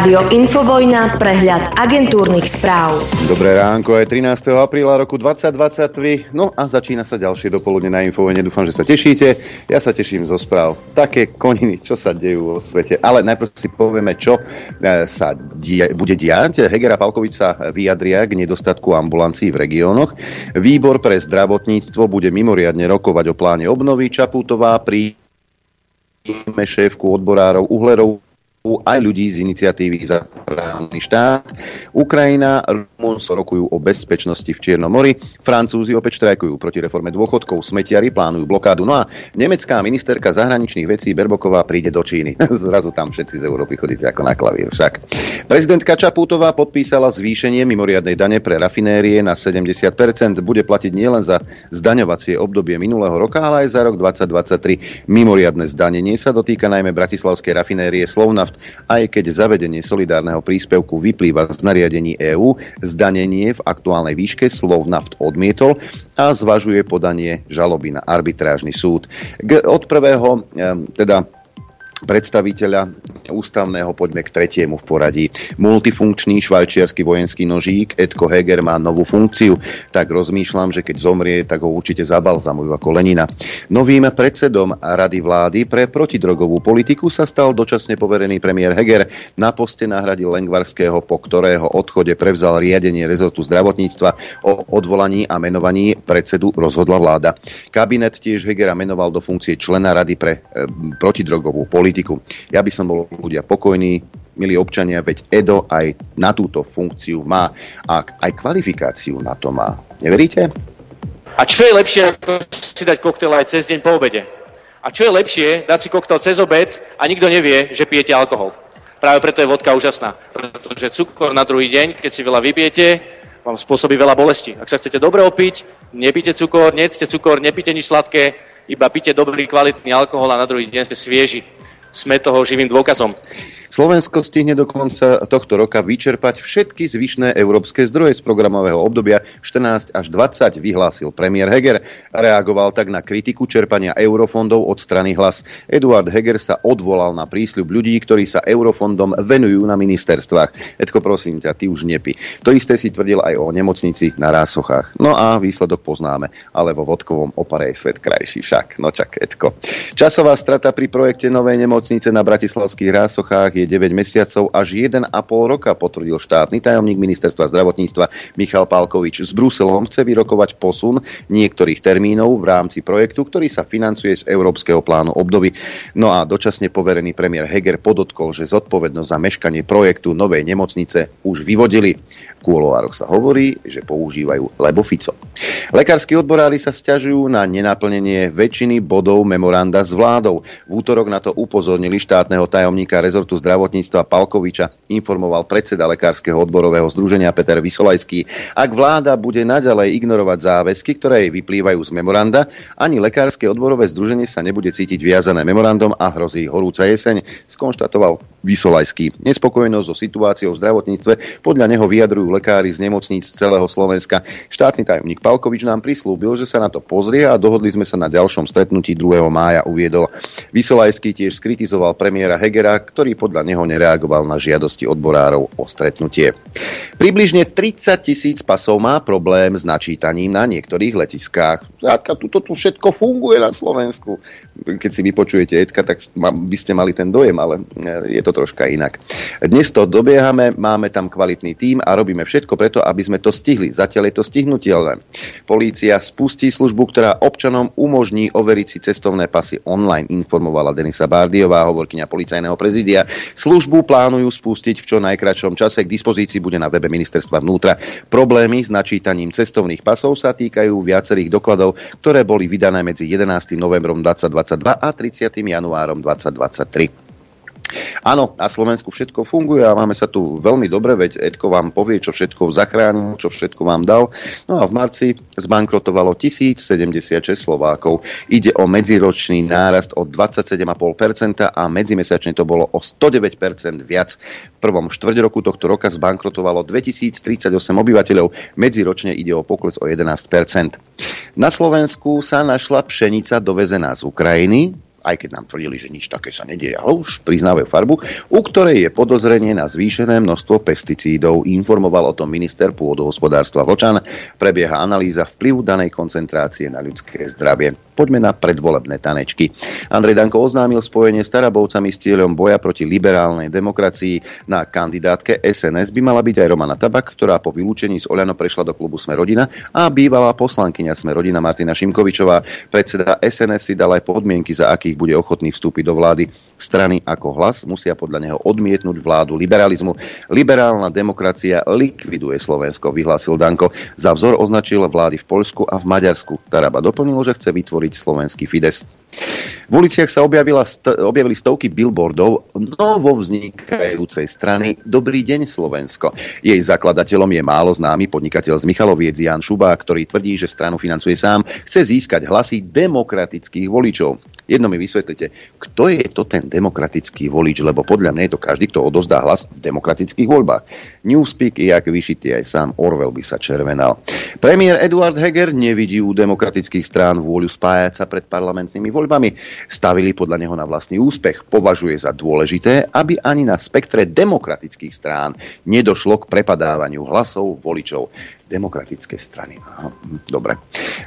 Rádio Infovojna, prehľad agentúrnych správ. Dobré ránko, je 13. apríla roku 2023. No a začína sa ďalšie dopoludne na Infovojne. Dúfam, že sa tešíte. Ja sa teším zo správ. Také koniny, čo sa dejú vo svete. Ale najprv si povieme, čo e, sa die, bude diať. Hegera Palkovič sa vyjadria k nedostatku ambulancií v regiónoch. Výbor pre zdravotníctvo bude mimoriadne rokovať o pláne obnovy. Čaputová pri šéfku odborárov Uhlerov aj ľudí z iniciatívy za právny štát. Ukrajina, Rumunsko rokujú o bezpečnosti v Čiernom mori, Francúzi opäť štrajkujú proti reforme dôchodkov, smetiari plánujú blokádu. No a nemecká ministerka zahraničných vecí Berboková príde do Číny. Zrazu tam všetci z Európy chodíte ako na klavír však. Prezidentka Čapútová podpísala zvýšenie mimoriadnej dane pre rafinérie na 70%. Bude platiť nielen za zdaňovacie obdobie minulého roka, ale aj za rok 2023. Mimoriadne zdanenie sa dotýka najmä bratislavskej rafinérie Slovna naft, aj keď zavedenie solidárneho príspevku vyplýva z nariadení EÚ, zdanenie v aktuálnej výške Slovnaft odmietol a zvažuje podanie žaloby na arbitrážny súd. Od prvého, teda predstaviteľa ústavného poďme k tretiemu v poradí. Multifunkčný švajčiarsky vojenský nožík Edko Heger má novú funkciu, tak rozmýšľam, že keď zomrie, tak ho určite zabalzamujú ako Lenina. Novým predsedom Rady vlády pre protidrogovú politiku sa stal dočasne poverený premiér Heger. Na poste nahradil Lengvarského, po ktorého odchode prevzal riadenie rezortu zdravotníctva o odvolaní a menovaní predsedu rozhodla vláda. Kabinet tiež Hegera menoval do funkcie člena Rady pre e, protidrogovú politiku politiku. Ja by som bol ľudia pokojní, milí občania, veď Edo aj na túto funkciu má a aj kvalifikáciu na to má. Neveríte? A čo je lepšie, ako si dať koktel aj cez deň po obede? A čo je lepšie, dať si koktel cez obed a nikto nevie, že pijete alkohol? Práve preto je vodka úžasná. Pretože cukor na druhý deň, keď si veľa vypijete, vám spôsobí veľa bolesti. Ak sa chcete dobre opiť, nepite cukor, nejedzte cukor, nepite nič sladké, iba pite dobrý kvalitný alkohol a na druhý deň ste svieži sme toho živým dôkazom. Slovensko stihne do konca tohto roka vyčerpať všetky zvyšné európske zdroje z programového obdobia 14 až 20, vyhlásil premiér Heger. Reagoval tak na kritiku čerpania eurofondov od strany hlas. Eduard Heger sa odvolal na prísľub ľudí, ktorí sa eurofondom venujú na ministerstvách. Edko, prosím ťa, ty už nepi. To isté si tvrdil aj o nemocnici na Rásochách. No a výsledok poznáme, ale vo vodkovom opare je svet krajší však. No čak, Edko. Časová strata pri projekte novej nemocnice na Bratislavských Rásochách je 9 mesiacov až 1,5 roka, potvrdil štátny tajomník ministerstva zdravotníctva Michal Pálkovič. S Bruselom chce vyrokovať posun niektorých termínov v rámci projektu, ktorý sa financuje z Európskeho plánu obdoby. No a dočasne poverený premiér Heger podotkol, že zodpovednosť za meškanie projektu novej nemocnice už vyvodili. Kuloároch sa hovorí, že používajú lebo Fico. Lekársky odborári sa stiažujú na nenaplnenie väčšiny bodov memoranda s vládou. V útorok na to upozornili štátneho tajomníka rezortu zdravotníctva Palkoviča informoval predseda Lekárskeho odborového združenia Peter Vysolajský. Ak vláda bude naďalej ignorovať záväzky, ktoré jej vyplývajú z memoranda, ani Lekárske odborové združenie sa nebude cítiť viazané memorandum a hrozí horúca jeseň, skonštatoval Vysolajský. Nespokojnosť so situáciou v zdravotníctve podľa neho vyjadrujú lekári z nemocníc celého Slovenska. Štátny tajomník Palkovič nám prislúbil, že sa na to pozrie a dohodli sme sa na ďalšom stretnutí 2. mája, uviedol. Vysolajský tiež skritizoval premiéra Hegera, ktorý podľa neho nereagoval na žiadosti odborárov o stretnutie. Približne 30 tisíc pasov má problém s načítaním na niektorých letiskách. Zkrátka, tu tu všetko funguje na Slovensku. Keď si vypočujete Edka, tak by ste mali ten dojem, ale e, je to troška inak. Dnes to dobiehame, máme tam kvalitný tím a robíme všetko preto, aby sme to stihli. Zatiaľ je to stihnutelné. Polícia spustí službu, ktorá občanom umožní overiť si cestovné pasy online, informovala Denisa Bardiová, hovorkyňa policajného prezidia. Službu plánujú spustiť v čo najkračšom čase. K dispozícii bude na webe ministerstva vnútra. Problémy s načítaním cestovných pasov sa týkajú viacerých dokladov, ktoré boli vydané medzi 11. novembrom 2022 a 30. januárom 2023. Áno, na Slovensku všetko funguje a máme sa tu veľmi dobre, veď Edko vám povie, čo všetko zachránil, čo všetko vám dal. No a v marci zbankrotovalo 1076 Slovákov. Ide o medziročný nárast o 27,5% a medzimesačne to bolo o 109% viac. V prvom štvrť roku tohto roka zbankrotovalo 2038 obyvateľov, medziročne ide o pokles o 11%. Na Slovensku sa našla pšenica dovezená z Ukrajiny, aj keď nám tvrdili, že nič také sa nedieje, ale už priznávajú farbu, u ktorej je podozrenie na zvýšené množstvo pesticídov. Informoval o tom minister pôdohospodárstva Vlčan. Prebieha analýza vplyvu danej koncentrácie na ľudské zdravie. Poďme na predvolebné tanečky. Andrej Danko oznámil spojenie s Tarabovcami s cieľom boja proti liberálnej demokracii. Na kandidátke SNS by mala byť aj Romana Tabak, ktorá po vylúčení z Oľano prešla do klubu Sme rodina a bývalá poslankyňa Sme rodina Martina Šimkovičová. Predseda SNS si dal aj podmienky, za akých bude ochotný vstúpiť do vlády. Strany ako hlas musia podľa neho odmietnúť vládu liberalizmu. Liberálna demokracia likviduje Slovensko, vyhlásil Danko. Za vzor označil vlády v Poľsku a v Maďarsku. Taraba doplnil, že chce vytvoriť slovenský Fides. V uliciach sa objavila, st- objavili stovky billboardov novo vznikajúcej strany Dobrý deň Slovensko. Jej zakladateľom je málo známy podnikateľ z Michaloviec Jan Šuba, ktorý tvrdí, že stranu financuje sám, chce získať hlasy demokratických voličov. Jedno mi vysvetlite, kto je to ten demokratický volič, lebo podľa mňa je to každý, kto odozdá hlas v demokratických voľbách. Newspeak je jak vyšitý aj sám Orwell by sa červenal. Premiér Eduard Heger nevidí u demokratických strán vôľu spájať sa pred parlamentnými voľbami. Stavili podľa neho na vlastný úspech. Považuje za dôležité, aby ani na spektre demokratických strán nedošlo k prepadávaniu hlasov voličov demokratické strany. Aha, hm, dobre.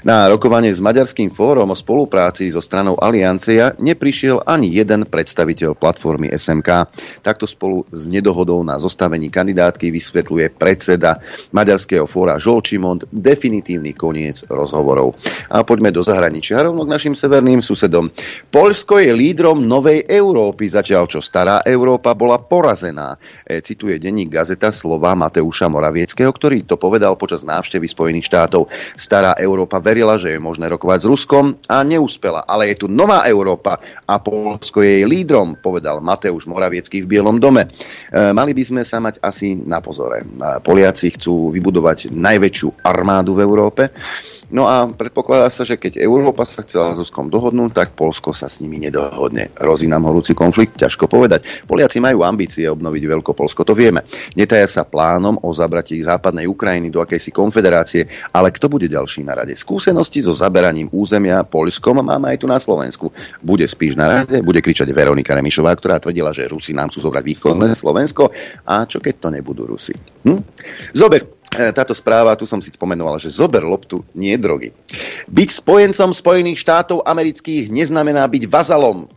Na rokovanie s Maďarským fórom o spolupráci so stranou Aliancia neprišiel ani jeden predstaviteľ platformy SMK. Takto spolu s nedohodou na zostavení kandidátky vysvetľuje predseda Maďarského fóra Žolčimont definitívny koniec rozhovorov. A poďme do zahraničia, rovno k našim severným susedom. Polsko je lídrom novej Európy, zatiaľ čo stará Európa bola porazená. E, cituje denník Gazeta slova Mateuša Moravieckého, ktorý to povedal počas počas návštevy Spojených štátov. Stará Európa verila, že je možné rokovať s Ruskom a neúspela. Ale je tu nová Európa a Polsko je jej lídrom, povedal Mateusz Moraviecký v Bielom dome. E, mali by sme sa mať asi na pozore. E, Poliaci chcú vybudovať najväčšiu armádu v Európe No a predpokladá sa, že keď Európa sa chcela s Ruskom dohodnúť, tak Polsko sa s nimi nedohodne. Hrozí nám horúci konflikt, ťažko povedať. Poliaci majú ambície obnoviť Veľkopolsko, to vieme. Netaja sa plánom o zabratí západnej Ukrajiny do akejsi konfederácie, ale kto bude ďalší na rade? Skúsenosti so zaberaním územia Polskom máme aj tu na Slovensku. Bude spíš na rade, bude kričať Veronika Remišová, ktorá tvrdila, že Rusi nám chcú zobrať východné Slovensko. A čo keď to nebudú Rusi? Hm? Zober, táto správa, tu som si pomenoval, že zober loptu, nie drogy. Byť spojencom Spojených štátov amerických neznamená byť vazalom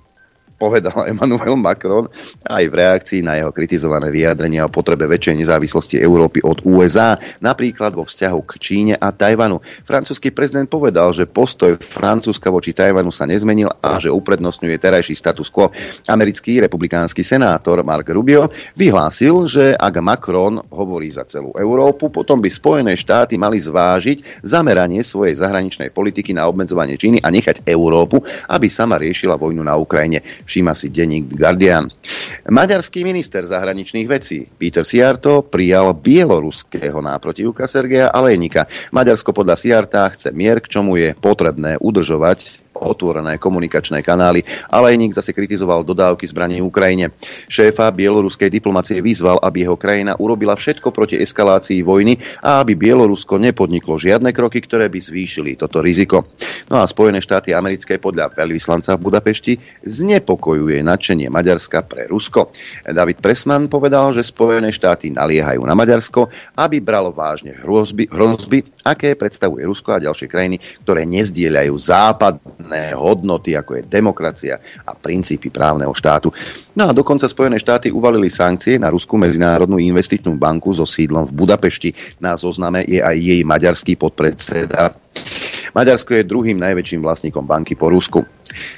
povedal Emmanuel Macron aj v reakcii na jeho kritizované vyjadrenia o potrebe väčšej nezávislosti Európy od USA, napríklad vo vzťahu k Číne a Tajvanu. Francúzsky prezident povedal, že postoj Francúzska voči Tajvanu sa nezmenil a že uprednostňuje terajší status quo. Americký republikánsky senátor Mark Rubio vyhlásil, že ak Macron hovorí za celú Európu, potom by Spojené štáty mali zvážiť zameranie svojej zahraničnej politiky na obmedzovanie Číny a nechať Európu, aby sama riešila vojnu na Ukrajine všíma si denník Guardian. Maďarský minister zahraničných vecí Peter Siarto prijal bieloruského náprotivka Sergeja Alejnika. Maďarsko podľa Siarta chce mier, k čomu je potrebné udržovať otvorené komunikačné kanály, ale aj nik zase kritizoval dodávky zbraní Ukrajine. Šéfa bieloruskej diplomacie vyzval, aby jeho krajina urobila všetko proti eskalácii vojny a aby Bielorusko nepodniklo žiadne kroky, ktoré by zvýšili toto riziko. No a Spojené štáty americké podľa veľvyslanca v Budapešti znepokojuje nadšenie Maďarska pre Rusko. David Pressman povedal, že Spojené štáty naliehajú na Maďarsko, aby bralo vážne hrozby, hrozby aké predstavuje Rusko a ďalšie krajiny, ktoré nezdieľajú západ základné hodnoty, ako je demokracia a princípy právneho štátu. No a dokonca Spojené štáty uvalili sankcie na Ruskú medzinárodnú investičnú banku so sídlom v Budapešti. Na zozname je aj jej maďarský podpredseda Maďarsko je druhým najväčším vlastníkom banky po Rusku.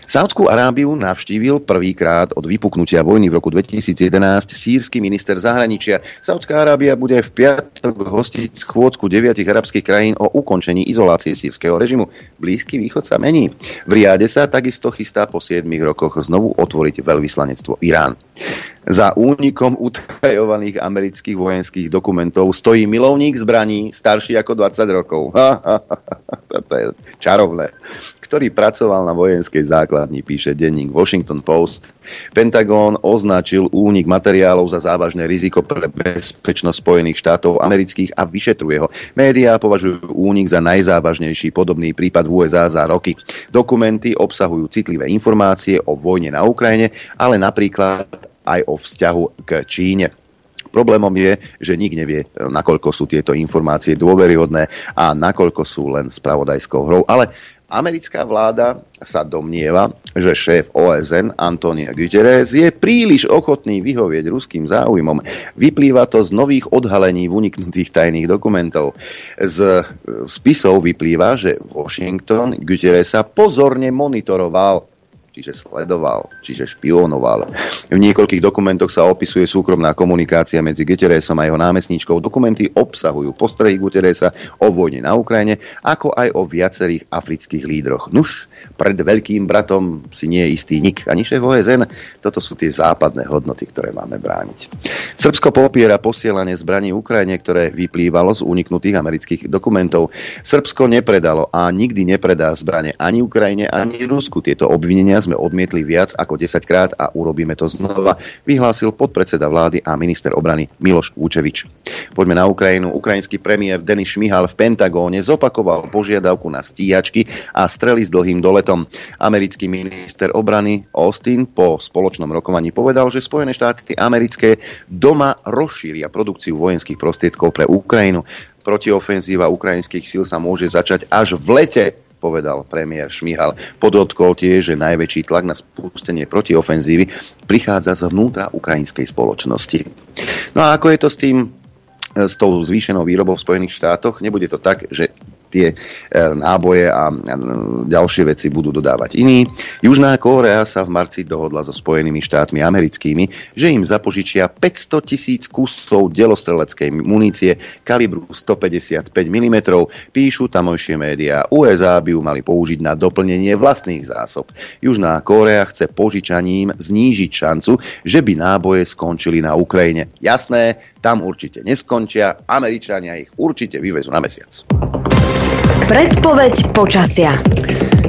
Saudskú Arábiu navštívil prvýkrát od vypuknutia vojny v roku 2011 sírsky minister zahraničia. Saudská Arábia bude v piatok hostiť schôdzku deviatich arabských krajín o ukončení izolácie sírskeho režimu. Blízky východ sa mení. V Riade sa takisto chystá po 7 rokoch znovu otvoriť veľvyslanectvo Irán. Za únikom utajovaných amerických vojenských dokumentov stojí milovník zbraní starší ako 20 rokov. To je čarovné, ktorý pracoval na vojenskej základni, píše denník Washington Post. Pentagón označil únik materiálov za závažné riziko pre bezpečnosť Spojených štátov amerických a vyšetruje ho. Médiá považujú únik za najzávažnejší podobný prípad v USA za roky. Dokumenty obsahujú citlivé informácie o vojne na Ukrajine, ale napríklad aj o vzťahu k Číne. Problémom je, že nik nevie, nakoľko sú tieto informácie dôveryhodné a nakoľko sú len spravodajskou hrou. Ale americká vláda sa domnieva, že šéf OSN Antonio Guterres je príliš ochotný vyhovieť ruským záujmom. Vyplýva to z nových odhalení v uniknutých tajných dokumentov. Z spisov vyplýva, že Washington Guterresa pozorne monitoroval čiže sledoval, čiže špionoval. V niekoľkých dokumentoch sa opisuje súkromná komunikácia medzi Guterresom a jeho námestníčkou. Dokumenty obsahujú postrehy Guterresa o vojne na Ukrajine, ako aj o viacerých afrických lídroch. Nuž, pred veľkým bratom si nie je istý nik ani šéf OSN. Toto sú tie západné hodnoty, ktoré máme brániť. Srbsko popiera posielanie zbraní Ukrajine, ktoré vyplývalo z uniknutých amerických dokumentov. Srbsko nepredalo a nikdy nepredá zbranie ani Ukrajine, ani Rusku. Tieto obvinenia sme odmietli viac ako 10 krát a urobíme to znova, vyhlásil podpredseda vlády a minister obrany Miloš Vúčevič. Poďme na Ukrajinu. Ukrajinský premiér Denis Šmihal v Pentagóne zopakoval požiadavku na stíhačky a strely s dlhým doletom. Americký minister obrany Austin po spoločnom rokovaní povedal, že Spojené štáty americké doma rozšíria produkciu vojenských prostriedkov pre Ukrajinu. Protiofenzíva ukrajinských síl sa môže začať až v lete povedal premiér Šmihal. Podotkol tiež, že najväčší tlak na spustenie protiofenzívy prichádza zvnútra ukrajinskej spoločnosti. No a ako je to s tým s tou zvýšenou výrobou v Spojených štátoch. Nebude to tak, že tie e, náboje a ďalšie veci budú dodávať iní. Južná Kórea sa v marci dohodla so Spojenými štátmi americkými, že im zapožičia 500 tisíc kusov delostreleckej munície kalibru 155 mm. Píšu tamojšie médiá. USA by ju mali použiť na doplnenie vlastných zásob. Južná Kórea chce požičaním znížiť šancu, že by náboje skončili na Ukrajine. Jasné, tam určite neskončia, Američania ich určite vyvezú na mesiac. Predpoveď počasia.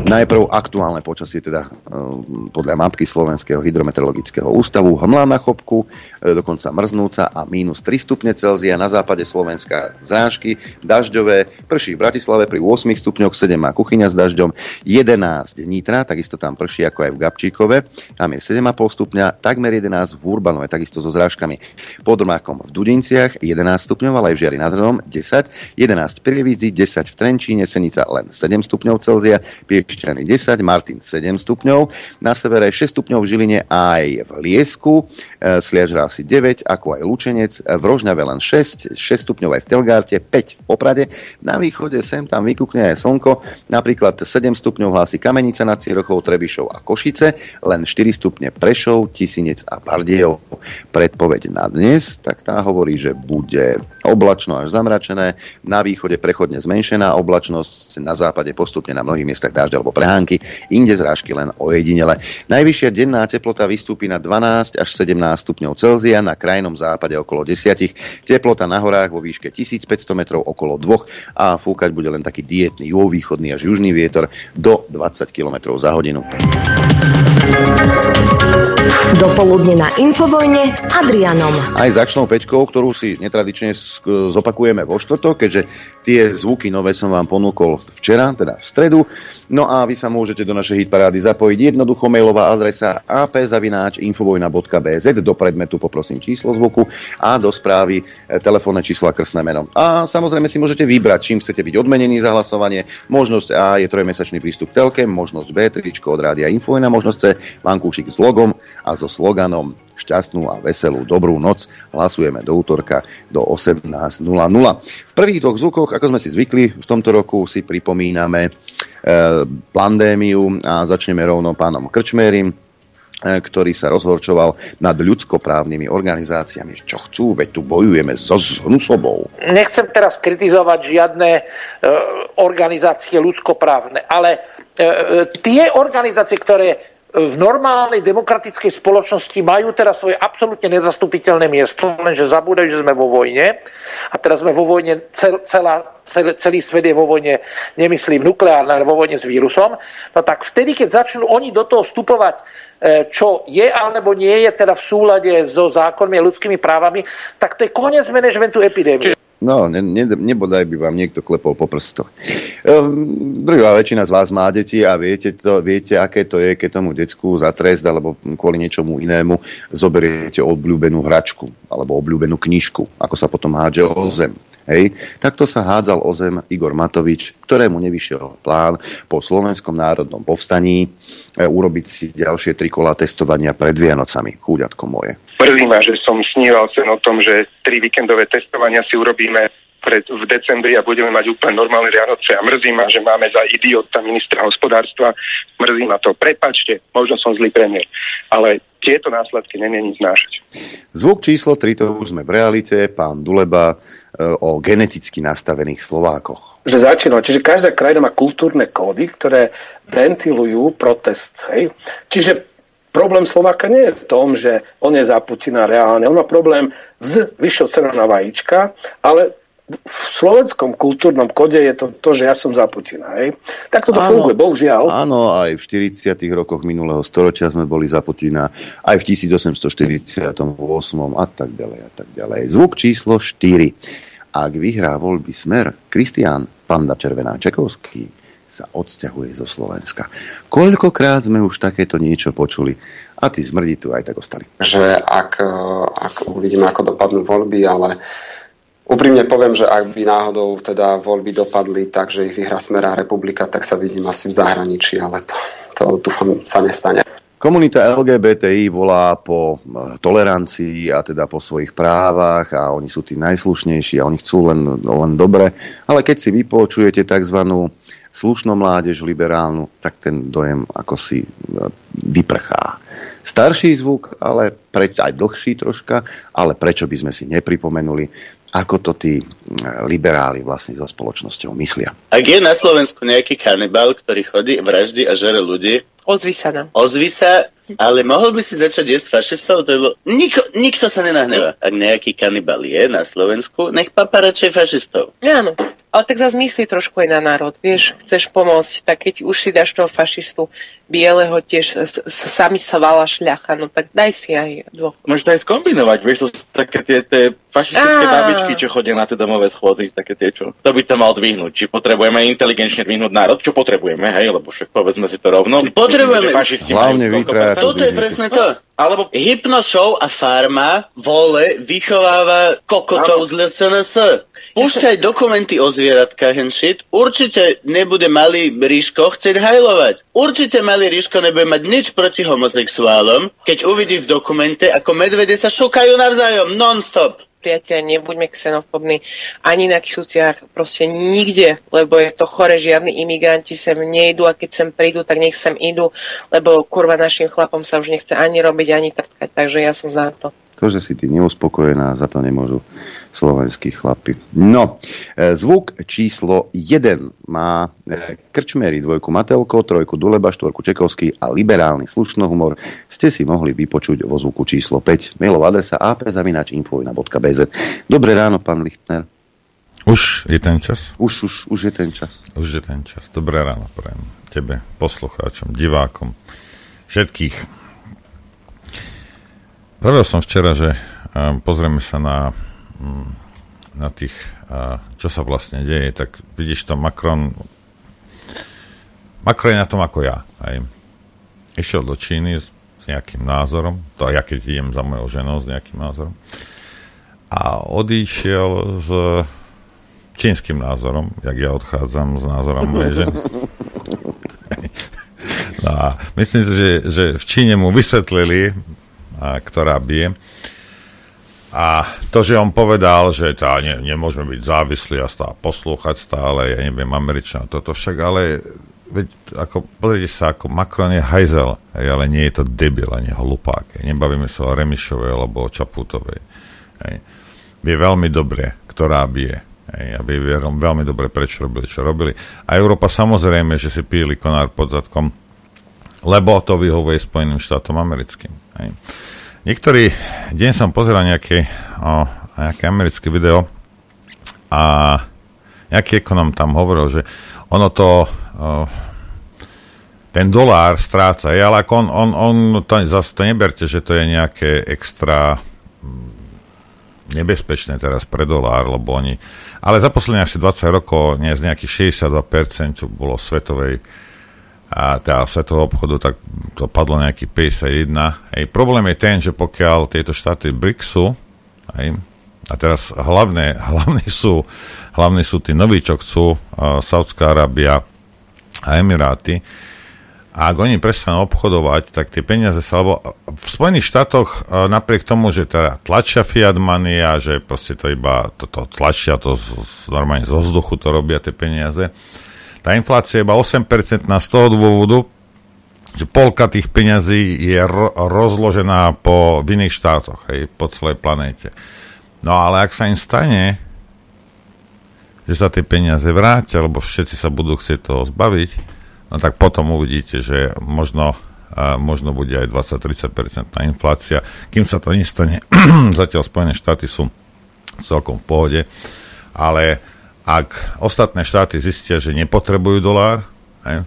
Najprv aktuálne počasie, teda e, podľa mapky Slovenského hydrometeorologického ústavu, hmla na chopku, e, dokonca mrznúca a mínus 3 stupne Celzia, na západe Slovenska zrážky, dažďové, prší v Bratislave pri 8 stupňoch, 7 má kuchyňa s dažďom, 11 Nitra, takisto tam prší ako aj v Gabčíkove, tam je 7,5 stupňa, takmer 11 v Urbanove, takisto so zrážkami. Pod Rmákom v Dudinciach 11 stupňov, ale aj v Žiari nad Hronom 10, 11 v Prievidzi, 10 v Trenčíne, Senica len 7 stupňov Celzia, Piekš Piešťany 10, Martin 7 stupňov, na severe 6 stupňov v Žiline aj v Liesku, e, Sliažra asi 9, ako aj Lučenec, v Rožňave len 6, 6 stupňov aj v Telgárte, 5 v Poprade, na východe sem tam vykúkne aj slnko, napríklad 7 stupňov hlási Kamenica nad Cirochou, Trebišov a Košice, len 4 stupne Prešov, Tisinec a Bardejov. Predpoveď na dnes, tak tá hovorí, že bude oblačno až zamračené, na východe prechodne zmenšená oblačnosť, na západe postupne na mnohých miestach dážď alebo prehánky, inde zrážky len ojedinele. Najvyššia denná teplota vystúpi na 12 až 17 stupňov Celzia, na krajnom západe okolo 10, teplota na horách vo výške 1500 metrov okolo 2 a fúkať bude len taký dietný juhovýchodný až južný vietor do 20 km za hodinu. Dopoludne na Infovojne s Adrianom. Aj začnou pečkou, ktorú si netradične zopakujeme vo štvrtok, keďže tie zvuky nové som vám ponúkol včera, teda v stredu. No a vy sa môžete do našej hitparády zapojiť. Jednoducho mailová adresa apzavináč.infovojna.bz do predmetu poprosím číslo zvuku a do správy e, telefónne číslo a krstné meno. A samozrejme si môžete vybrať, čím chcete byť odmenení za hlasovanie. Možnosť A je trojmesačný prístup k telke, možnosť B, tričko od rádia Infovojna, možnosť C, vankúšik s logom a so sloganom šťastnú a veselú dobrú noc. Hlasujeme do útorka do 18.00. V prvých dvoch zvukoch, ako sme si zvykli, v tomto roku si pripomíname E, pandémiu a začneme rovno pánom Krčmérim, e, ktorý sa rozhorčoval nad ľudskoprávnymi organizáciami. Čo chcú, veď tu bojujeme so zhnusobou. Nechcem teraz kritizovať žiadne e, organizácie ľudskoprávne, ale tie organizácie, ktoré v normálnej demokratickej spoločnosti majú teraz svoje absolútne nezastupiteľné miesto, lenže zabúdajú, že sme vo vojne. A teraz sme vo vojne, cel, celá, cel, celý svet je vo vojne, nemyslím nukleárne, ale vo vojne s vírusom. No tak vtedy, keď začnú oni do toho vstupovať, e, čo je alebo nie je teda v súlade so zákonmi a ľudskými právami, tak to je koniec manažmentu epidémie. No, ne, ne, nebodaj by vám niekto klepol po prstoch. Um, druhá väčšina z vás má deti a viete, to, viete, aké to je, keď tomu decku za trest alebo kvôli niečomu inému zoberiete obľúbenú hračku alebo obľúbenú knižku, ako sa potom hádže o zem. Hej. Takto sa hádzal o zem Igor Matovič, ktorému nevyšiel plán po Slovenskom národnom povstaní e, urobiť si ďalšie tri kola testovania pred Vianocami. Chúďatko moje. Mrzí ma, že som sníval sen o tom, že tri víkendové testovania si urobíme pred, v decembri a budeme mať úplne normálne Vianoce a mrzí ma, že máme za idiota ministra hospodárstva. Mrzí ma to. Prepačte, možno som zlý premiér, ale tieto následky není znášať. Zvuk číslo 3, to už sme v realite, pán Duleba e, o geneticky nastavených Slovákoch. Že začína, čiže každá krajina má kultúrne kódy, ktoré ventilujú protest. Hej? Čiže problém Slováka nie je v tom, že on je za Putina reálne. On má problém s vyššou cenou na vajíčka, ale v slovenskom kultúrnom kode je to, to že ja som za Putina. Hej? Tak to funguje, bohužiaľ. Áno, aj v 40. rokoch minulého storočia sme boli za Putina, aj v 1848 a tak ďalej a tak ďalej. Zvuk číslo 4. Ak vyhrá voľby smer, Kristián Panda Červená Čekovský sa odsťahuje zo Slovenska. Koľkokrát sme už takéto niečo počuli a tí zmrdi tu aj tak ostali. Že ak, ak uvidíme, ako dopadnú voľby, ale Úprimne poviem, že ak by náhodou teda voľby dopadli tak, že ich vyhrá Smerá republika, tak sa vidím asi v zahraničí, ale to, to dúfam sa nestane. Komunita LGBTI volá po eh, tolerancii a teda po svojich právach a oni sú tí najslušnejší a oni chcú len, len dobre, ale keď si vypočujete tzv. slušnú mládež liberálnu, tak ten dojem ako si eh, vyprchá. Starší zvuk, ale preč, aj dlhší troška, ale prečo by sme si nepripomenuli ako to tí liberáli vlastne so spoločnosťou myslia. Ak je na Slovensku nejaký kanibal, ktorý chodí, vraždí a žere ľudí, Ozvi sa nám. Ozvi sa, ale mohol by si začať jesť fašistov? To je bolo... Niko, nikto sa nenahneva. Ak nejaký kanibal je na Slovensku, nech papa radšej fašistov. Áno. Ale tak zase myslí trošku aj na národ, vieš, chceš pomôcť, tak keď už si dáš toho fašistu bieleho, tiež s, s, sami sa vala šľacha, no tak daj si aj dvoch. Môžeš to aj skombinovať, vieš, to sú také tie, tie fašistické Á. babičky, čo chodia na tie domové schôdzy, také tie, čo... To by to mal dvihnúť. Či potrebujeme inteligenčne dvihnúť národ, čo potrebujeme, hej, lebo však povedzme si to rovno. Potrebujeme. Hlavne vytrať. Toto je presne to. Alebo Hypnoshow a Farma vole vychováva kokotov z LSNS. Púšťaj dokumenty o zvieratkách and shit. Určite nebude malý Ríško chcieť hajlovať. Určite malý Ríško nebude mať nič proti homosexuálom, keď uvidí v dokumente, ako medvede sa šukajú navzájom non-stop priateľe, nebuďme xenofobní ani na Kisuciach, proste nikde, lebo je to chore, žiadni imigranti sem nejdu a keď sem prídu, tak nech sem idú, lebo kurva našim chlapom sa už nechce ani robiť, ani trtkať, takže ja som za to. To, že si ty neuspokojená, za to nemôžu slovenskí chlapi. No, e, zvuk číslo 1 má e, Krčmery, dvojku Matelko, trojku Duleba, štvorku Čekovský a liberálny slušnohumor ste si mohli vypočuť vo zvuku číslo 5. Mailová adresa apzavinačinfovina.bz Dobré ráno, pán Lichtner. Už je ten čas? Už, už, už je ten čas. Už je ten čas. Dobré ráno prajem tebe, poslucháčom, divákom, všetkých Pravil som včera, že pozrieme sa na, mm, na tých, čo sa vlastne deje, tak vidíš to Macron, Macron je na tom ako ja. Aj. Išiel do Číny s, s nejakým názorom, to ja keď idem za mojou ženou s nejakým názorom, a odišiel s čínskym názorom, jak ja odchádzam s názorom mojej ženy. No a myslím si, že, že v Číne mu vysvetlili, ktorá bije. A to, že on povedal, že tá, ne, nemôžeme byť závislí a stále poslúchať stále, ja neviem, Američan, toto však, ale veď, ako, pozrite sa, ako Macron je hajzel, ale nie je to debil, ani hlupák. Nebavíme sa o Remišovej alebo o Čaputovej. Hej. Vie veľmi dobre, ktorá bije. Hej, a vie veľmi dobre, prečo robili, čo robili. A Európa samozrejme, že si píli konár pod zadkom, lebo to vyhovuje Spojeným štátom americkým. Hej. Niektorý deň som pozeral nejaké, o, nejaké americké video a nejaký ekonom tam hovoril, že ono to, o, ten dolár stráca, ale ako on, on, on to, zase to neberte, že to je nejaké extra mm, nebezpečné teraz pre dolár, lebo oni... Ale za posledných asi 20 rokov nie z nejakých 62%, čo bolo svetovej a teda svetového obchodu, tak to padlo nejaký 51. Hej, problém je ten, že pokiaľ tieto štáty BRICSu, hej, a teraz hlavné, hlavné, sú, hlavné sú tí noví, čo chcú, uh, Saudská Arábia a Emiráty, a ak oni prestanú obchodovať, tak tie peniaze sa, lebo v Spojených štátoch uh, napriek tomu, že teda tlačia fiat money a že proste to iba to, to tlačia, to z, z, normálne z vzduchu to robia tie peniaze, tá inflácia je iba 8% z toho dôvodu, že polka tých peňazí je ro- rozložená po v iných štátoch, hej, po celej planéte. No ale ak sa im stane, že sa tie peniaze vrátia, alebo všetci sa budú chcieť toho zbaviť, no tak potom uvidíte, že možno, možno bude aj 20-30% inflácia. Kým sa to nestane, zatiaľ Spojené štáty sú celkom v pohode, ale ak ostatné štáty zistia, že nepotrebujú dolár, hej,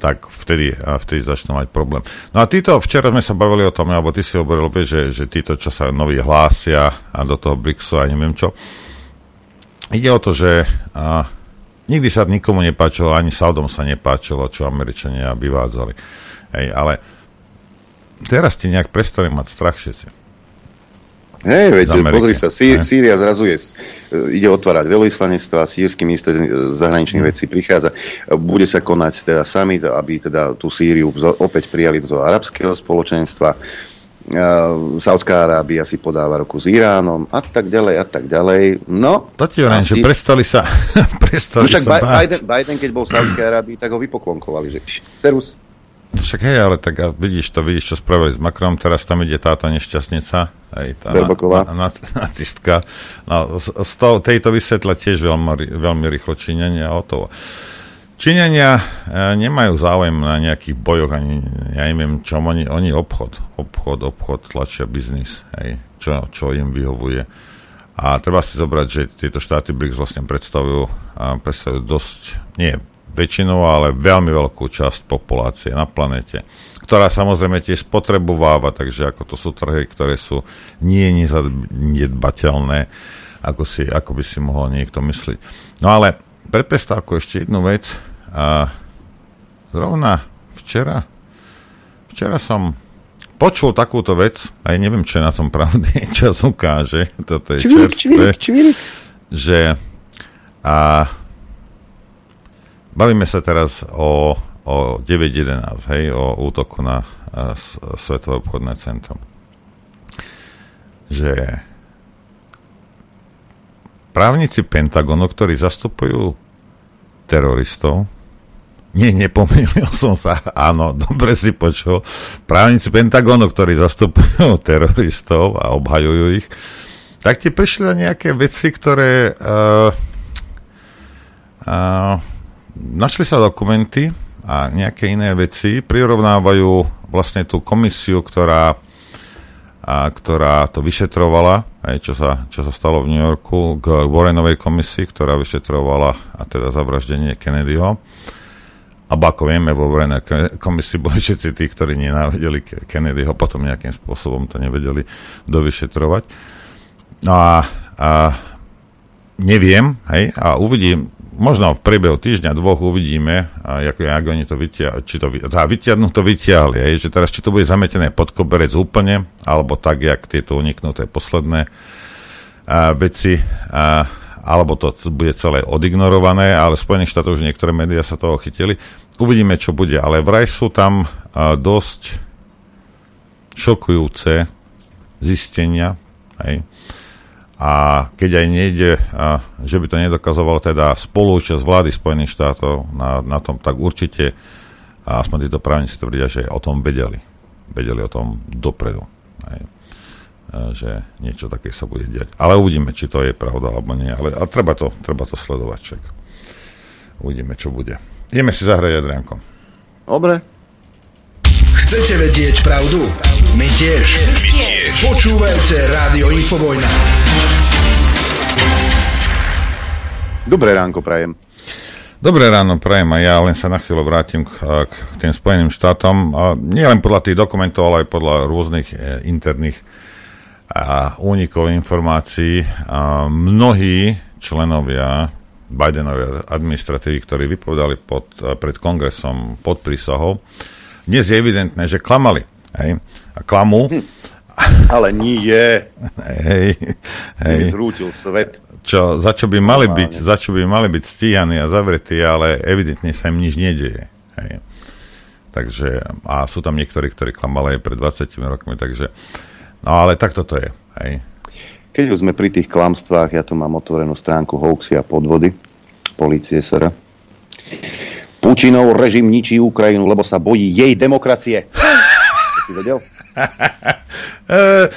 tak vtedy, vtedy začnú mať problém. No a títo, včera sme sa bavili o tom, alebo ty si hovoril, že, že títo, čo sa noví hlásia a do toho BRICSu a neviem čo. Ide o to, že a, nikdy sa nikomu nepáčilo, ani Saudom sa nepáčilo, čo Američania vyvádzali. Hej, ale teraz ti nejak prestane mať strach všetci. Hej, veď, pozri sa, Sí, Sýria zrazu je, ide otvárať veľvyslanectva, sírsky minister zahraničných mm. vecí prichádza, bude sa konať teda summit, aby teda tú Sýriu opäť prijali do toho arabského spoločenstva. Saudská Arábia si podáva roku s Iránom a tak ďalej a tak ďalej. No, to ti hovorím, že prestali sa, prestali no, však sa Biden, Biden, keď bol v Saudskej Arábii, tak ho vypoklonkovali, že serus. Však hej, ale tak a vidíš to, vidíš, čo spravili s Macronom, teraz tam ide táto nešťastnica, aj tá na, na, nacistka. No, z, z toho, tejto vysvetla tiež veľmi, veľmi rýchlo činenia o to. Činenia e, nemajú záujem na nejakých bojoch, ani ja neviem čom, oni, oni obchod, obchod, obchod, tlačia biznis, hej, čo, čo im vyhovuje. A treba si zobrať, že tieto štáty BRICS vlastne predstavujú, predstavujú dosť, nie väčšinou, ale veľmi veľkú časť populácie na planete, ktorá samozrejme tiež spotrebováva, takže ako to sú trhy, ktoré sú nie nezadbateľné, ako, si, ako by si mohol niekto myslieť. No ale pre prestávku ešte jednu vec. A zrovna včera, včera som počul takúto vec, aj neviem, čo je na tom pravdy, čas ukáže, toto je čvírik, čerstvé, čvírik, čvírik. že a Bavíme sa teraz o, o 9.11, hej, o útoku na a, Svetové obchodné centrum. Že právnici Pentagonu, ktorí zastupujú teroristov, nie, nepomýlil som sa, áno, dobre si počul. Právnici Pentagonu, ktorí zastupujú teroristov a obhajujú ich, tak ti prišli na nejaké veci, ktoré uh, uh, našli sa dokumenty a nejaké iné veci, prirovnávajú vlastne tú komisiu, ktorá, a, ktorá to vyšetrovala, aj čo sa, čo sa stalo v New Yorku, k Warrenovej komisii, ktorá vyšetrovala a teda zavraždenie Kennedyho. A ako vieme, vo Warrenovej komisii boli všetci tí, ktorí nenávideli Kennedyho, potom nejakým spôsobom to nevedeli dovyšetrovať. No a, a neviem, hej, a uvidím, možno v priebehu týždňa, dvoch uvidíme, jak, jak oni to vytia, či to, tá vytiahnu to vytiahli, aj, že teraz či to bude zametené pod koberec úplne, alebo tak, jak tieto uniknuté posledné a, veci, a, alebo to bude celé odignorované, ale v Spojených štátoch už niektoré médiá sa toho chytili. Uvidíme, čo bude, ale vraj sú tam a, dosť šokujúce zistenia, hej, a keď aj nejde, a, že by to nedokazoval teda spolúčasť vlády Spojených štátov na, na tom, tak určite a aspoň títo právnici tvrdia, že o tom vedeli. Vedeli o tom dopredu. Aj, že niečo také sa bude diať. Ale uvidíme, či to je pravda alebo nie. Ale a treba, to, treba to sledovať. Čak. Uvidíme, čo bude. Ideme si zahrať, Adrianko. Dobre. Chcete vedieť pravdu? My tiež. My tiež. Počúvajte Rádio Infovojna. Dobré ránko prajem. Dobré ráno, prajem a ja len sa na chvíľu vrátim k, k, k tým Spojeným štátom. A nie len podľa tých dokumentov, ale aj podľa rôznych e, interných a, únikov informácií. A mnohí členovia Bidenovej administratívy, ktorí vypovedali pod, pred kongresom pod prísahou, dnes je evidentné, že klamali. Hej? A klamú. Hm. Ale nie je. Hej, hej. Zrútil svet čo, za, čo by mali byť, za čo by mali byť stíhaní a zavretí, ale evidentne sa im nič nedieje. Hej. Takže, a sú tam niektorí, ktorí klamali aj pred 20 rokmi, takže, no ale tak toto je. Hej. Keď už sme pri tých klamstvách, ja tu mám otvorenú stránku hoaxy a podvody, policie SR. Putinov režim ničí Ukrajinu, lebo sa bojí jej demokracie. si vedel? e,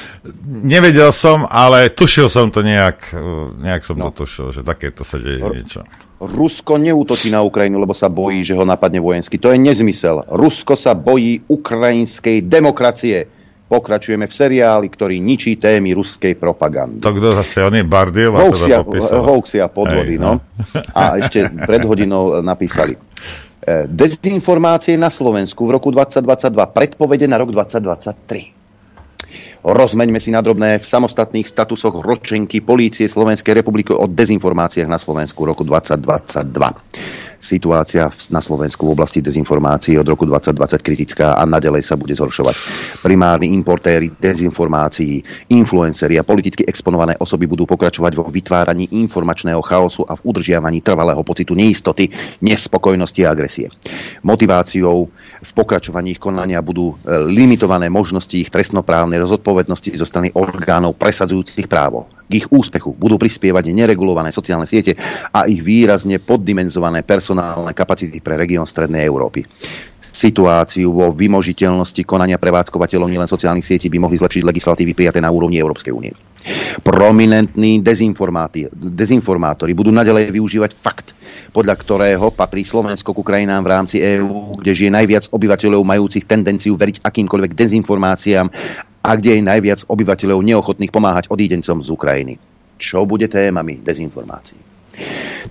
nevedel som, ale tušil som to nejak, e, nejak som no. to tušil, že takéto sa deje R- niečo. Rusko neútočí na Ukrajinu, lebo sa bojí, že ho napadne vojensky. To je nezmysel. Rusko sa bojí ukrajinskej demokracie. Pokračujeme v seriáli, ktorý ničí témy ruskej propagandy. To kto zase, on je Bardiev a teda popísal. Hoaxia podvody, Hej, no. no. A ešte pred hodinou napísali. E, dezinformácie na Slovensku v roku 2022, predpovede na rok 2023. Rozmeňme si nadrobné v samostatných statusoch ročenky Polície Slovenskej republiky o dezinformáciách na Slovensku roku 2022. Situácia na Slovensku v oblasti dezinformácií od roku 2020 kritická a nadalej sa bude zhoršovať. Primárni importéry dezinformácií, influenceri a politicky exponované osoby budú pokračovať vo vytváraní informačného chaosu a v udržiavaní trvalého pocitu neistoty, nespokojnosti a agresie. Motiváciou v pokračovaní ich konania budú e, limitované možnosti ich trestnoprávnej zodpovednosti zo strany orgánov presadzujúcich právo k ich úspechu budú prispievať neregulované sociálne siete a ich výrazne poddimenzované personálne kapacity pre región Strednej Európy. Situáciu vo vymožiteľnosti konania prevádzkovateľov nielen sociálnych sietí by mohli zlepšiť legislatívy prijaté na úrovni Európskej únie. Prominentní dezinformátori budú nadalej využívať fakt, podľa ktorého patrí Slovensko k krajinám v rámci EÚ, kde žije najviac obyvateľov majúcich tendenciu veriť akýmkoľvek dezinformáciám a kde je najviac obyvateľov neochotných pomáhať odídencom z Ukrajiny. Čo bude témami dezinformácií?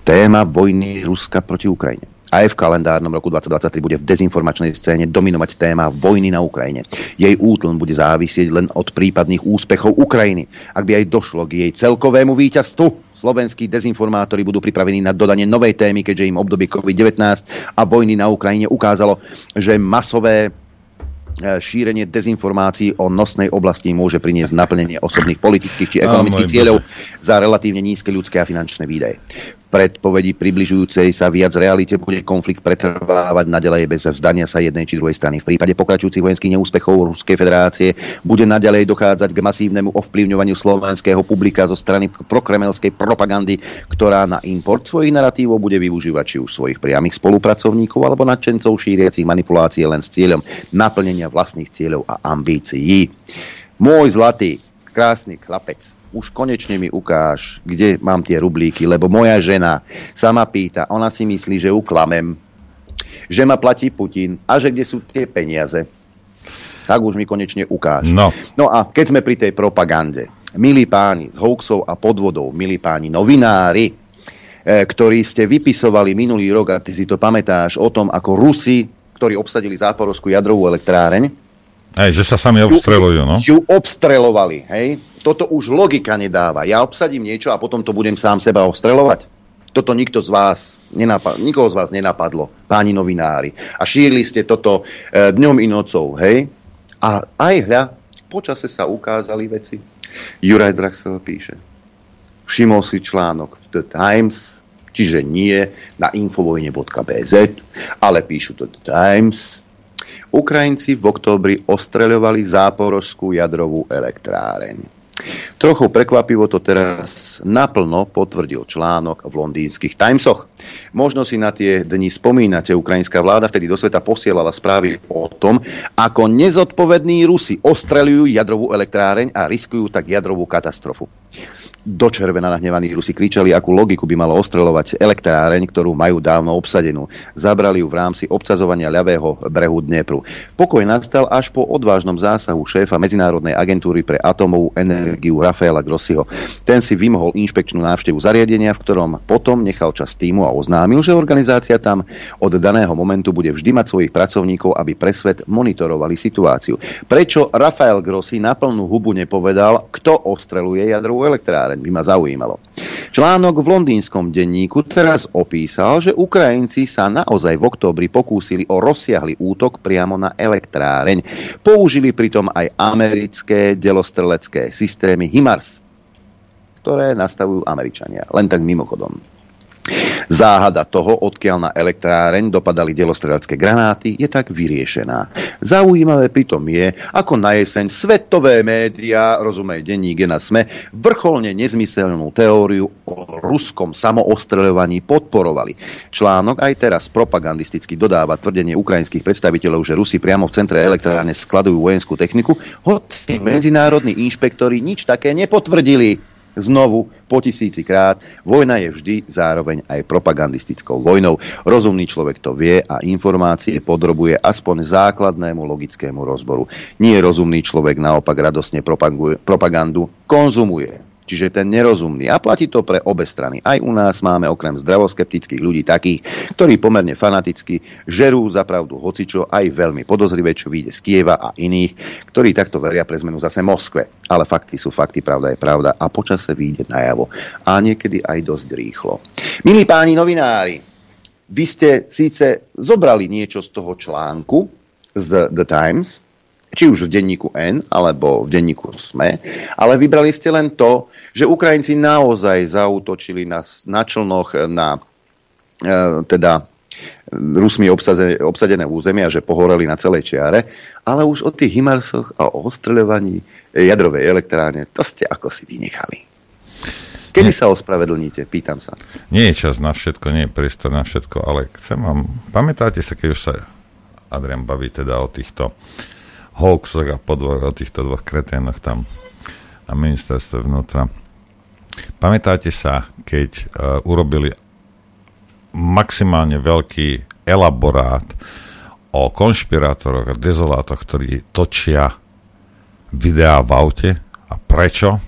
Téma vojny Ruska proti Ukrajine. Aj v kalendárnom roku 2023 bude v dezinformačnej scéne dominovať téma vojny na Ukrajine. Jej útln bude závisieť len od prípadných úspechov Ukrajiny. Ak by aj došlo k jej celkovému víťazstvu, slovenskí dezinformátori budú pripravení na dodanie novej témy, keďže im obdobie COVID-19 a vojny na Ukrajine ukázalo, že masové šírenie dezinformácií o nosnej oblasti môže priniesť naplnenie osobných politických či ekonomických cieľov za relatívne nízke ľudské a finančné výdaje. V predpovedi približujúcej sa viac realite bude konflikt pretrvávať naďalej bez vzdania sa jednej či druhej strany. V prípade pokračujúcich vojenských neúspechov Ruskej federácie bude naďalej dochádzať k masívnemu ovplyvňovaniu slovenského publika zo strany prokremelskej propagandy, ktorá na import svojich narratívov bude využívať či už svojich priamých spolupracovníkov alebo nadšencov šíriacich manipulácie len s cieľom naplnenia naplnenia vlastných cieľov a ambícií. Môj zlatý, krásny chlapec, už konečne mi ukáž, kde mám tie rublíky, lebo moja žena sa ma pýta, ona si myslí, že uklamem, že ma platí Putin a že kde sú tie peniaze. Tak už mi konečne ukáž. No. no a keď sme pri tej propagande, milí páni z hoaxov a podvodov, milí páni novinári, eh, ktorí ste vypisovali minulý rok, a ty si to pamätáš, o tom, ako Rusi ktorí obsadili záporovskú jadrovú elektráreň. Hej, že sa sami obstrelujú, no? Ju obstrelovali, hej. Toto už logika nedáva. Ja obsadím niečo a potom to budem sám seba obstrelovať. Toto nikto z vás, nenapad- nikoho z vás nenapadlo, páni novinári. A šírili ste toto e, dňom i nocou, hej. A aj hľa, počase sa ukázali veci. Juraj Draxel píše. Všimol si článok v The Times, čiže nie na infovojne.bz, ale píšu to The Times. Ukrajinci v októbri ostreľovali záporožskú jadrovú elektráreň. Trochu prekvapivo to teraz naplno potvrdil článok v londýnskych Timesoch. Možno si na tie dni spomínate, ukrajinská vláda vtedy do sveta posielala správy o tom, ako nezodpovední Rusi ostreľujú jadrovú elektráreň a riskujú tak jadrovú katastrofu. Do červena nahnevaní Rusi kričali, akú logiku by malo ostreľovať elektráreň, ktorú majú dávno obsadenú. Zabrali ju v rámci obsazovania ľavého brehu Dnepru. Pokoj nastal až po odvážnom zásahu šéfa Medzinárodnej agentúry pre atomovú energiu Rafaela Grossiho. Ten si vymohol inšpekčnú návštevu zariadenia, v ktorom potom nechal čas týmu a oznámil, že organizácia tam od daného momentu bude vždy mať svojich pracovníkov, aby pre svet monitorovali situáciu. Prečo Rafael Grossi na plnú hubu nepovedal, kto ostreluje jadrovú elektráreň? By ma zaujímalo. Článok v londýnskom denníku teraz opísal, že Ukrajinci sa naozaj v októbri pokúsili o rozsiahly útok priamo na elektráreň. Použili pritom aj americké delostrelecké systémy HIMARS, ktoré nastavujú Američania. Len tak mimochodom. Záhada toho, odkiaľ na elektráreň dopadali delostrelecké granáty, je tak vyriešená. Zaujímavé pritom je, ako na jeseň svetové médiá, rozumej denník na SME, vrcholne nezmyselnú teóriu o ruskom samoostreľovaní podporovali. Článok aj teraz propagandisticky dodáva tvrdenie ukrajinských predstaviteľov, že Rusi priamo v centre elektrárne skladujú vojenskú techniku, hoci medzinárodní inšpektori nič také nepotvrdili znovu po tisíci krát. Vojna je vždy zároveň aj propagandistickou vojnou. Rozumný človek to vie a informácie podrobuje aspoň základnému logickému rozboru. Nie rozumný človek naopak radosne propagandu konzumuje. Čiže ten nerozumný. A platí to pre obe strany. Aj u nás máme okrem zdravoskeptických ľudí takých, ktorí pomerne fanaticky žerú za pravdu hocičo, aj veľmi podozrivé, čo vyjde z Kieva a iných, ktorí takto veria pre zmenu zase Moskve. Ale fakty sú fakty, pravda je pravda a počase vyjde najavo. A niekedy aj dosť rýchlo. Milí páni novinári, vy ste síce zobrali niečo z toho článku z The Times, či už v denníku N alebo v denníku SME, ale vybrali ste len to, že Ukrajinci naozaj zautočili na, na člnoch na e, teda Rusmi obsadené, obsadené územia, že pohoreli na celej čiare, ale už o tých Himarsoch a o ostreľovaní jadrovej elektrárne, to ste ako si vynechali. Kedy nie. sa ospravedlníte? Pýtam sa. Nie je čas na všetko, nie je priestor na všetko, ale chcem vám... Pamätáte sa, keď už sa Adrian baví teda o týchto hoaxoch a podvoch o týchto dvoch kreténoch tam na ministerstve vnútra. Pamätáte sa, keď uh, urobili maximálne veľký elaborát o konšpirátoroch a dezolátoch, ktorí točia videá v aute a prečo,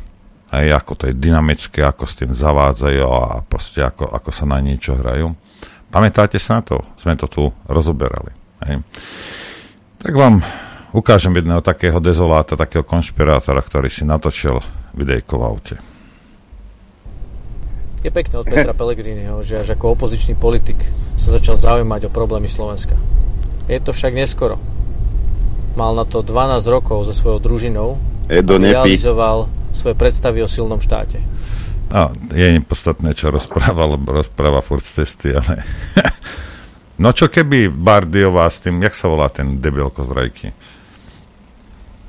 aj ako to je dynamické, ako s tým zavádzajú a proste ako, ako sa na niečo hrajú. Pamätáte sa na to? Sme to tu rozoberali. Hej. Tak vám ukážem jedného takého dezoláta, takého konšpirátora, ktorý si natočil videjko v aute. Je pekné od Petra Pellegriniho, že až ako opozičný politik sa začal zaujímať o problémy Slovenska. Je to však neskoro. Mal na to 12 rokov so svojou družinou a realizoval svoje predstavy o silnom štáte. No, je nepodstatné, čo rozpráva, lebo rozpráva furt z cesty, ale... no čo keby Bardiová s tým, jak sa volá ten debilko z Rajky?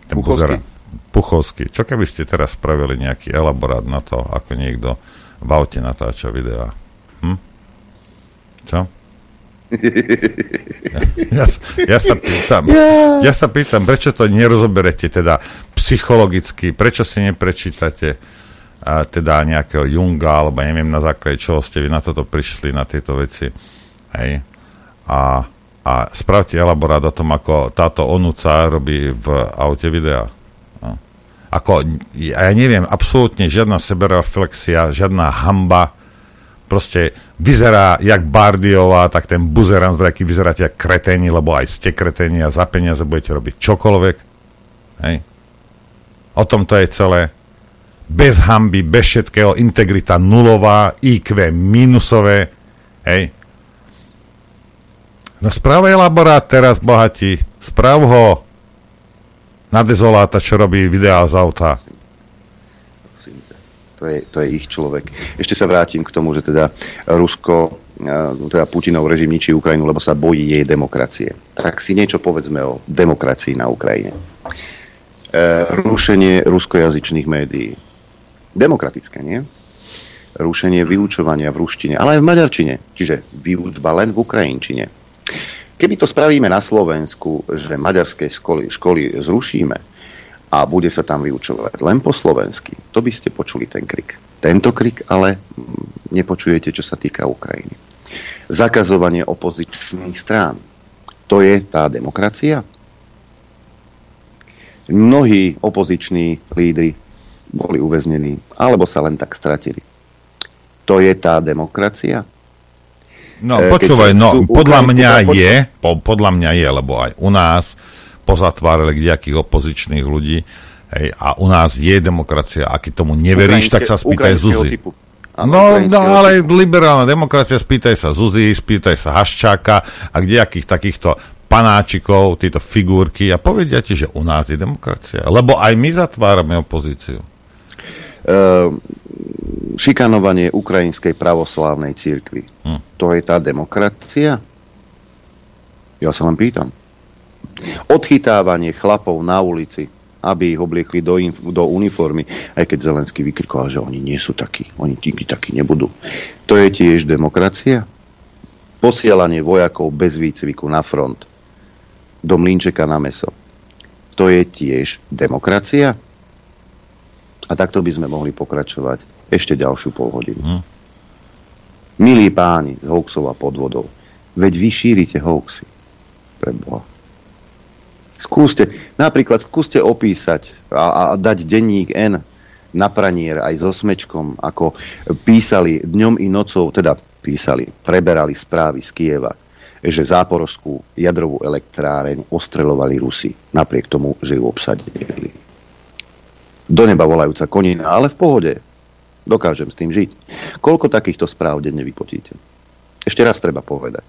Ten Puchovský. Puchovský. Čo keby ste teraz spravili nejaký elaborát na to, ako niekto v aute natáča videá? Hm? Čo? Ja, ja, ja sa pýtam, ja sa pýtam, prečo to nerozoberete teda psychologicky, prečo si neprečítate a teda nejakého Junga, alebo neviem na základe čoho ste vy na toto prišli, na tieto veci. Hej. A a spravte elaborát o tom, ako táto onúca robí v aute videa. No. Ako, ja neviem, absolútne žiadna sebereflexia, žiadna hamba, proste vyzerá jak Bardiová, tak ten buzeran zdraky vyzeráte jak kreténi, lebo aj ste kreténi a za peniaze budete robiť čokoľvek. Hej. O tom to je celé. Bez hamby, bez všetkého, integrita nulová, IQ minusové. Hej. No správ elaborát teraz, bohatí. Správ ho na dezoláta, čo robí videá z auta. To je, to je ich človek. Ešte sa vrátim k tomu, že teda Rusko, teda Putinov režim ničí Ukrajinu, lebo sa bojí jej demokracie. Tak si niečo povedzme o demokracii na Ukrajine. E, rušenie ruskojazyčných médií. Demokratické, nie? Rušenie vyučovania v ruštine, ale aj v maďarčine. Čiže výučba len v ukrajinčine Keby to spravíme na Slovensku, že maďarské školy, školy zrušíme a bude sa tam vyučovať len po slovensky, to by ste počuli ten krik. Tento krik ale mm, nepočujete, čo sa týka Ukrajiny. Zakazovanie opozičných strán. To je tá demokracia? Mnohí opoziční lídry boli uväznení, alebo sa len tak stratili. To je tá demokracia? No, e, počúvaj, no, podľa mňa je, po, podľa mňa je, lebo aj u nás pozatvárali kdejakých opozičných ľudí hej, a u nás je demokracia. Ak tomu neveríš, tak sa spýtaj Zuzi. Typu. No, no ale liberálna demokracia, spýtaj sa Zuzi, spýtaj sa Haščáka a kdejakých takýchto panáčikov, tieto figurky a povedia ti, že u nás je demokracia. Lebo aj my zatvárame opozíciu. Uh, šikanovanie ukrajinskej pravoslávnej církvy. Hm. To je tá demokracia? Ja sa len pýtam. Odchytávanie chlapov na ulici, aby ich obliekli do, do uniformy, aj keď Zelenský vykrikoval, že oni nie sú takí, oni tí takí nebudú. To je tiež demokracia? Posielanie vojakov bez výcviku na front do mlinčeka na meso. To je tiež demokracia? A takto by sme mohli pokračovať ešte ďalšiu polhodinu. Hmm. Milí páni z hoaxov a podvodov, veď vy šírite hoaxy. Pre Boha. Skúste, napríklad skúste opísať a, a dať denník N na pranier aj so smečkom, ako písali dňom i nocou, teda písali, preberali správy z Kieva že záporovskú jadrovú elektráreň ostrelovali Rusi, napriek tomu, že ju obsadili. Do neba volajúca konina, ale v pohode. Dokážem s tým žiť. Koľko takýchto správ denne vypotíte? Ešte raz treba povedať,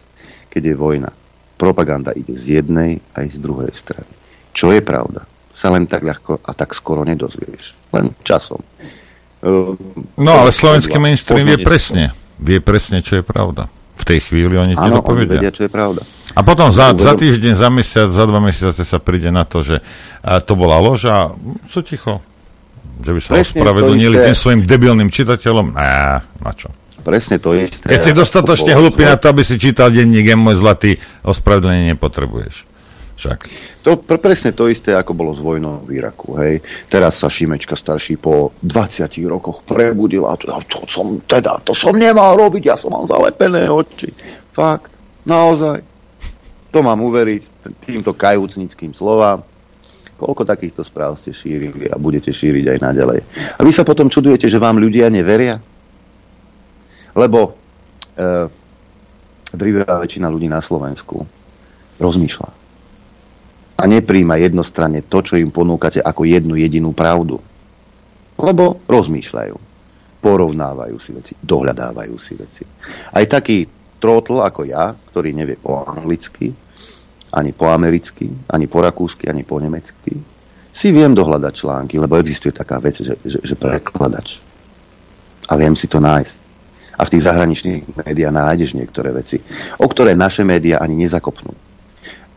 keď je vojna, propaganda ide z jednej aj z druhej strany. Čo je pravda? Sa len tak ľahko a tak skoro nedozvieš. Len časom. No ale slovenský mainstream vie presne. Vie presne, čo je pravda. V tej chvíli oni ti to povedia. vedia, čo je pravda. A potom za, za týždeň, za mesiac, za dva mesiace sa príde na to, že to bola lož a sú ticho. Že by sa Presne ospravedlnili tým svojim debilným čitateľom. Né, na čo? Presne to isté. Keď si dostatočne hlupý na to, aby si čítal denník, je môj zlatý, ospravedlenie nepotrebuješ. Však. To pr- presne to isté, ako bolo s vojnou v Iraku. Hej. Teraz sa Šimečka starší po 20 rokoch prebudil a to, to, som, teda, to som nemal robiť, ja som mal zalepené oči. Fakt, naozaj. To mám uveriť týmto kajúcnickým slovám. Koľko takýchto správ ste šírili a budete šíriť aj naďalej. A vy sa potom čudujete, že vám ľudia neveria? Lebo e, drivá väčšina ľudí na Slovensku rozmýšľa a nepríjma jednostranne to, čo im ponúkate ako jednu jedinú pravdu. Lebo rozmýšľajú, porovnávajú si veci, dohľadávajú si veci. Aj taký trotl ako ja, ktorý nevie po anglicky, ani po americky, ani po rakúsky, ani po nemecky, si viem dohľadať články, lebo existuje taká vec, že, že, že prekladač. A viem si to nájsť. A v tých zahraničných médiách nájdeš niektoré veci, o ktoré naše médiá ani nezakopnú.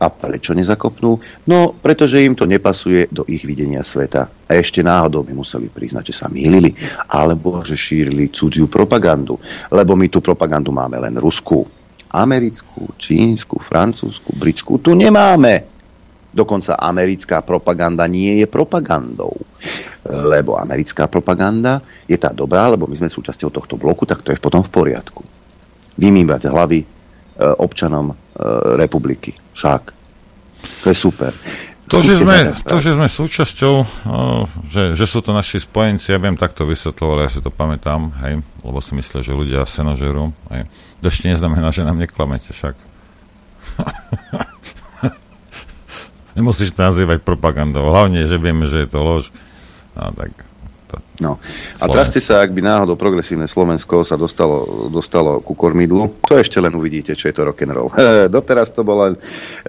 A prečo nezakopnú? No, pretože im to nepasuje do ich videnia sveta. A ešte náhodou by museli priznať, že sa mýlili, alebo že šírili cudziu propagandu. Lebo my tú propagandu máme len ruskú. Americkú, čínsku, francúzsku, britskú tu nemáme. Dokonca americká propaganda nie je propagandou. Lebo americká propaganda je tá dobrá, lebo my sme súčasťou tohto bloku, tak to je potom v poriadku. Vymývať hlavy e, občanom e, republiky. Však. To je super. To, že sme, to, že sme súčasťou, o, že, že sú to naši spojenci, ja viem, takto vysvetľovali, ja si to pamätám, hej, lebo si myslel, že ľudia senožerú, hej. To ešte neznamená, že nám neklamete, však. Nemusíš to nazývať propagandou, hlavne, že vieme, že je to lož. No, tak No. A traste sa, ak by náhodou progresívne Slovensko sa dostalo, dostalo ku kormidlu, to ešte len uvidíte, čo je to rock'n'roll. Doteraz to bol, len,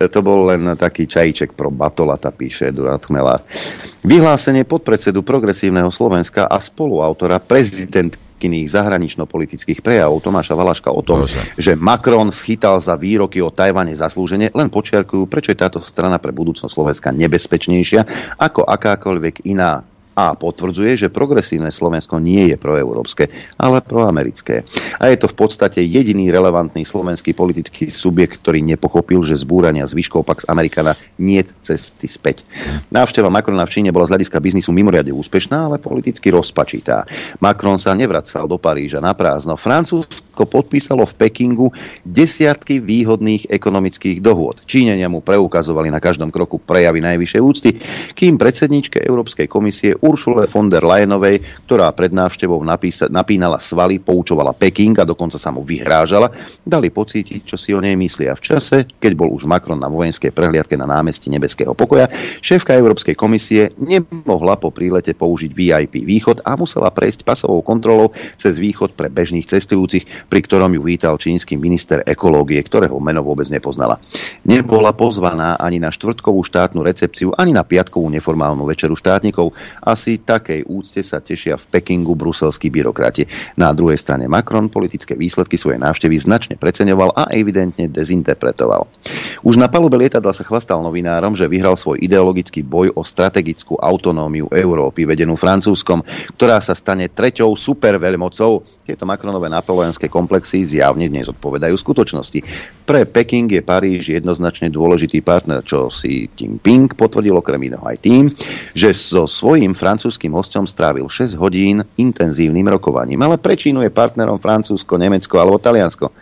to bol len taký čajíček pro Batolata, píše Durat Chmelár. Vyhlásenie podpredsedu progresívneho Slovenska a spoluautora prezidentkyných zahranično-politických prejavov Tomáša Valaška o tom, Bože. že Macron schytal za výroky o Tajvane zaslúžene, len počiarkujú, prečo je táto strana pre budúcnosť Slovenska nebezpečnejšia ako akákoľvek iná a potvrdzuje, že progresívne Slovensko nie je proeurópske, ale proamerické. A je to v podstate jediný relevantný slovenský politický subjekt, ktorý nepochopil, že zbúrania zvyškov Pax Americana nie cesty späť. Návšteva Macrona v Číne bola z hľadiska biznisu mimoriadne úspešná, ale politicky rozpačitá. Macron sa nevracal do Paríža na prázdno. Francúzsko podpísalo v Pekingu desiatky výhodných ekonomických dohôd. Číňania mu preukazovali na každom kroku prejavy najvyššej úcty, kým predsedničke Európskej komisie Uršule von der Leyenovej, ktorá pred návštevou napínala svaly, poučovala Peking a dokonca sa mu vyhrážala, dali pocítiť, čo si o nej myslia. V čase, keď bol už Macron na vojenskej prehliadke na námestí Nebeského pokoja, šéfka Európskej komisie nemohla po prílete použiť VIP východ a musela prejsť pasovou kontrolou cez východ pre bežných cestujúcich, pri ktorom ju vítal čínsky minister ekológie, ktorého meno vôbec nepoznala. Nebola pozvaná ani na štvrtkovú štátnu recepciu, ani na piatkovú neformálnu večeru štátnikov asi takej úcte sa tešia v Pekingu bruselskí byrokrati. Na druhej strane Macron politické výsledky svojej návštevy značne preceňoval a evidentne dezinterpretoval. Už na palube lietadla sa chvastal novinárom, že vyhral svoj ideologický boj o strategickú autonómiu Európy vedenú Francúzskom, ktorá sa stane treťou superveľmocou. Tieto Macronové napoleonské komplexy zjavne dnes odpovedajú skutočnosti. Pre Peking je Paríž jednoznačne dôležitý partner, čo si Jinping potvrdil okrem iného aj tým, že so svojím francúzským hostom strávil 6 hodín intenzívnym rokovaním. Ale pre Čínu je partnerom Francúzsko, Nemecko alebo Taliansko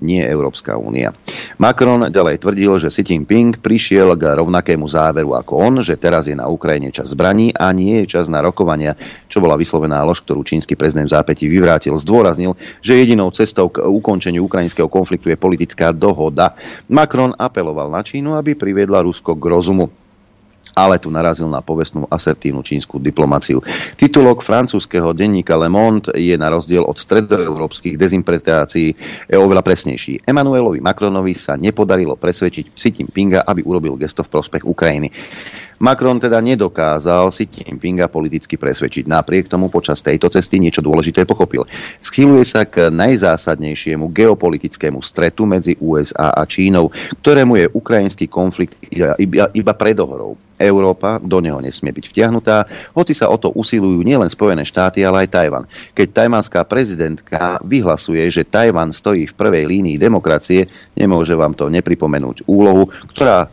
nie Európska únia. Macron ďalej tvrdil, že Xi Jinping prišiel k rovnakému záveru ako on, že teraz je na Ukrajine čas zbraní a nie je čas na rokovania, čo bola vyslovená lož, ktorú čínsky prezident v zápätí vyvrátil. Zdôraznil, že jedinou cestou k ukončeniu ukrajinského konfliktu je politická dohoda. Macron apeloval na Čínu, aby priviedla Rusko k rozumu ale tu narazil na povestnú asertívnu čínsku diplomáciu. Titulok francúzského denníka Le Monde je na rozdiel od stredoeurópskych dezinterpretácií oveľa presnejší. Emanuelovi Macronovi sa nepodarilo presvedčiť Xi Jinpinga, aby urobil gesto v prospech Ukrajiny. Macron teda nedokázal si Jinpinga politicky presvedčiť. Napriek tomu počas tejto cesty niečo dôležité pochopil. Schyluje sa k najzásadnejšiemu geopolitickému stretu medzi USA a Čínou, ktorému je ukrajinský konflikt iba, iba, predohrou. Európa do neho nesmie byť vtiahnutá, hoci sa o to usilujú nielen Spojené štáty, ale aj Tajvan. Keď tajvanská prezidentka vyhlasuje, že Tajvan stojí v prvej línii demokracie, nemôže vám to nepripomenúť úlohu, ktorá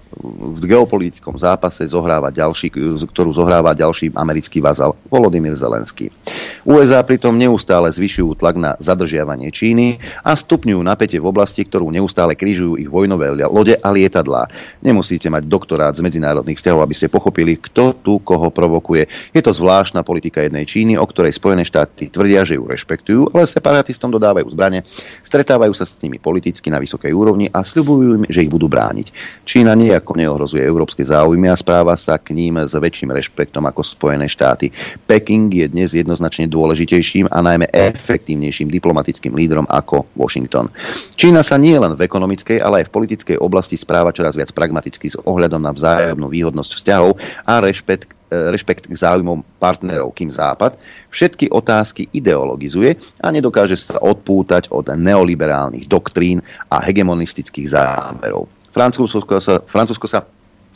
v geopolitickom zápase zohráva ďalší, ktorú zohráva ďalší americký vazal Volodymyr Zelenský. USA pritom neustále zvyšujú tlak na zadržiavanie Číny a stupňujú napätie v oblasti, ktorú neustále križujú ich vojnové lode a lietadlá. Nemusíte mať doktorát z medzinárodných vzťahov, aby ste pochopili, kto tu koho provokuje. Je to zvláštna politika jednej Číny, o ktorej Spojené štáty tvrdia, že ju rešpektujú, ale separatistom dodávajú zbrane, stretávajú sa s nimi politicky na vysokej úrovni a sľubujú im, že ich budú brániť. Čína nejako neohrozuje európske záujmy a správa sa k ním s väčším rešpektom ako Spojené štáty. Peking je dnes jednoznačne dôležitejším a najmä efektívnejším diplomatickým lídrom ako Washington. Čína sa nie len v ekonomickej, ale aj v politickej oblasti správa čoraz viac pragmaticky s ohľadom na vzájomnú výhodnosť vzťahov a rešpekt e, rešpekt k záujmom partnerov, kým Západ všetky otázky ideologizuje a nedokáže sa odpútať od neoliberálnych doktrín a hegemonistických zámerov. Francúzsko sa, Francúzsko sa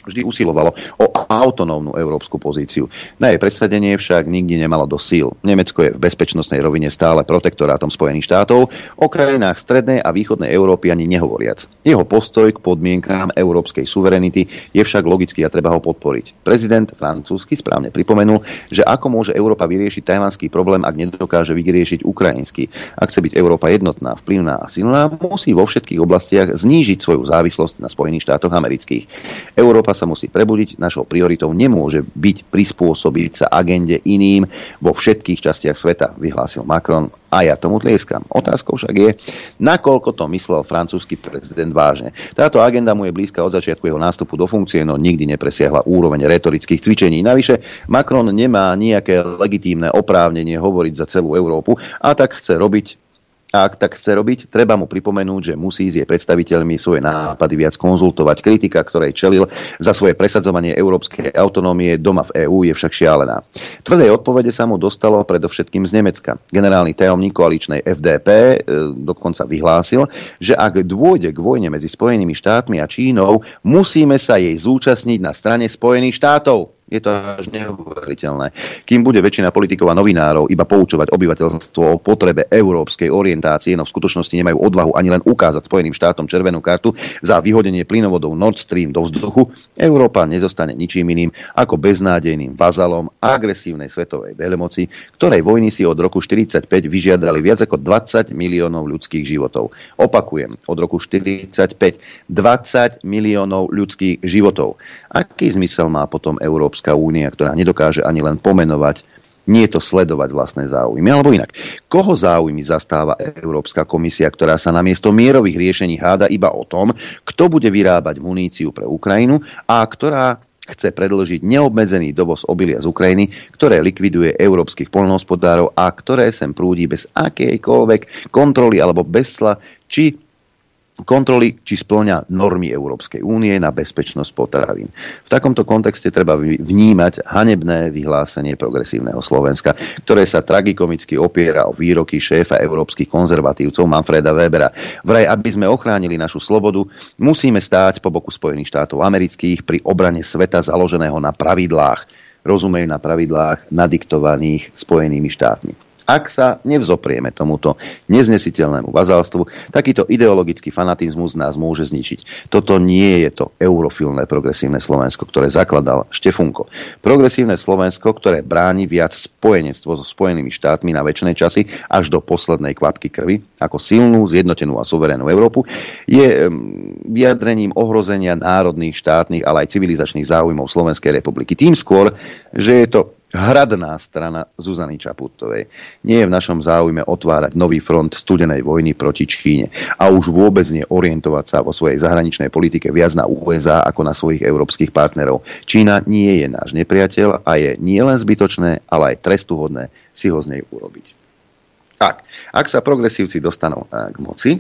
vždy usilovalo o autonómnu európsku pozíciu. Na jej predsadenie však nikdy nemalo do síl. Nemecko je v bezpečnostnej rovine stále protektorátom Spojených štátov, o krajinách strednej a východnej Európy ani nehovoriac. Jeho postoj k podmienkám európskej suverenity je však logický a treba ho podporiť. Prezident francúzsky správne pripomenul, že ako môže Európa vyriešiť tajvanský problém, ak nedokáže vyriešiť ukrajinský. Ak chce byť Európa jednotná, vplyvná a silná, musí vo všetkých oblastiach znížiť svoju závislosť na Spojených štátoch amerických. Európa Európa sa musí prebudiť, našou prioritou nemôže byť prispôsobiť sa agende iným vo všetkých častiach sveta, vyhlásil Macron a ja tomu tlieskam. Otázkou však je, nakoľko to myslel francúzsky prezident vážne. Táto agenda mu je blízka od začiatku jeho nástupu do funkcie, no nikdy nepresiahla úroveň retorických cvičení. Navyše, Macron nemá nejaké legitímne oprávnenie hovoriť za celú Európu a tak chce robiť a ak tak chce robiť, treba mu pripomenúť, že musí s jej predstaviteľmi svoje nápady viac konzultovať. Kritika, ktorej čelil za svoje presadzovanie európskej autonómie doma v EÚ je však šialená. Tvrdej odpovede sa mu dostalo predovšetkým z Nemecka. Generálny tajomník koaličnej FDP e, dokonca vyhlásil, že ak dôjde k vojne medzi Spojenými štátmi a Čínou, musíme sa jej zúčastniť na strane Spojených štátov. Je to až neuveriteľné. Kým bude väčšina politikov a novinárov iba poučovať obyvateľstvo o potrebe európskej orientácie, no v skutočnosti nemajú odvahu ani len ukázať Spojeným štátom červenú kartu za vyhodenie plynovodov Nord Stream do vzduchu, Európa nezostane ničím iným ako beznádejným vazalom agresívnej svetovej veľmoci, ktorej vojny si od roku 1945 vyžiadali viac ako 20 miliónov ľudských životov. Opakujem, od roku 1945 20 miliónov ľudských životov. Aký zmysel má potom Európska Európska únia, ktorá nedokáže ani len pomenovať nie to sledovať vlastné záujmy. Alebo inak, koho záujmy zastáva Európska komisia, ktorá sa namiesto mierových riešení háda iba o tom, kto bude vyrábať muníciu pre Ukrajinu a ktorá chce predložiť neobmedzený dovoz obilia z Ukrajiny, ktoré likviduje európskych polnohospodárov a ktoré sem prúdi bez akejkoľvek kontroly alebo bez cla, či kontroly, či splňa normy Európskej únie na bezpečnosť potravín. V takomto kontexte treba vnímať hanebné vyhlásenie progresívneho Slovenska, ktoré sa tragikomicky opiera o výroky šéfa európskych konzervatívcov Manfreda Webera. Vraj, aby sme ochránili našu slobodu, musíme stáť po boku Spojených štátov amerických pri obrane sveta založeného na pravidlách, rozumejú na pravidlách nadiktovaných Spojenými štátmi. Ak sa nevzoprieme tomuto neznesiteľnému vazalstvu, takýto ideologický fanatizmus nás môže zničiť. Toto nie je to eurofilné progresívne Slovensko, ktoré zakladal Štefunko. Progresívne Slovensko, ktoré bráni viac spojenectvo so Spojenými štátmi na väčšnej časy až do poslednej kvapky krvi, ako silnú, zjednotenú a suverénnu Európu, je vyjadrením ohrozenia národných, štátnych, ale aj civilizačných záujmov Slovenskej republiky. Tým skôr, že je to hradná strana Zuzany Čaputovej. Nie je v našom záujme otvárať nový front studenej vojny proti Číne a už vôbec nie orientovať sa vo svojej zahraničnej politike viac na USA ako na svojich európskych partnerov. Čína nie je náš nepriateľ a je nielen zbytočné, ale aj trestuhodné si ho z nej urobiť. Tak, ak sa progresívci dostanú eh, k moci,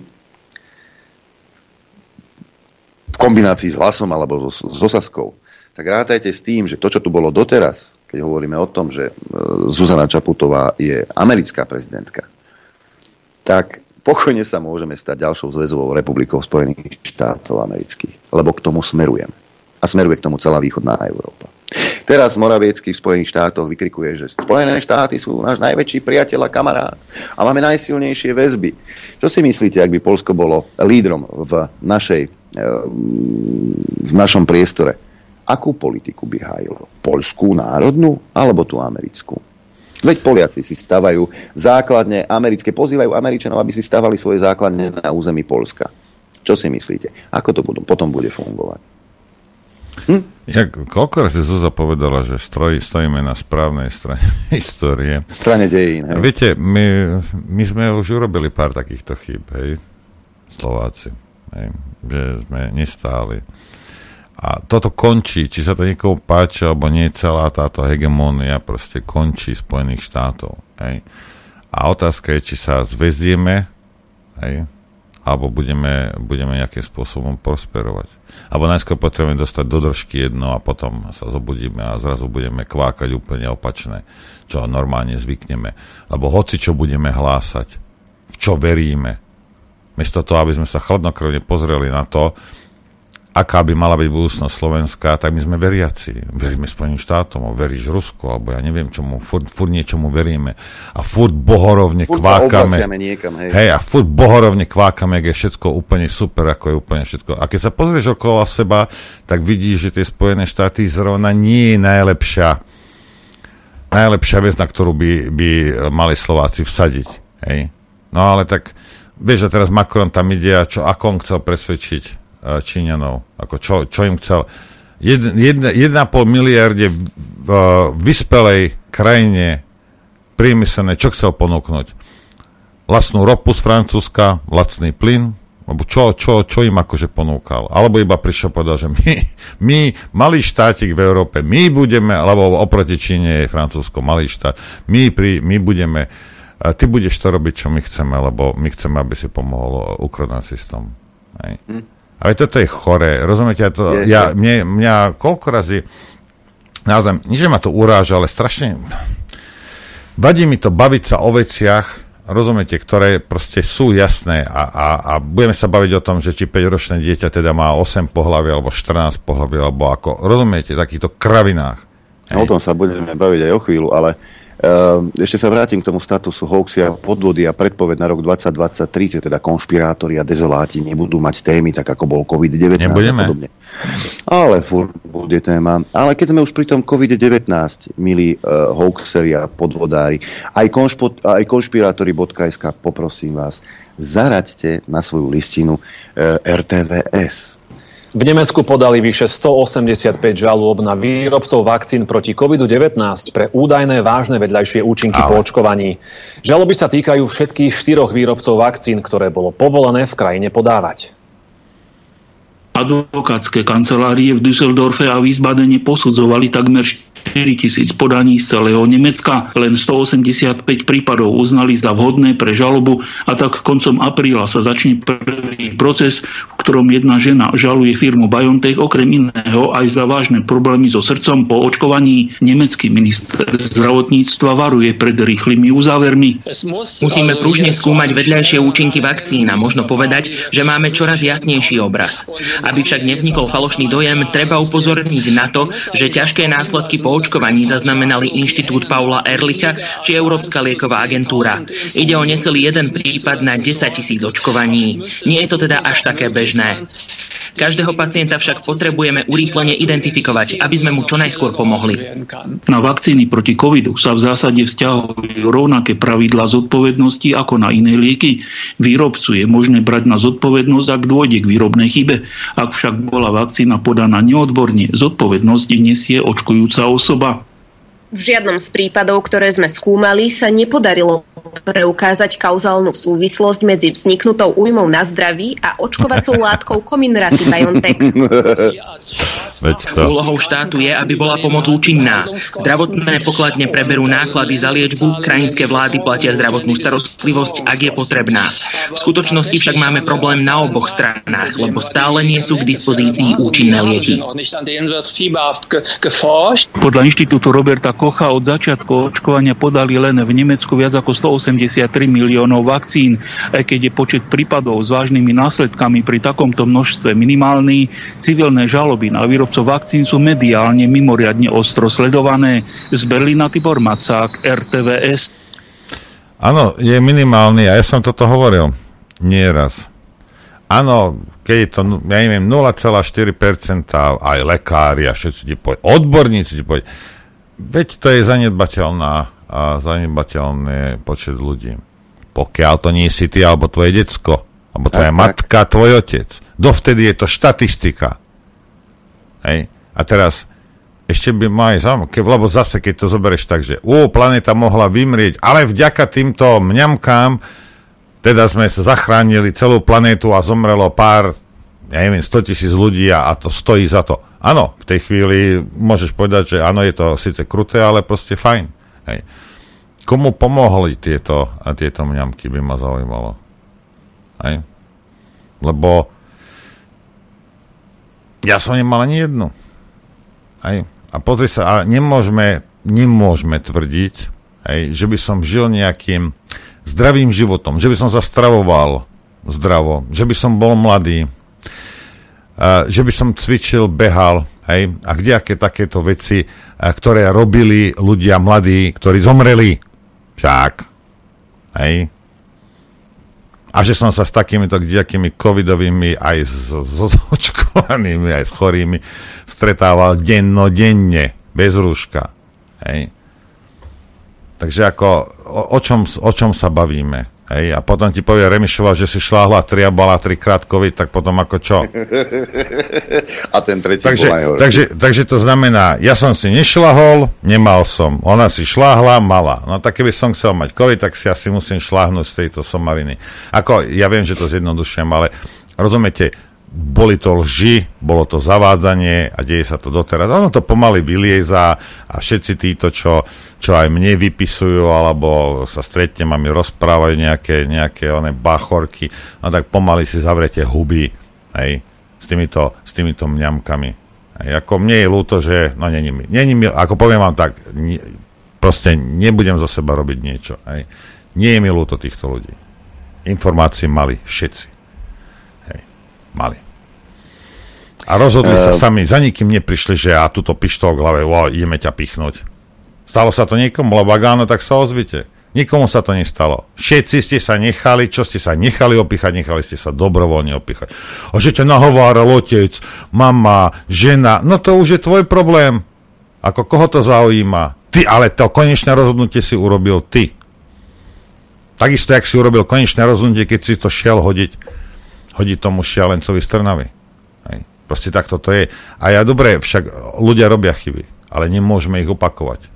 v kombinácii s hlasom alebo so, so Saskou, tak rátajte s tým, že to, čo tu bolo doteraz, keď hovoríme o tom, že e, Zuzana Čaputová je americká prezidentka, tak pokojne sa môžeme stať ďalšou zväzovou republikou Spojených štátov amerických, lebo k tomu smerujem. A smeruje k tomu celá východná Európa. Teraz Moraviecký v Spojených štátoch vykrikuje, že Spojené štáty sú náš najväčší priateľ a kamarát a máme najsilnejšie väzby. Čo si myslíte, ak by Polsko bolo lídrom v, našej, e, v našom priestore? Akú politiku by hájilo? Polskú národnú alebo tú americkú? Veď Poliaci si stavajú základne americké, pozývajú Američanov, aby si stavali svoje základne na území Polska. Čo si myslíte? Ako to budú, potom bude fungovať? Hm? Ja, koľko si Zuzá povedala, že stroj, stojíme na správnej strane histórie. Strane dejín. Hej. Viete, my, my sme už urobili pár takýchto chýb, hej, Slováci. Hej, že sme nestáli a toto končí, či sa to niekomu páči, alebo nie celá táto hegemónia proste končí Spojených štátov. Hej. A otázka je, či sa zväzieme, hej, alebo budeme, budeme nejakým spôsobom prosperovať. Alebo najskôr potrebujeme dostať do držky jedno a potom sa zobudíme a zrazu budeme kvákať úplne opačné, čo normálne zvykneme. Lebo hoci čo budeme hlásať, v čo veríme, miesto toho, aby sme sa chladnokrvne pozreli na to, aká by mala byť budúcnosť Slovenska, tak my sme veriaci. Veríme Spojeným štátom, veríš Rusku, alebo ja neviem čomu, furt, furt niečomu veríme. A furt bohorovne furt kvákame. Niekam, hej. hej. a furt bohorovne kvákame, je všetko úplne super, ako je úplne všetko. A keď sa pozrieš okolo seba, tak vidíš, že tie Spojené štáty zrovna nie je najlepšia najlepšia vec, na ktorú by, by mali Slováci vsadiť. Hej. No ale tak, vieš, že teraz Macron tam ide a čo, ako on chcel presvedčiť Číňanov. Ako čo, čo im chcel. 1,5 miliarde v uh, vyspelej krajine priemyselné, čo chcel ponúknuť? Lacnú ropu z Francúzska, lacný plyn, alebo čo, čo, čo im akože ponúkal. Alebo iba prišiel povedal, že my, my, malý štátik v Európe, my budeme, alebo oproti Číne je Francúzsko malý štát, my, pri, my budeme, ty budeš to robiť, čo my chceme, lebo my chceme, aby si pomohol ukronacistom. Hej. Hm. Ale toto je choré, rozumiete? To, je, ja, mne, mňa koľko razy, naozaj, nie že ma to uráža, ale strašne, vadí mi to baviť sa o veciach, rozumiete, ktoré proste sú jasné a, a, a budeme sa baviť o tom, že či 5-ročné dieťa teda má 8 pohlavy alebo 14 pohlavy, alebo ako, rozumiete, takýchto kravinách. No, o tom sa budeme baviť aj o chvíľu, ale ešte sa vrátim k tomu statusu hoaxy a podvody a predpoved na rok 2023, že teda konšpirátori a dezoláti nebudú mať témy, tak ako bol COVID-19 Nebudeme. a podobne. Ale furt bude téma. Ale keď sme už pri tom COVID-19, milí uh, hoaxeri a podvodári, aj, konšpo, aj konšpirátori.sk, poprosím vás, zaraďte na svoju listinu uh, RTVS v Nemecku podali vyše 185 žalôb na výrobcov vakcín proti COVID-19 pre údajné vážne vedľajšie účinky Ale. po očkovaní. Žaloby sa týkajú všetkých štyroch výrobcov vakcín, ktoré bolo povolené v krajine podávať. Advokátske kancelárie v Düsseldorfe a Wiesbadene posudzovali takmer 4 tisíc podaní z celého Nemecka. Len 185 prípadov uznali za vhodné pre žalobu a tak koncom apríla sa začne prvý proces, v ktorom jedna žena žaluje firmu BioNTech okrem iného aj za vážne problémy so srdcom po očkovaní. Nemecký minister zdravotníctva varuje pred rýchlymi uzávermi. Musíme pružne skúmať vedľajšie účinky vakcín a možno povedať, že máme čoraz jasnejší obraz. Aby však nevznikol falošný dojem, treba upozorniť na to, že ťažké následky po očkovaní zaznamenali Inštitút Paula Erlicha či Európska lieková agentúra. Ide o necelý jeden prípad na 10 tisíc očkovaní. Nie je to teda až také bežné. Každého pacienta však potrebujeme urýchlene identifikovať, aby sme mu čo najskôr pomohli. Na vakcíny proti covidu sa v zásade vzťahujú rovnaké pravidlá zodpovednosti ako na iné lieky. Výrobcu je možné brať na zodpovednosť, ak dôjde k výrobnej chybe. Ak však bola vakcína podaná neodborne, zodpovednosť nesie očkujúca osoba. V žiadnom z prípadov, ktoré sme skúmali, sa nepodarilo preukázať kauzálnu súvislosť medzi vzniknutou újmou na zdraví a očkovacou látkou Comirnaty BioNTech. Úlohou štátu je, aby bola pomoc účinná. Zdravotné pokladne preberú náklady za liečbu, krajinské vlády platia zdravotnú starostlivosť, ak je potrebná. V skutočnosti však máme problém na oboch stranách, lebo stále nie sú k dispozícii účinné lieky. Podľa inštitútu Roberta Kocha od začiatku očkovania podali len v Nemecku viac ako 183 miliónov vakcín. Aj keď je počet prípadov s vážnymi následkami pri takomto množstve minimálny, civilné žaloby na výrobcov vakcín sú mediálne mimoriadne ostro sledované. Z Berlína Tibor Macák, RTVS. Áno, je minimálny a ja som toto hovoril nieraz. Áno, keď je to, ja neviem, 0,4% aj lekári a všetci ti povedia, odborníci ti povedia, Veď to je zanedbateľná a zanedbateľný počet ľudí. Pokiaľ to nie si ty, alebo tvoje decko, alebo tvoja tak, matka, tak. tvoj otec. Dovtedy je to štatistika. Hej? A teraz ešte by ma aj zaujímavé, lebo zase keď to zoberieš tak, že ó, planéta mohla vymrieť, ale vďaka týmto mňamkám teda sme sa zachránili celú planétu a zomrelo pár, ja neviem, 100 tisíc ľudí a, a to stojí za to. Áno, v tej chvíli môžeš povedať, že áno, je to síce kruté, ale proste fajn. Hej. Komu pomohli tieto, tieto mňamky, by ma zaujímalo. Hej. Lebo ja som nemal ani jednu. Hej. A pozri sa, a nemôžeme, nemôžeme tvrdiť, hej, že by som žil nejakým zdravým životom, že by som sa stravoval zdravo, že by som bol mladý, že by som cvičil, behal, hej, a kdejaké takéto veci, ktoré robili ľudia mladí, ktorí zomreli. Však, hej. A že som sa s takýmito kdejakými covidovými aj s, s očkovanými, aj s chorými stretával dennodenne, bez rúška. Hej. Takže ako, o, o, čom, o čom sa bavíme? Hej, a potom ti povie Remišova, že si šláhla tri a bola tri krátkovi, tak potom ako čo? a ten tretí takže, takže, takže to znamená, ja som si nešlahol, nemal som. Ona si šláhla, mala. No tak keby som chcel mať COVID, tak si asi musím šláhnuť z tejto somariny. Ako, ja viem, že to zjednodušujem, ale rozumiete, boli to lži, bolo to zavádzanie a deje sa to doteraz. Ono to pomaly vylieza a všetci títo, čo, čo aj mne vypisujú alebo sa stretnem a mi rozprávajú nejaké, nejaké one bachorky, no tak pomaly si zavrete huby hej, s, týmito, s týmito mňamkami. Hej, ako mne je ľúto, že no není mi ako poviem vám tak, ne, proste nebudem zo seba robiť niečo. Hej. Nie je mi ľúto týchto ľudí. Informácie mali všetci mali. A rozhodli uh, sa sami, za nikým neprišli, že ja túto pištol v hlave, wow, ideme ťa pichnúť. Stalo sa to niekomu, lebo ak áno, tak sa ozvite. Nikomu sa to nestalo. Všetci ste sa nechali, čo ste sa nechali opichať, nechali ste sa dobrovoľne opichať. A že ťa nahováral otec, mama, žena, no to už je tvoj problém. Ako koho to zaujíma? Ty, ale to konečné rozhodnutie si urobil ty. Takisto, jak si urobil konečné rozhodnutie, keď si to šiel hodiť, hodiť tomu šialencovi z Trnavy. Hej. Proste takto to je. A ja dobre, však ľudia robia chyby, ale nemôžeme ich opakovať.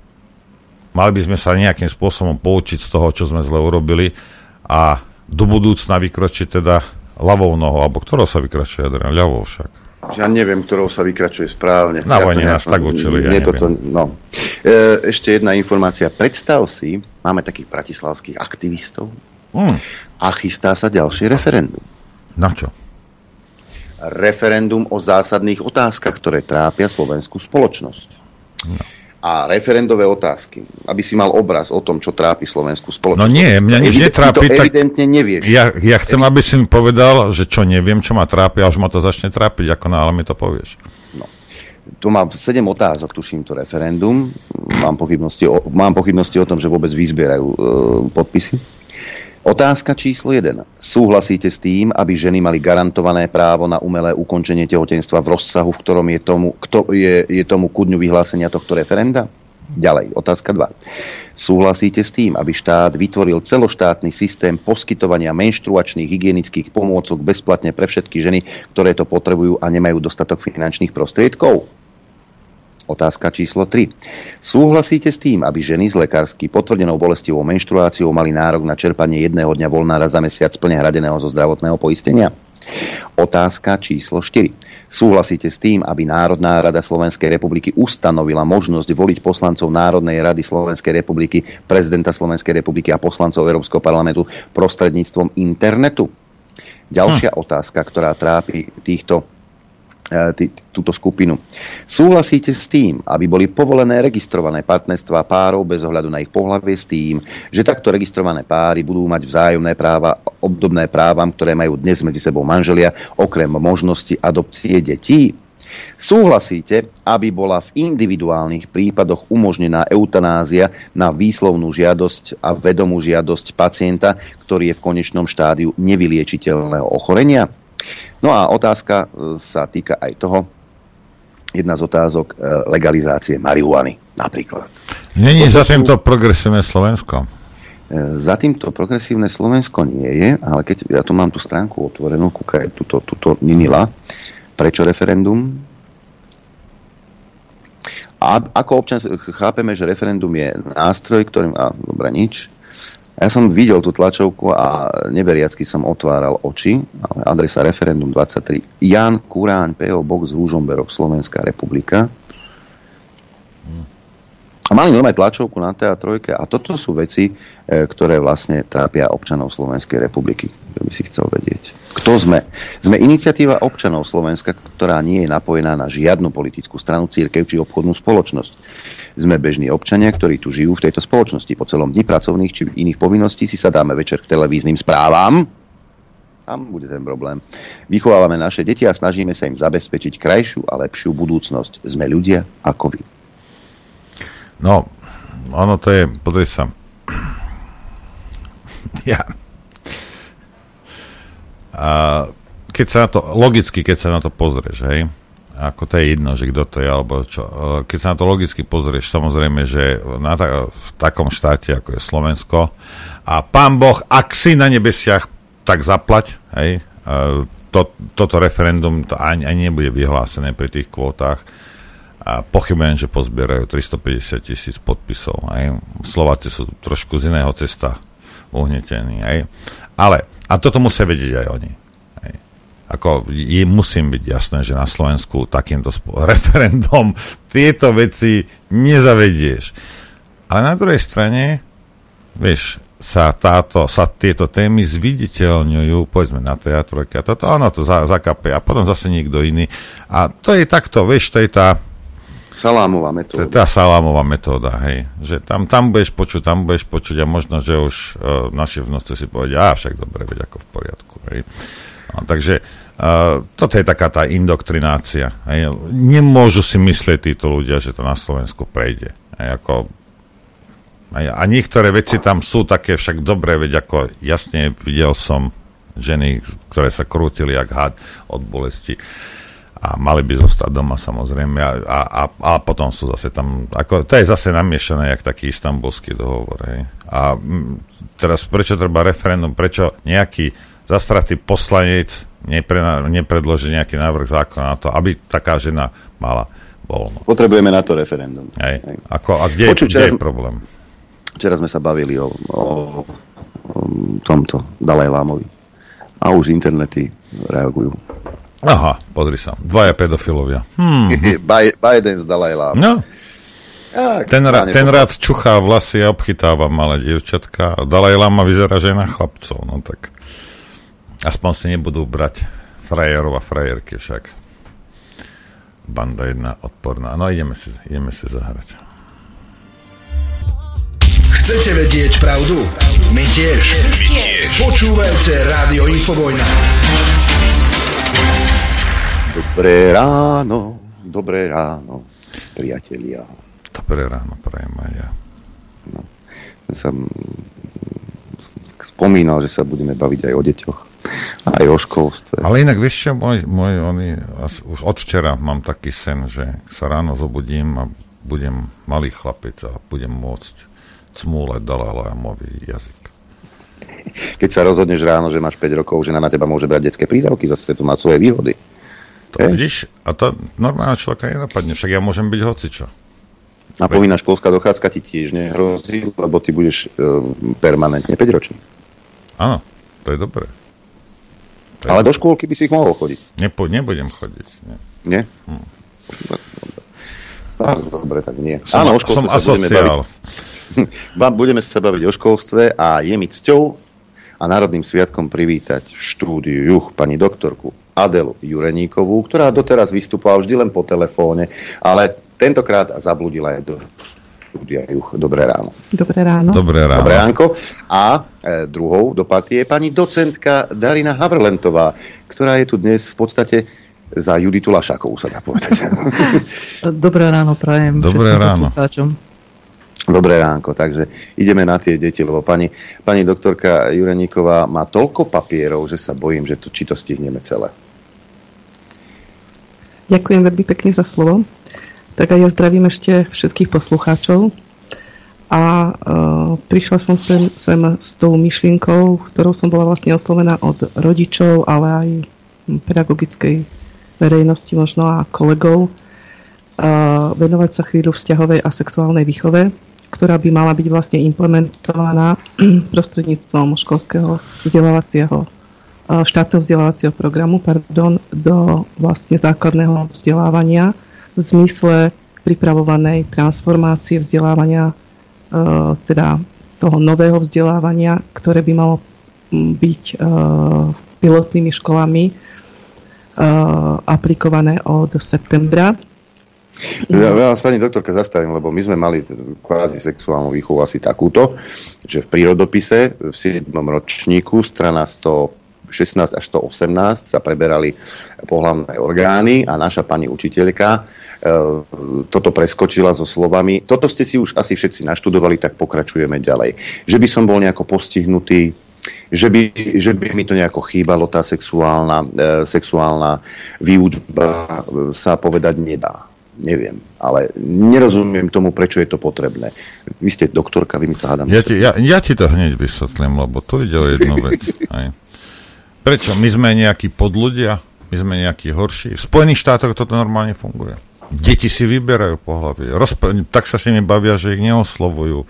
Mali by sme sa nejakým spôsobom poučiť z toho, čo sme zle urobili a do budúcna vykročiť teda ľavou nohou, alebo ktorou sa vykračuje, Adrian? Ľavou však. Ja neviem, ktorou sa vykračuje správne. Na vojne ja nás tak učili, ja toto, no. e, Ešte jedna informácia. Predstav si, máme takých bratislavských aktivistov hmm. a chystá sa ďalšie referendum. Na čo? Referendum o zásadných otázkach, ktoré trápia slovenskú spoločnosť. No a referendové otázky, aby si mal obraz o tom, čo trápi slovenskú spoločnosť. No nie, mňa nič netrápi. To evidentne nevieš. Ja, ja chcem, aby si mi povedal, že čo neviem, čo ma trápi, a už ma to začne trápiť, ako náhle mi to povieš. No. Tu mám 7 otázok, tuším to referendum. Mám pochybnosti o, mám pochybnosti o tom, že vôbec vyzbierajú e, podpisy. Otázka číslo 1. Súhlasíte s tým, aby ženy mali garantované právo na umelé ukončenie tehotenstva v rozsahu, v ktorom je tomu, kto je, je tomu ku dňu vyhlásenia tohto referenda? Ďalej, otázka 2. Súhlasíte s tým, aby štát vytvoril celoštátny systém poskytovania menštruačných hygienických pomôcok bezplatne pre všetky ženy, ktoré to potrebujú a nemajú dostatok finančných prostriedkov? Otázka číslo 3. Súhlasíte s tým, aby ženy s lekársky potvrdenou bolestivou menštruáciou mali nárok na čerpanie jedného dňa voľnára za mesiac plne hradeného zo zdravotného poistenia? Otázka číslo 4. Súhlasíte s tým, aby Národná rada Slovenskej republiky ustanovila možnosť voliť poslancov Národnej rady Slovenskej republiky, prezidenta Slovenskej republiky a poslancov Európskeho parlamentu prostredníctvom internetu? Ďalšia hm. otázka, ktorá trápi týchto E, túto skupinu. Súhlasíte s tým, aby boli povolené registrované partnerstva párov bez ohľadu na ich pohlavie s tým, že takto registrované páry budú mať vzájomné práva obdobné právam, ktoré majú dnes medzi sebou manželia, okrem možnosti adopcie detí? Súhlasíte, aby bola v individuálnych prípadoch umožnená eutanázia na výslovnú žiadosť a vedomú žiadosť pacienta, ktorý je v konečnom štádiu nevyliečiteľného ochorenia? No a otázka e, sa týka aj toho, jedna z otázok e, legalizácie marihuany napríklad. Není za týmto sú... progresívne Slovensko? E, za týmto progresívne Slovensko nie je, ale keď ja tu mám tú stránku otvorenú, kúkaj, tuto, tuto Ninila, prečo referendum? A ako občan chápeme, že referendum je nástroj, ktorým... A, dobre, nič. Ja som videl tú tlačovku a neberiacky som otváral oči, ale adresa referendum 23. Jan Kuráň, PO Box Rúžomberok, Slovenská republika. A mali normálne tlačovku na TA3 a toto sú veci, e, ktoré vlastne trápia občanov Slovenskej republiky, kto by si chcel vedieť. Kto sme? Sme iniciatíva občanov Slovenska, ktorá nie je napojená na žiadnu politickú stranu, církev či obchodnú spoločnosť. Sme bežní občania, ktorí tu žijú v tejto spoločnosti. Po celom dni pracovných či iných povinností si sa dáme večer k televíznym správam. Tam bude ten problém. Vychovávame naše deti a snažíme sa im zabezpečiť krajšiu a lepšiu budúcnosť. Sme ľudia ako vy. No, ono to je, podri sa. Ja. A keď sa na to, logicky, keď sa na to pozrieš, hej, ako to je jedno, že kto to je, alebo čo. E, keď sa na to logicky pozrieš, samozrejme, že na ta, v takom štáte, ako je Slovensko, a pán Boh, ak si na nebesiach, tak zaplať, hej, to, toto referendum to ani, ani nebude vyhlásené pri tých kvótach. A pochybujem, že pozbierajú 350 tisíc podpisov. Hej. Slováci sú trošku z iného cesta uhnetení. Hej. Ale, a toto musia vedieť aj oni ako je, musím byť jasné, že na Slovensku takýmto spo- referendum tieto veci nezavedieš. Ale na druhej strane, vieš, sa, táto, sa tieto témy zviditeľňujú, povedzme na teatrojke a toto, ono to za, zakape a potom zase niekto iný. A to je takto, vieš, to je tá Salámová metóda. Tá salámová metóda, hej. Že tam, tam budeš počuť, tam budeš počuť a možno, že už uh, naši vnúci si povedia, a však dobre, veď ako v poriadku, hej. No, takže uh, toto je taká tá indoktrinácia. Hej. Nemôžu si myslieť títo ľudia, že to na Slovensku prejde. Hej, ako, hej, a niektoré veci tam sú také však dobré, veď ako jasne videl som ženy, ktoré sa krútili jak had od bolesti a mali by zostať doma samozrejme a, a, a, a potom sú zase tam, ako, to je zase namiešané jak taký istambulský dohovor. Hej. A m, teraz prečo treba referendum, prečo nejaký zastratý poslanec nepre, nepredloží nejaký návrh zákona na to, aby taká žena mala voľno. Potrebujeme na to referendum. Hej. Ako, a kde, Počuť, kde je problém? Včera sme sa bavili o, o, o tomto Dalaj Lámovi a už internety reagujú. Aha, pozri sa. Dvaja pedofilovia. Hmm. Biden z Dalaj No. Ja, ten, ra, ten rád čuchá vlasy a obchytáva malé dievčatka. Dalaj Lama vyzerá, že je na chlapcov. No tak aspoň si nebudú brať frajerov a frajerky však. Banda jedna odporná. No ideme si, ideme si zahrať. Chcete vedieť pravdu? My tiež. My tiež. Počúvajte Rádio Infovojna. Dobré ráno, dobré ráno, priatelia. Dobré ráno, prajem aj ja. No, som spomínal, že sa budeme baviť aj o deťoch, aj o školstve. Ale inak vieš čo, môj, môj oni, už od včera mám taký sen, že sa ráno zobudím a budem malý chlapec a budem môcť cmúleť Dalajlamový jazyk. Keď sa rozhodneš ráno, že máš 5 rokov, žena na teba môže brať detské prídavky, zase to má svoje výhody. To e? vidíš? A to normálne človeka nenapadne. Však ja môžem byť hocičo. A povinná školská dochádzka ti tiež nehrozí, lebo ty budeš uh, permanentne 5 ročný. Áno, to je dobré. To Ale je... do škôlky by si ich mohol chodiť. Nepo, nebudem chodiť. Nie? Nie? Hm. Dobre, tak nie. Som, Áno, o som sa budeme baviť. budeme sa baviť o školstve a je mi cťou a Národným sviatkom privítať v štúdiu juch pani doktorku Adelu Jureníkovú, ktorá doteraz vystupovala vždy len po telefóne, ale tentokrát zabludila aj do štúdia juch. Dobré ráno. Dobré ráno. Dobré ráno. Dobré ránko. A e, druhou do partie je pani docentka Darina Havrlentová, ktorá je tu dnes v podstate za Juditu Lašákovú, sa dá povedať. Dobré ráno prajem Dobré ráno. Dobré ránko, takže ideme na tie deti, lebo pani, pani doktorka Jureníková má toľko papierov, že sa bojím, že to, či to stihneme celé. Ďakujem veľmi pekne za slovo. Tak aj ja zdravím ešte všetkých poslucháčov. A uh, prišla som sem, sem s tou myšlienkou, ktorou som bola vlastne oslovená od rodičov, ale aj pedagogickej verejnosti možno a kolegov, uh, venovať sa chvíľu vzťahovej a sexuálnej výchove ktorá by mala byť vlastne implementovaná prostredníctvom školského vzdelávacieho štátneho vzdelávacieho programu pardon, do vlastne základného vzdelávania v zmysle pripravovanej transformácie vzdelávania, teda toho nového vzdelávania, ktoré by malo byť pilotnými školami aplikované od septembra ja, vás, pani doktorka, zastavím, lebo my sme mali kvázi sexuálnu výchovu asi takúto, že v prírodopise v 7. ročníku strana 116 až 118 sa preberali pohľavné orgány a naša pani učiteľka e, toto preskočila so slovami, toto ste si už asi všetci naštudovali, tak pokračujeme ďalej. Že by som bol nejako postihnutý, že by, že by mi to nejako chýbalo, tá sexuálna, e, sexuálna výučba e, sa povedať nedá neviem, ale nerozumiem tomu, prečo je to potrebné. Vy ste doktorka, vy mi to hádam. Ja ti, ja, ja ti to hneď vysvetlím, lebo tu ide o jednu vec. Aj. Prečo? My sme nejakí podľudia? My sme nejakí horší? V Spojených štátoch toto normálne funguje. Deti si vyberajú po hlavie. Rozp- tak sa s nimi bavia, že ich neoslovujú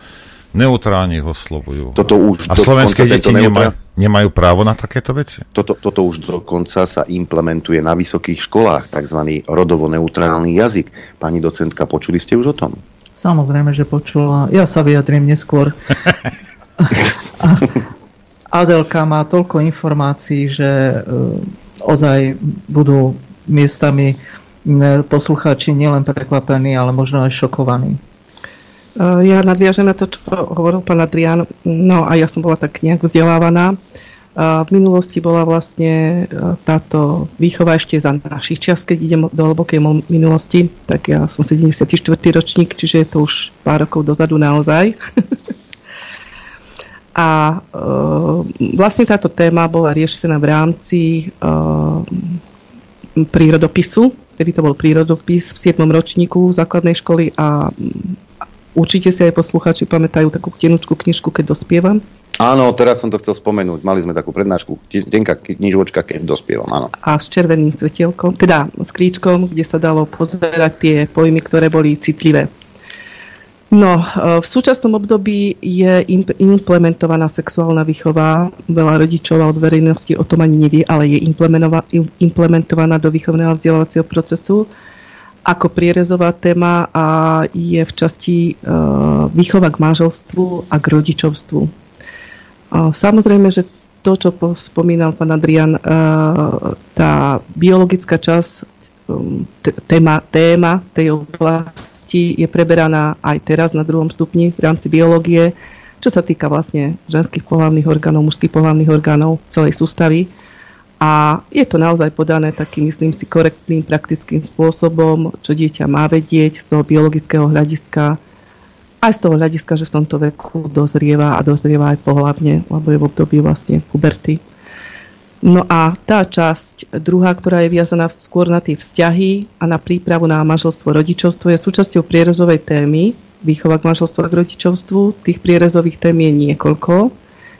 neutrálne ich oslovujú. Toto už a slovenské deti neutrál... nemajú právo na takéto veci? Toto, toto už dokonca sa implementuje na vysokých školách, tzv. rodovo neutrálny jazyk. Pani docentka, počuli ste už o tom? Samozrejme, že počula. Ja sa vyjadrím neskôr. Adelka má toľko informácií, že uh, ozaj budú miestami poslucháči nielen prekvapení, ale možno aj šokovaní. Eh, ja nadviažem na to, čo hovoril pán Adrián. No a ja som bola tak nejak vzdelávaná. v minulosti bola vlastne táto výchova ešte za našich čas, keď idem do hlbokej minulosti, tak ja som 74. ročník, čiže je to už pár rokov dozadu naozaj. A vlastne táto téma bola riešená v rámci prírodopisu, tedy to bol prírodopis v 7. ročníku základnej školy a určite si aj poslucháči pamätajú takú tenučku knižku, keď dospievam. Áno, teraz som to chcel spomenúť. Mali sme takú prednášku, tenka knižočka, keď dospievam, áno. A s červeným svetielkom, teda s kríčkom, kde sa dalo pozerať tie pojmy, ktoré boli citlivé. No, e, v súčasnom období je implementovaná sexuálna výchova. Veľa rodičov a od verejnosti o tom ani nevie, ale je implementovaná do výchovného vzdelávacieho procesu ako prierezová téma a je v časti e, výchova k manželstvu a k rodičovstvu. Samozrejme, že to, čo spomínal pán Adrian, e, tá biologická časť, téma, téma tej oblasti, časti je preberaná aj teraz na druhom stupni v rámci biológie, čo sa týka vlastne ženských pohľavných orgánov, mužských pohľavných orgánov celej sústavy. A je to naozaj podané takým, myslím si, korektným, praktickým spôsobom, čo dieťa má vedieť z toho biologického hľadiska, aj z toho hľadiska, že v tomto veku dozrieva a dozrieva aj pohľavne, lebo je v období vlastne puberty. No a tá časť druhá, ktorá je viazaná skôr na tie vzťahy a na prípravu na manželstvo rodičovstvo, je súčasťou prierezovej témy výchova k manželstvu a k rodičovstvu. Tých prierezových tém je niekoľko.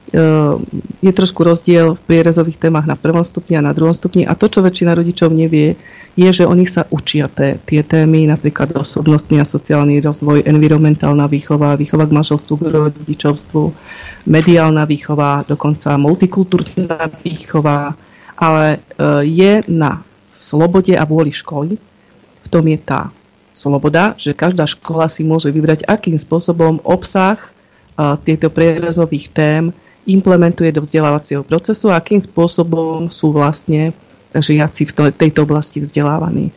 Ehm, je trošku rozdiel v prierezových témach na prvom stupni a na druhom stupni. A to, čo väčšina rodičov nevie, je, že oni sa učia té, tie témy, napríklad osobnostný a sociálny rozvoj, environmentálna výchova, výchova k manželstvu, k rodičovstvu, mediálna výchova, dokonca multikultúrna výchova, ale e, je na slobode a vôli školy, v tom je tá sloboda, že každá škola si môže vybrať, akým spôsobom obsah e, tieto prierezových tém implementuje do vzdelávacieho procesu a akým spôsobom sú vlastne žiaci v tejto oblasti vzdelávaní.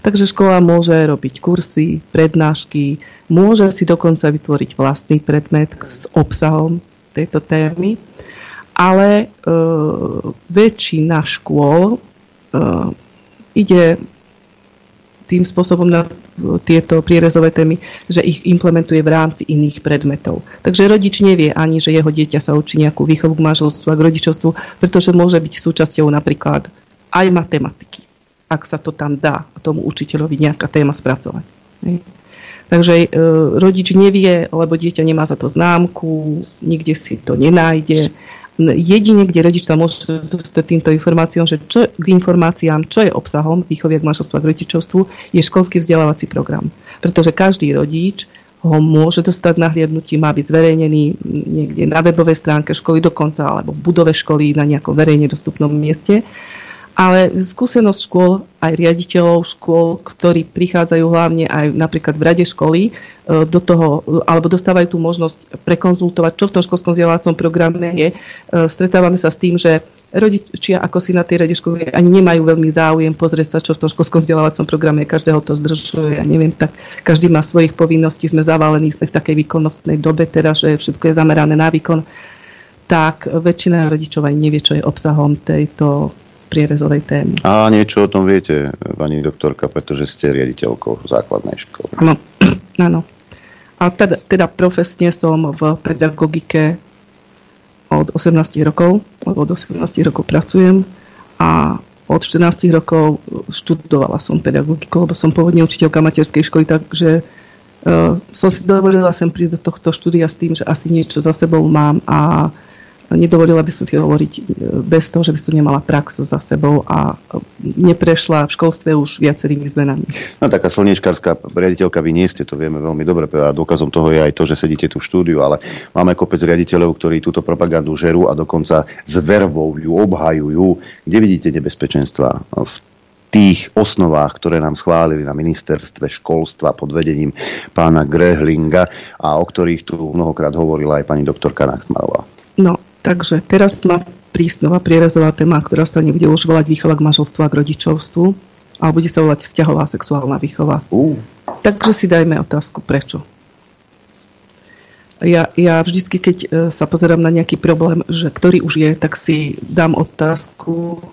Takže škola môže robiť kursy, prednášky, môže si dokonca vytvoriť vlastný predmet s obsahom tejto témy, ale e, väčšina škôl e, ide tým spôsobom na tieto prierezové témy, že ich implementuje v rámci iných predmetov. Takže rodič nevie ani, že jeho dieťa sa učí nejakú výchovu k manželstvu a k rodičovstvu, pretože môže byť súčasťou napríklad aj matematiky, ak sa to tam dá tomu učiteľovi nejaká téma spracovať. Takže e, rodič nevie, lebo dieťa nemá za to známku, nikde si to nenájde jedine, kde rodič sa môže dostať týmto informáciám, že čo k informáciám, čo je obsahom výchovia k manželstvu k rodičovstvu, je školský vzdelávací program. Pretože každý rodič ho môže dostať na hliadnutí, má byť zverejnený niekde na webovej stránke školy dokonca, alebo v budove školy na nejakom verejne dostupnom mieste ale skúsenosť škôl, aj riaditeľov škôl, ktorí prichádzajú hlavne aj napríklad v rade školy, e, do toho, alebo dostávajú tú možnosť prekonzultovať, čo v tom školskom vzdelávacom programe je. E, stretávame sa s tým, že rodičia ako si na tej rade školy ani nemajú veľmi záujem pozrieť sa, čo v tom školskom vzdelávacom programe každého to zdržuje, ja neviem, tak každý má svojich povinností, sme zavalení, sme v takej výkonnostnej dobe teraz, že všetko je zamerané na výkon, tak väčšina rodičov ani nevie, čo je obsahom tejto prierezovej témy. A niečo o tom viete, pani doktorka, pretože ste riaditeľkou základnej školy. Áno, áno. A teda, teda profesne som v pedagogike od 18 rokov, od 18 rokov pracujem a od 14 rokov študovala som pedagogiku, lebo som pôvodne učiteľka materskej školy, takže uh, som si dovolila sem prísť do tohto štúdia s tým, že asi niečo za sebou mám a nedovolila by som si hovoriť e, bez toho, že by som nemala prax za sebou a neprešla v školstve už viacerými zmenami. No taká slniečkárska riaditeľka vy nie ste, to vieme veľmi dobre a dôkazom toho je aj to, že sedíte tu v štúdiu, ale máme kopec riaditeľov, ktorí túto propagandu žerú a dokonca s vervou ju obhajujú. Kde vidíte nebezpečenstva v tých osnovách, ktoré nám schválili na ministerstve školstva pod vedením pána Grehlinga a o ktorých tu mnohokrát hovorila aj pani doktorka Nachtmarová. No, Takže teraz má prísť nová prierezová téma, ktorá sa nebude už volať výchova k manželstvu a k rodičovstvu, ale bude sa volať vzťahová sexuálna výchova. Uh. Takže si dajme otázku, prečo. Ja, ja vždycky, keď e, sa pozerám na nejaký problém, že ktorý už je, tak si dám otázku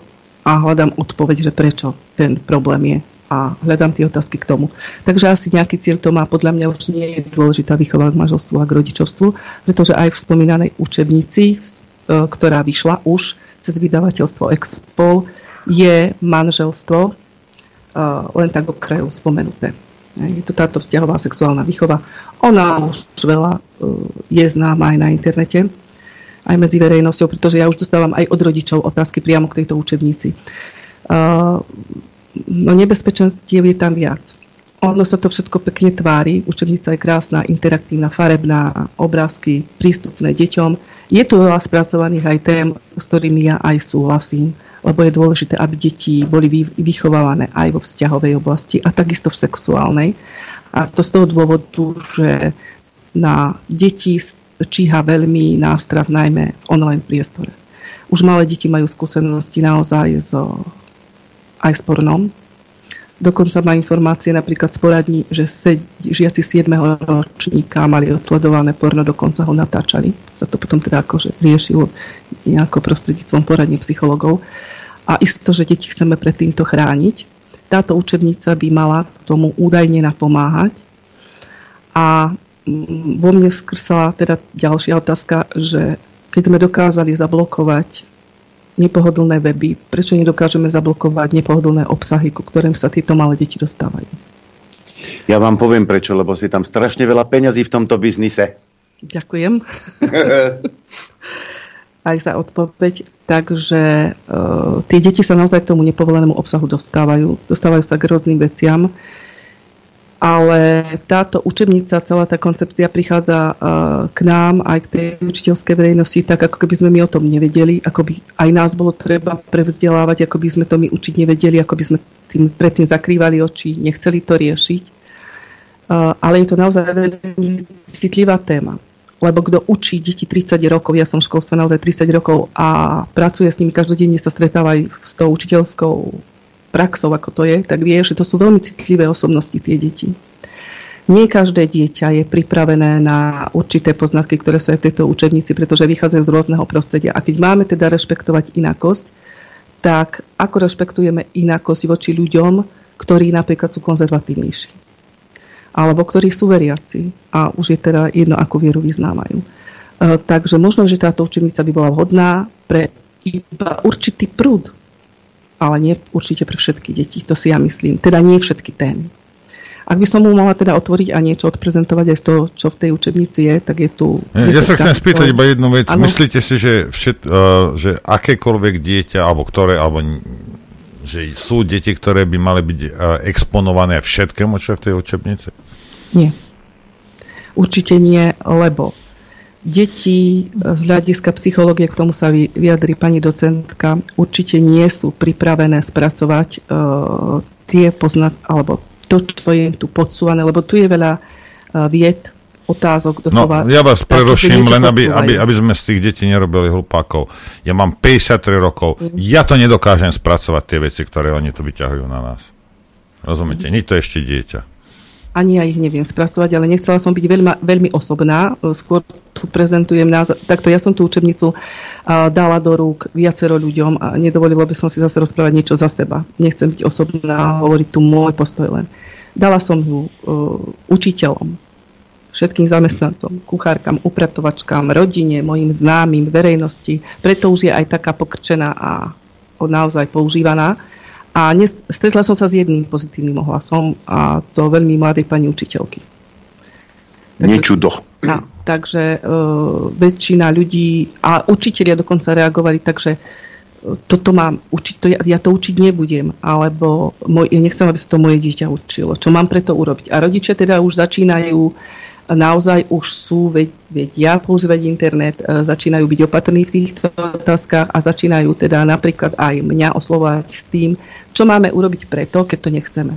a hľadám odpoveď, že prečo ten problém je a hľadám tie otázky k tomu. Takže asi nejaký cieľ to má. Podľa mňa už nie je dôležitá výchova k manželstvu a k rodičovstvu, pretože aj v spomínanej učebnici, e, ktorá vyšla už cez vydavateľstvo Expol, je manželstvo e, len tak okrajov spomenuté. Je to táto vzťahová sexuálna výchova. Ona už veľa e, je známa aj na internete, aj medzi verejnosťou, pretože ja už dostávam aj od rodičov otázky priamo k tejto učebnici. No nebezpečenstiev je tam viac. Ono sa to všetko pekne tvári, učebnica je krásna, interaktívna, farebná, obrázky prístupné deťom. Je tu veľa spracovaných aj tém, s ktorými ja aj súhlasím lebo je dôležité, aby deti boli vychovávané aj vo vzťahovej oblasti a takisto v sexuálnej. A to z toho dôvodu, že na deti číha veľmi nástrav najmä v online priestore. Už malé deti majú skúsenosti naozaj so, aj s pornom. Dokonca má informácie napríklad z poradní, že sed, žiaci 7. ročníka mali odsledované porno, dokonca ho natáčali. Sa to potom teda akože riešilo nejako prostredníctvom poradní psychologov a isto, že deti chceme pred týmto chrániť. Táto učebnica by mala tomu údajne napomáhať. A mm, vo mne skrsala teda ďalšia otázka, že keď sme dokázali zablokovať nepohodlné weby, prečo nedokážeme zablokovať nepohodlné obsahy, ku ktorým sa tieto malé deti dostávajú? Ja vám poviem prečo, lebo si tam strašne veľa peňazí v tomto biznise. Ďakujem. aj za odpoveď. Takže e, tie deti sa naozaj k tomu nepovolenému obsahu dostávajú. Dostávajú sa k rôznym veciam. Ale táto učebnica, celá tá koncepcia prichádza e, k nám aj k tej učiteľskej verejnosti tak, ako keby sme my o tom nevedeli, ako by aj nás bolo treba prevzdelávať, ako by sme to my učiť nevedeli, ako by sme tým predtým zakrývali oči, nechceli to riešiť. Uh, ale je to naozaj veľmi citlivá téma lebo kto učí deti 30 rokov, ja som v školstve naozaj 30 rokov a pracuje s nimi každodenne, sa stretáva aj s tou učiteľskou praxou, ako to je, tak vie, že to sú veľmi citlivé osobnosti tie deti. Nie každé dieťa je pripravené na určité poznatky, ktoré sú aj v tejto učebnici, pretože vychádzajú z rôzneho prostredia. A keď máme teda rešpektovať inakosť, tak ako rešpektujeme inakosť voči ľuďom, ktorí napríklad sú konzervatívnejší alebo ktorí sú veriaci a už je teda jedno, akú vieru vyznávajú. E, takže možno, že táto učebnica by bola vhodná pre iba určitý prúd, ale nie určite pre všetky deti, to si ja myslím. Teda nie všetky témy. Ak by som mu mohla teda otvoriť a niečo odprezentovať aj z toho, čo v tej učebnici je, tak je tu... Ja, ja sa chcem spýtať iba jednu vec. Ano? Myslíte si, že, všet, uh, že akékoľvek dieťa, alebo ktoré, alebo že sú deti, ktoré by mali byť uh, exponované všetkému, čo je v tej učebnici? Nie. Určite nie, lebo deti z hľadiska psychológie, k tomu sa vyjadri pani docentka, určite nie sú pripravené spracovať uh, tie poznat, alebo to, čo je tu podsúvané, lebo tu je veľa uh, vied, otázok. Doslova, no, ja vás preruším, len aby, aby, aby sme z tých detí nerobili hlupákov. Ja mám 53 rokov, mm. ja to nedokážem spracovať tie veci, ktoré oni tu vyťahujú na nás. Rozumiete? Mm. Nie to ešte dieťa ani ja ich neviem spracovať, ale nechcela som byť veľmi, veľmi osobná. Skôr tu prezentujem názor. Takto ja som tú učebnicu dala do rúk viacero ľuďom a nedovolila by som si zase rozprávať niečo za seba. Nechcem byť osobná, hovoriť tu môj postoj len. Dala som ju uh, učiteľom, všetkým zamestnancom, kuchárkam, upratovačkám, rodine, mojim známym, verejnosti. Preto už je aj taká pokrčená a naozaj používaná. A stretla som sa s jedným pozitívnym ohlasom a to veľmi mladej pani učiteľky. Nečudo. A, takže e, väčšina ľudí, a učiteľia dokonca reagovali takže e, toto mám učiť, to ja, ja to učiť nebudem, alebo môj, ja nechcem, aby sa to moje dieťa učilo. Čo mám preto urobiť? A rodičia teda už začínajú naozaj už sú, veď, vedia používať internet, e, začínajú byť opatrní v týchto otázkach a začínajú teda napríklad aj mňa oslovať s tým, čo máme urobiť preto, keď to nechceme.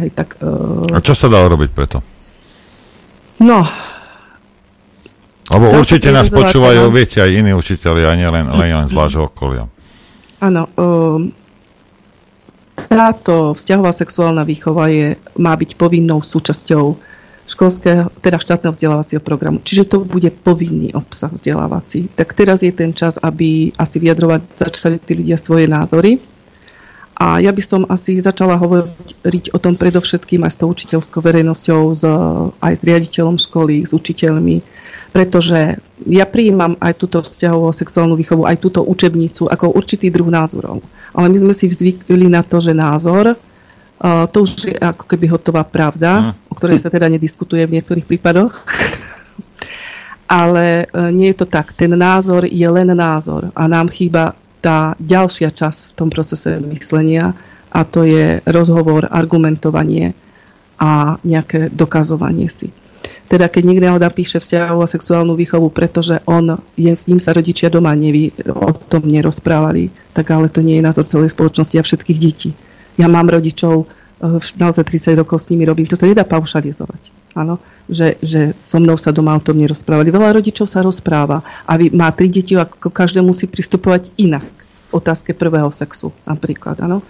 Hej, tak, uh... A čo sa dá urobiť preto? No, lebo určite nás počúvajú, áno. viete, aj iní učiteľi, a nielen len, len z vášho okolia. Áno. Um, táto vzťahová sexuálna výchova je, má byť povinnou súčasťou školského, teda štátneho vzdelávacieho programu. Čiže to bude povinný obsah vzdelávací. Tak teraz je ten čas, aby asi vyjadrovať začali tí ľudia svoje názory. A ja by som asi začala hovoriť o tom predovšetkým aj s tou učiteľskou verejnosťou, s, aj s riaditeľom školy, s učiteľmi, pretože ja prijímam aj túto vzťahovú sexuálnu výchovu, aj túto učebnicu ako určitý druh názorov. Ale my sme si zvykli na to, že názor to už je ako keby hotová pravda, mm. o ktorej sa teda nediskutuje v niektorých prípadoch. Ale uh, nie je to tak. Ten názor je len názor a nám chýba tá ďalšia časť v tom procese myslenia a to je rozhovor, argumentovanie a nejaké dokazovanie si. Teda keď niekto napíše vzťahovú a sexuálnu výchovu, pretože on je, s ním sa rodičia doma neví, o tom nerozprávali, tak ale to nie je názor celej spoločnosti a všetkých detí ja mám rodičov, eh, naozaj 30 rokov s nimi robím, to sa nedá paušalizovať. Áno, že, že so mnou sa doma o tom nerozprávali. Veľa rodičov sa rozpráva a má tri deti, ako každé musí pristupovať inak. Otázke prvého sexu napríklad, áno.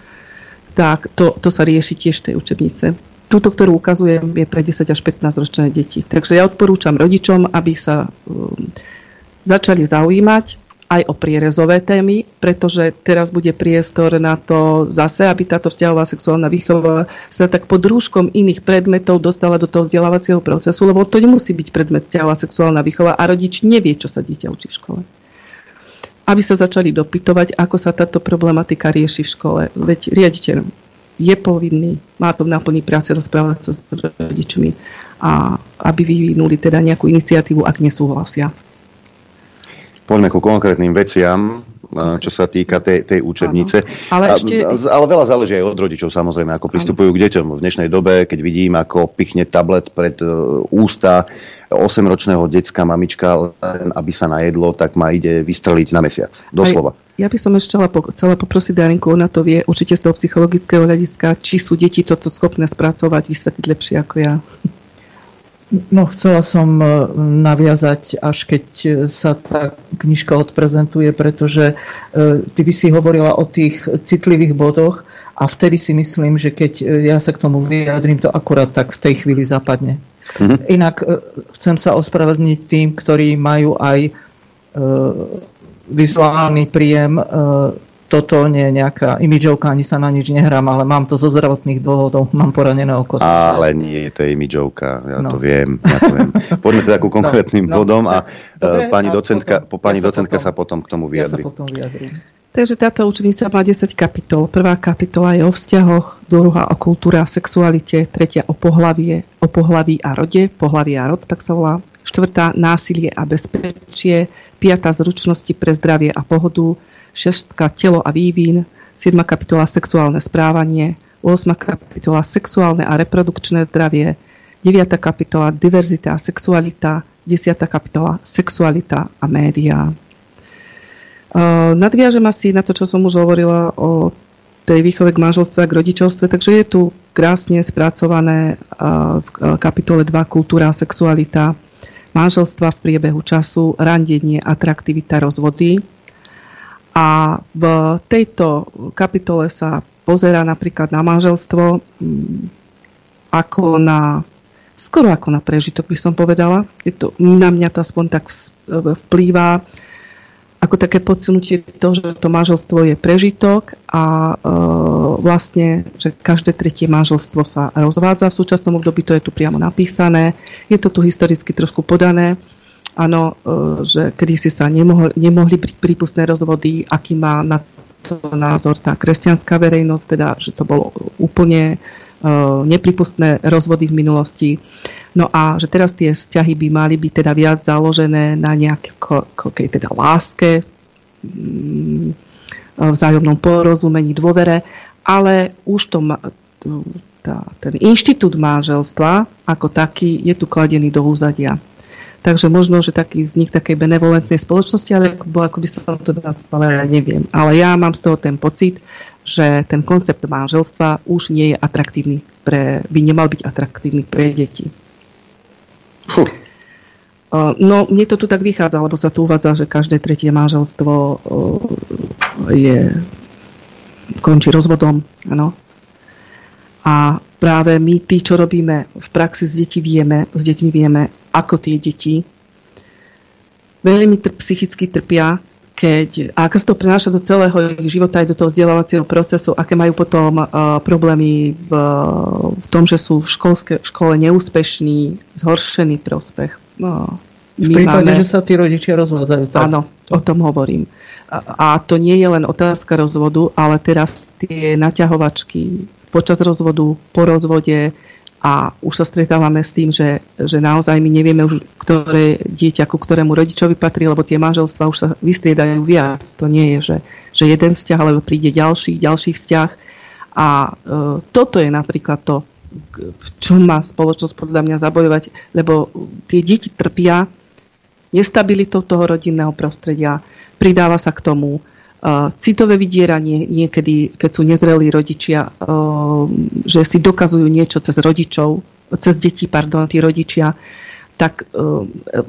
Tak to, to sa rieši tiež v tej učebnice. Túto, ktorú ukazujem, je pre 10 až 15 ročné deti. Takže ja odporúčam rodičom, aby sa um, začali zaujímať aj o prierezové témy, pretože teraz bude priestor na to zase, aby táto vzťahová sexuálna výchova sa tak pod rúškom iných predmetov dostala do toho vzdelávacieho procesu, lebo to nemusí byť predmet vzťahová sexuálna výchova a rodič nevie, čo sa dieťa učí v škole. Aby sa začali dopytovať, ako sa táto problematika rieši v škole. Veď riaditeľ je povinný, má to naplniť práce rozprávať sa s rodičmi a aby vyvinuli teda nejakú iniciatívu, ak nesúhlasia poďme ku konkrétnym veciam, čo sa týka tej, tej učebnice. Ale, ešte... ale veľa záleží aj od rodičov samozrejme, ako pristupujú k deťom. V dnešnej dobe, keď vidím, ako pichne tablet pred e, ústa 8-ročného decka mamička, len aby sa najedlo, tak ma ide vystreliť na mesiac. Doslova. Aj, ja by som ešte chcela poprosiť Darinku, ona to vie určite z toho psychologického hľadiska, či sú deti toto schopné spracovať, vysvetliť lepšie ako ja. No, chcela som e, naviazať, až keď e, sa tá knižka odprezentuje, pretože e, ty by si hovorila o tých citlivých bodoch a vtedy si myslím, že keď ja sa k tomu vyjadrím, to akurát tak v tej chvíli zapadne. Mm-hmm. Inak chcem sa ospravedlniť tým, ktorí majú aj vizuálny príjem toto nie je nejaká imidžovka, ani sa na nič nehrám, ale mám to zo zdravotných dôvodov, mám poranené oko. Ale nie je to imidžovka, ja no. to viem. Ja to viem. Poďme teda ku no, konkrétnym no, bodom a dobre, pani, docentka, potom, pani ja docentka sa potom, sa potom k tomu vyjadri. Ja sa potom vyjadrím. Takže táto učenica má 10 kapitol. Prvá kapitola je o vzťahoch, druhá o kultúre a sexualite, tretia o pohlavie, o pohlaví a rode, pohlavie a rod, tak sa volá. Štvrtá násilie a bezpečie, piatá zručnosti pre zdravie a pohodu, 6. Telo a vývin, 7. kapitola Sexuálne správanie, 8. kapitola Sexuálne a reprodukčné zdravie, 9. kapitola Diverzita a sexualita, 10. kapitola Sexualita a média. Nadviažem asi na to, čo som už hovorila o tej výchove k manželstve a k rodičovstve, takže je tu krásne spracované v kapitole 2 Kultúra a sexualita, manželstva v priebehu času, randenie, atraktivita, rozvody, a v tejto kapitole sa pozera napríklad na manželstvo mm, ako na skoro ako na prežitok by som povedala. Je to, na mňa to aspoň tak vplýva ako také podsunutie to, že to manželstvo je prežitok a e, vlastne, že každé tretie manželstvo sa rozvádza. V súčasnom období to je tu priamo napísané. Je to tu historicky trošku podané áno, e, že kedy si sa nemohli, nemohli byť prípustné rozvody, aký má na to názor tá kresťanská verejnosť, teda, že to bolo úplne uh, nepripustné rozvody v minulosti. No a že teraz tie vzťahy by mali byť teda viac založené na nejakej teda láske, mm, vzájomnom porozumení, dôvere, ale už to ma, tá, ten inštitút manželstva ako taký je tu kladený do úzadia. Takže možno, že taký vznik takej benevolentnej spoločnosti, ale ako, ako by som to nazvala, ja neviem. Ale ja mám z toho ten pocit, že ten koncept manželstva už nie je atraktívny pre, by nemal byť atraktívny pre deti. Huh. No, mne to tu tak vychádza, lebo sa tu uvádza, že každé tretie manželstvo je, končí rozvodom. Ano. A práve my, tí, čo robíme v praxi s, deti vieme, s deťmi vieme, ako tie deti veľmi tr- psychicky trpia, keď, a ako sa to prenáša do celého ich života aj do toho vzdelávacieho procesu, aké majú potom uh, problémy v, v tom, že sú v školske, v škole neúspešní, zhoršený prospech. Uh, v prípade, máme, že sa tí rodičia rozvádzajú. Tak? Áno, o tom hovorím. A, a to nie je len otázka rozvodu, ale teraz tie naťahovačky počas rozvodu, po rozvode, a už sa stretávame s tým, že, že naozaj my nevieme už, ktoré dieťa ku ktorému rodičovi patrí, lebo tie manželstva už sa vystriedajú viac. To nie je, že, že jeden vzťah, alebo príde ďalší, ďalší vzťah. A e, toto je napríklad to, v čom má spoločnosť podľa mňa zabojovať, lebo tie deti trpia nestabilitou toho rodinného prostredia, pridáva sa k tomu citové vydieranie niekedy, keď sú nezrelí rodičia, že si dokazujú niečo cez rodičov, cez deti, pardon, tí rodičia, tak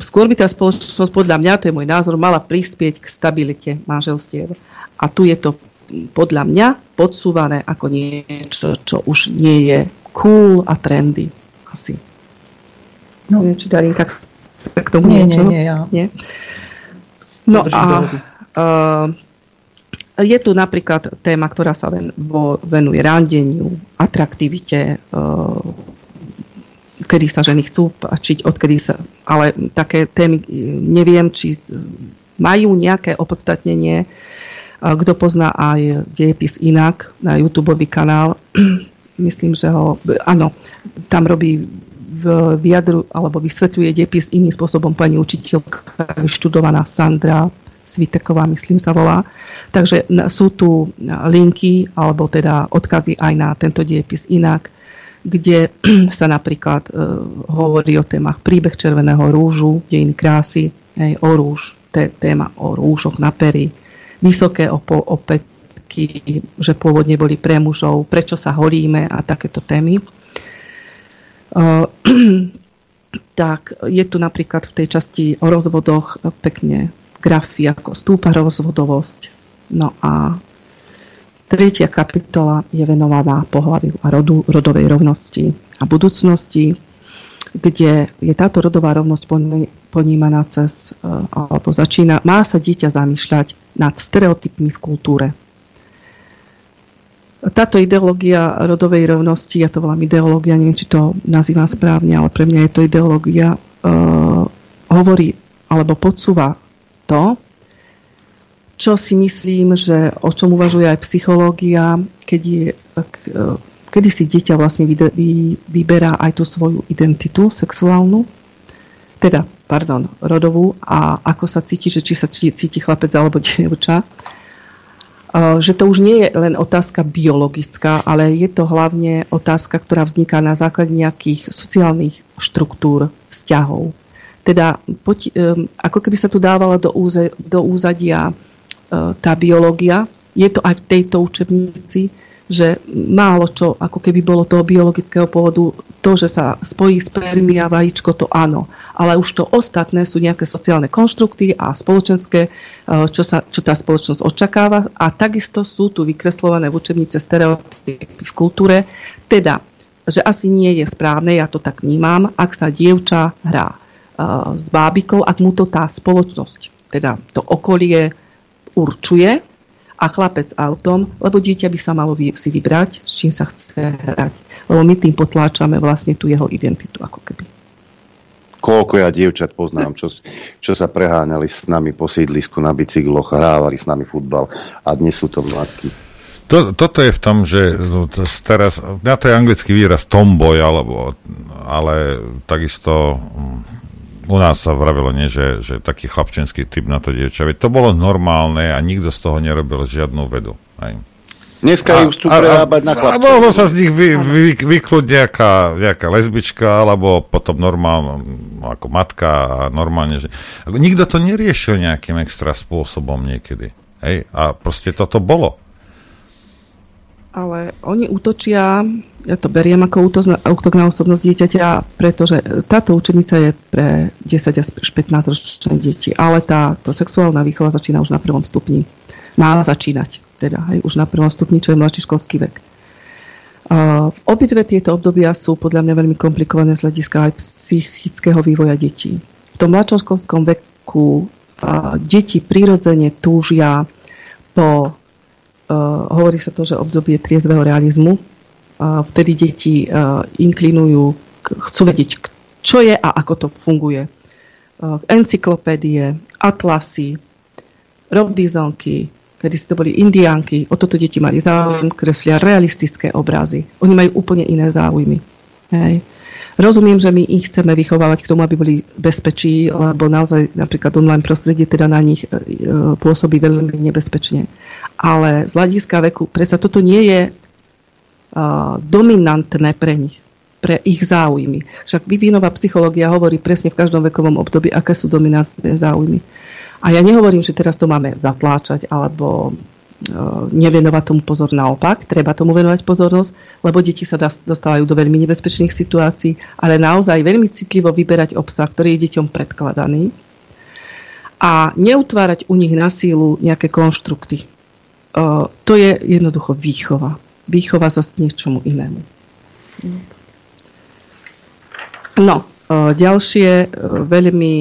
skôr by tá spoločnosť, podľa mňa, to je môj názor, mala prispieť k stabilite manželstiev. A tu je to podľa mňa podsúvané ako niečo, čo už nie je cool a trendy. Asi. No. Neviem, či Darinka chce k tomu nie, niečo? Nie, nie, ja. Nie? No a uh, je tu napríklad téma, ktorá sa ven, vo, venuje randeniu, atraktivite, e, kedy sa ženy chcú páčiť, odkedy sa... Ale také témy neviem, či majú nejaké opodstatnenie. Kto pozná aj dejepis inak na YouTube kanál, myslím, že ho... Áno, tam robí vyjadru alebo vysvetľuje dejepis iným spôsobom pani učiteľka, študovaná Sandra Sviteková, myslím sa volá. Takže sú tu linky alebo teda odkazy aj na tento diepis inak, kde sa napríklad e, hovorí o témach príbeh červeného rúžu, dejiny krásy, hej, o rúž, té, téma o rúžoch na pery, vysoké opo, opätky, že pôvodne boli pre mužov, prečo sa holíme a takéto témy. E, tak je tu napríklad v tej časti o rozvodoch pekne grafy, ako stúpa rozvodovosť, No a tretia kapitola je venovaná pohľaviu a rodu, rodovej rovnosti a budúcnosti, kde je táto rodová rovnosť ponímaná cez, e, alebo začína, má sa dieťa zamýšľať nad stereotypmi v kultúre. Táto ideológia rodovej rovnosti, ja to volám ideológia, neviem, či to nazývam správne, ale pre mňa je to ideológia, uh, hovorí alebo podsúva to, čo si myslím, že o čom uvažuje aj psychológia, keď je, kedy si dieťa vlastne vyberá aj tú svoju identitu sexuálnu, teda, pardon, rodovú a ako sa cíti, že či sa cíti chlapec alebo dievča. Že to už nie je len otázka biologická, ale je to hlavne otázka, ktorá vzniká na základe nejakých sociálnych štruktúr vzťahov. Teda ako keby sa tu dávala do, úzadia E, tá biológia. Je to aj v tejto učebnici, že málo čo, ako keby bolo toho biologického pôvodu, to, že sa spojí spermia a vajíčko, to áno. Ale už to ostatné sú nejaké sociálne konštrukty a spoločenské, e, čo, sa, čo tá spoločnosť očakáva. A takisto sú tu vykreslované v učebnice stereotypy v kultúre. Teda, že asi nie je správne, ja to tak vnímam, ak sa dievča hrá s bábikou, ak mu to tá spoločnosť, teda to okolie určuje a chlapec autom, lebo dieťa by sa malo si vybrať, s čím sa chce hrať. Lebo my tým potláčame vlastne tú jeho identitu, ako keby. Koľko ja dievčat poznám, čo, čo sa preháňali s nami po sídlisku na bicykloch, hrávali s nami futbal a dnes sú to mladky. To, toto je v tom, že teraz, ja to je anglický výraz tomboy, alebo, ale takisto u nás sa vravilo, nie, že, že taký chlapčenský typ na to dievča. To bolo normálne a nikto z toho nerobil žiadnu vedu. Aj. Dneska ju chcú prerábať na chlapcov. A mohlo sa z nich vy, vy, vyklúť nejaká, nejaká lesbička, alebo potom normálne, ako matka a normálne, že... Nikto to neriešil nejakým extra spôsobom niekedy. Hej? A proste toto bolo ale oni útočia, ja to beriem ako útok na osobnosť dieťaťa, pretože táto učebnica je pre 10 až 15 ročné deti, ale táto sexuálna výchova začína už na prvom stupni. Má začínať, teda aj už na prvom stupni, čo je mladší školský vek. V obidve tieto obdobia sú podľa mňa veľmi komplikované z hľadiska aj psychického vývoja detí. V tom mladšovskom veku deti prirodzene túžia po, hovorí sa to, že obdobie triezvého realizmu. Vtedy deti inklinujú, chcú vedieť, čo je a ako to funguje. Encyklopédie, atlasy, Robinzonky, kedy to boli indiánky, o toto deti mali záujem, kreslia realistické obrazy. Oni majú úplne iné záujmy. Hej. Rozumiem, že my ich chceme vychovávať k tomu, aby boli bezpečí, lebo naozaj napríklad online prostredie teda na nich e, e, pôsobí veľmi nebezpečne. Ale z hľadiska veku, predsa toto nie je uh, dominantné pre nich, pre ich záujmy. Však vyvínová psychológia hovorí presne v každom vekovom období, aké sú dominantné záujmy. A ja nehovorím, že teraz to máme zatláčať alebo e, nevenovať tomu pozor naopak, treba tomu venovať pozornosť, lebo deti sa dostávajú do veľmi nebezpečných situácií, ale naozaj veľmi citlivo vyberať obsah, ktorý je deťom predkladaný a neutvárať u nich na sílu nejaké konštrukty. E, to je jednoducho výchova. Výchova sa s niečomu inému. No, e, ďalšie veľmi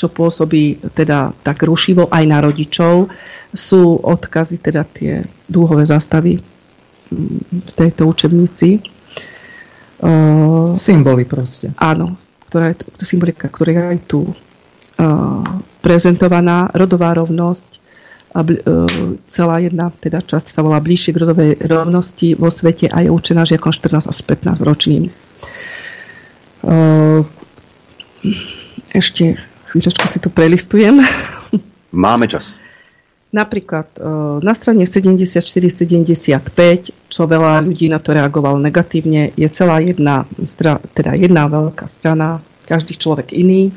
čo pôsobí teda tak rušivo aj na rodičov, sú odkazy, teda tie dúhové zastavy mm, v tejto učebnici. Symboly proste. Áno, ktorá je, symbolika, ktorá je aj tu prezentovaná, rodová rovnosť, a celá jedna teda časť sa volá bližšie k rodovej rovnosti vo svete a je určená žiakom 14 až 15 ročným. Ešte Chvíľočku si to prelistujem. Máme čas. Napríklad e, na strane 74-75, čo veľa ľudí na to reagovalo negatívne, je celá jedna, teda jedna veľká strana, každý človek iný,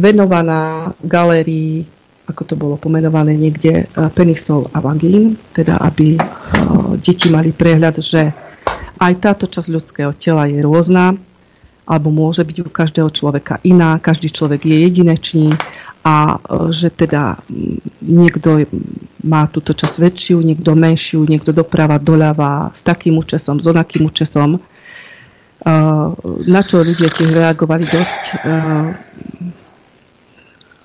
venovaná galérii, ako to bolo pomenované niekde, e, penisov a vagín, teda aby e, deti mali prehľad, že aj táto časť ľudského tela je rôzna, alebo môže byť u každého človeka iná, každý človek je jedinečný a e, že teda niekto má túto časť väčšiu, niekto menšiu, niekto doprava, doľava, s takým účesom, s onakým účesom. E, na čo ľudia tiež reagovali dosť e,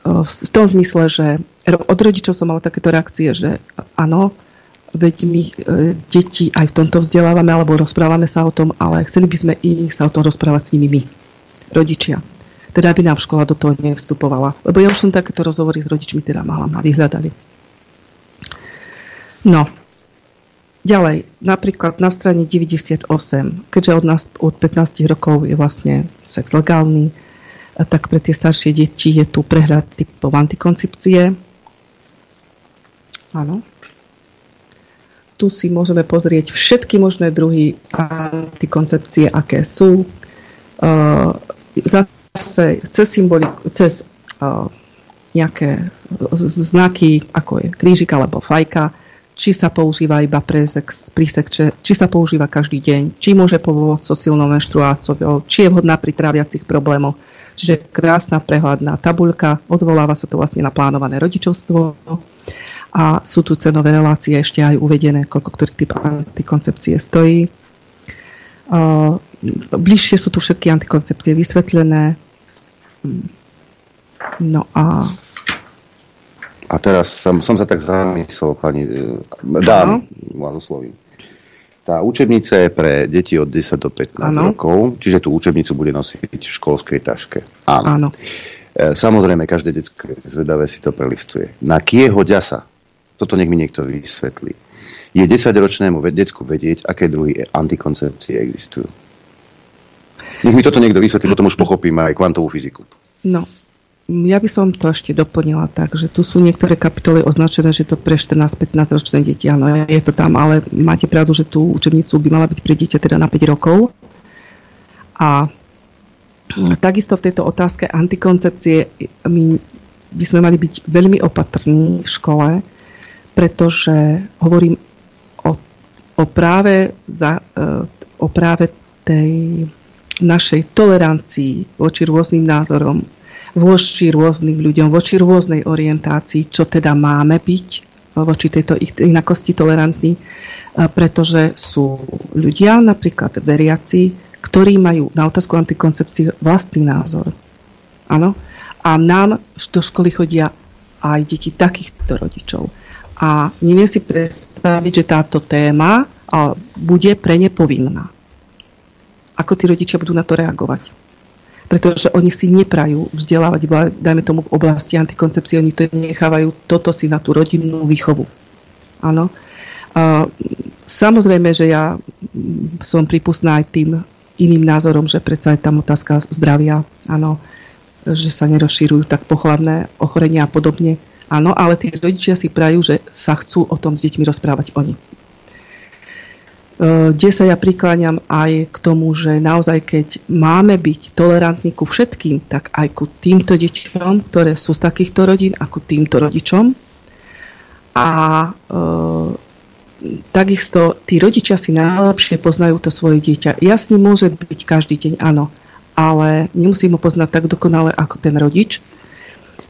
v tom zmysle, že od rodičov som mala takéto reakcie, že áno, veď my e, deti aj v tomto vzdelávame alebo rozprávame sa o tom, ale chceli by sme i sa o tom rozprávať s nimi my, rodičia. Teda aby nám škola do toho nevstupovala. Lebo ja už som takéto rozhovory s rodičmi teda mala, ma vyhľadali. No, Ďalej, napríklad na strane 98, keďže od nás od 15 rokov je vlastne sex legálny, tak pre tie staršie deti je tu prehľad typov antikoncepcie. Áno, tu si môžeme pozrieť všetky možné druhy antikoncepcie, aké sú. Zase cez symboliku, cez nejaké znaky, ako je krížik alebo fajka, či sa používa iba pre sex, pri sexe, či sa používa každý deň, či môže pomôcť so silnou menštruáciou, či je vhodná pri tráviacich problémoch. Čiže krásna prehľadná tabuľka, odvoláva sa to vlastne na plánované rodičovstvo a sú tu cenové relácie ešte aj uvedené, koľko ktorý typ antikoncepcie stojí. Bližšie sú tu všetky antikoncepcie vysvetlené. No a a teraz som, som sa tak zamyslel, pani, e, dám, vás oslovím. Tá učebnica je pre deti od 10 do 15 ano. rokov, čiže tú učebnicu bude nosiť v školskej taške. Áno. Áno. E, samozrejme, každé detsko zvedavé si to prelistuje. Na kieho ďasa toto nech mi niekto vysvetlí. Je 10-ročnému decku vedieť, aké druhy antikoncepcie existujú. Nech mi toto niekto vysvetlí, potom už pochopím aj kvantovú fyziku. No, ja by som to ešte doplnila tak, že tu sú niektoré kapitoly označené, že to pre 14-15 ročné deti, áno, je to tam, ale máte pravdu, že tú učebnicu by mala byť pre dieťa teda na 5 rokov. A takisto v tejto otázke antikoncepcie my by sme mali byť veľmi opatrní v škole, pretože hovorím o, o, práve, za, e, o práve tej našej tolerancii voči rôznym názorom, voči rôznym ľuďom, voči rôznej orientácii, čo teda máme byť voči tejto inakosti tolerantní. pretože sú ľudia, napríklad veriaci, ktorí majú na otázku antikoncepcie vlastný názor. Áno? A nám do školy chodia aj deti takýchto rodičov. A neviem si predstaviť, že táto téma bude pre ne povinná. Ako tí rodičia budú na to reagovať? Pretože oni si neprajú vzdelávať, dajme tomu v oblasti antikoncepcie, oni to nechávajú toto si na tú rodinnú výchovu. Áno. Samozrejme, že ja som prípustná aj tým iným názorom, že predsa je tam otázka zdravia, áno, že sa nerozšírujú tak pohlavné ochorenia a podobne. Áno, ale tí rodičia si prajú, že sa chcú o tom s deťmi rozprávať oni. E, kde sa ja prikláňam aj k tomu, že naozaj keď máme byť tolerantní ku všetkým, tak aj ku týmto deťom, ktoré sú z takýchto rodín a ku týmto rodičom. A e, takisto tí rodičia si najlepšie poznajú to svoje dieťa. Jasne môže byť každý deň, áno, ale nemusím ho poznať tak dokonale ako ten rodič.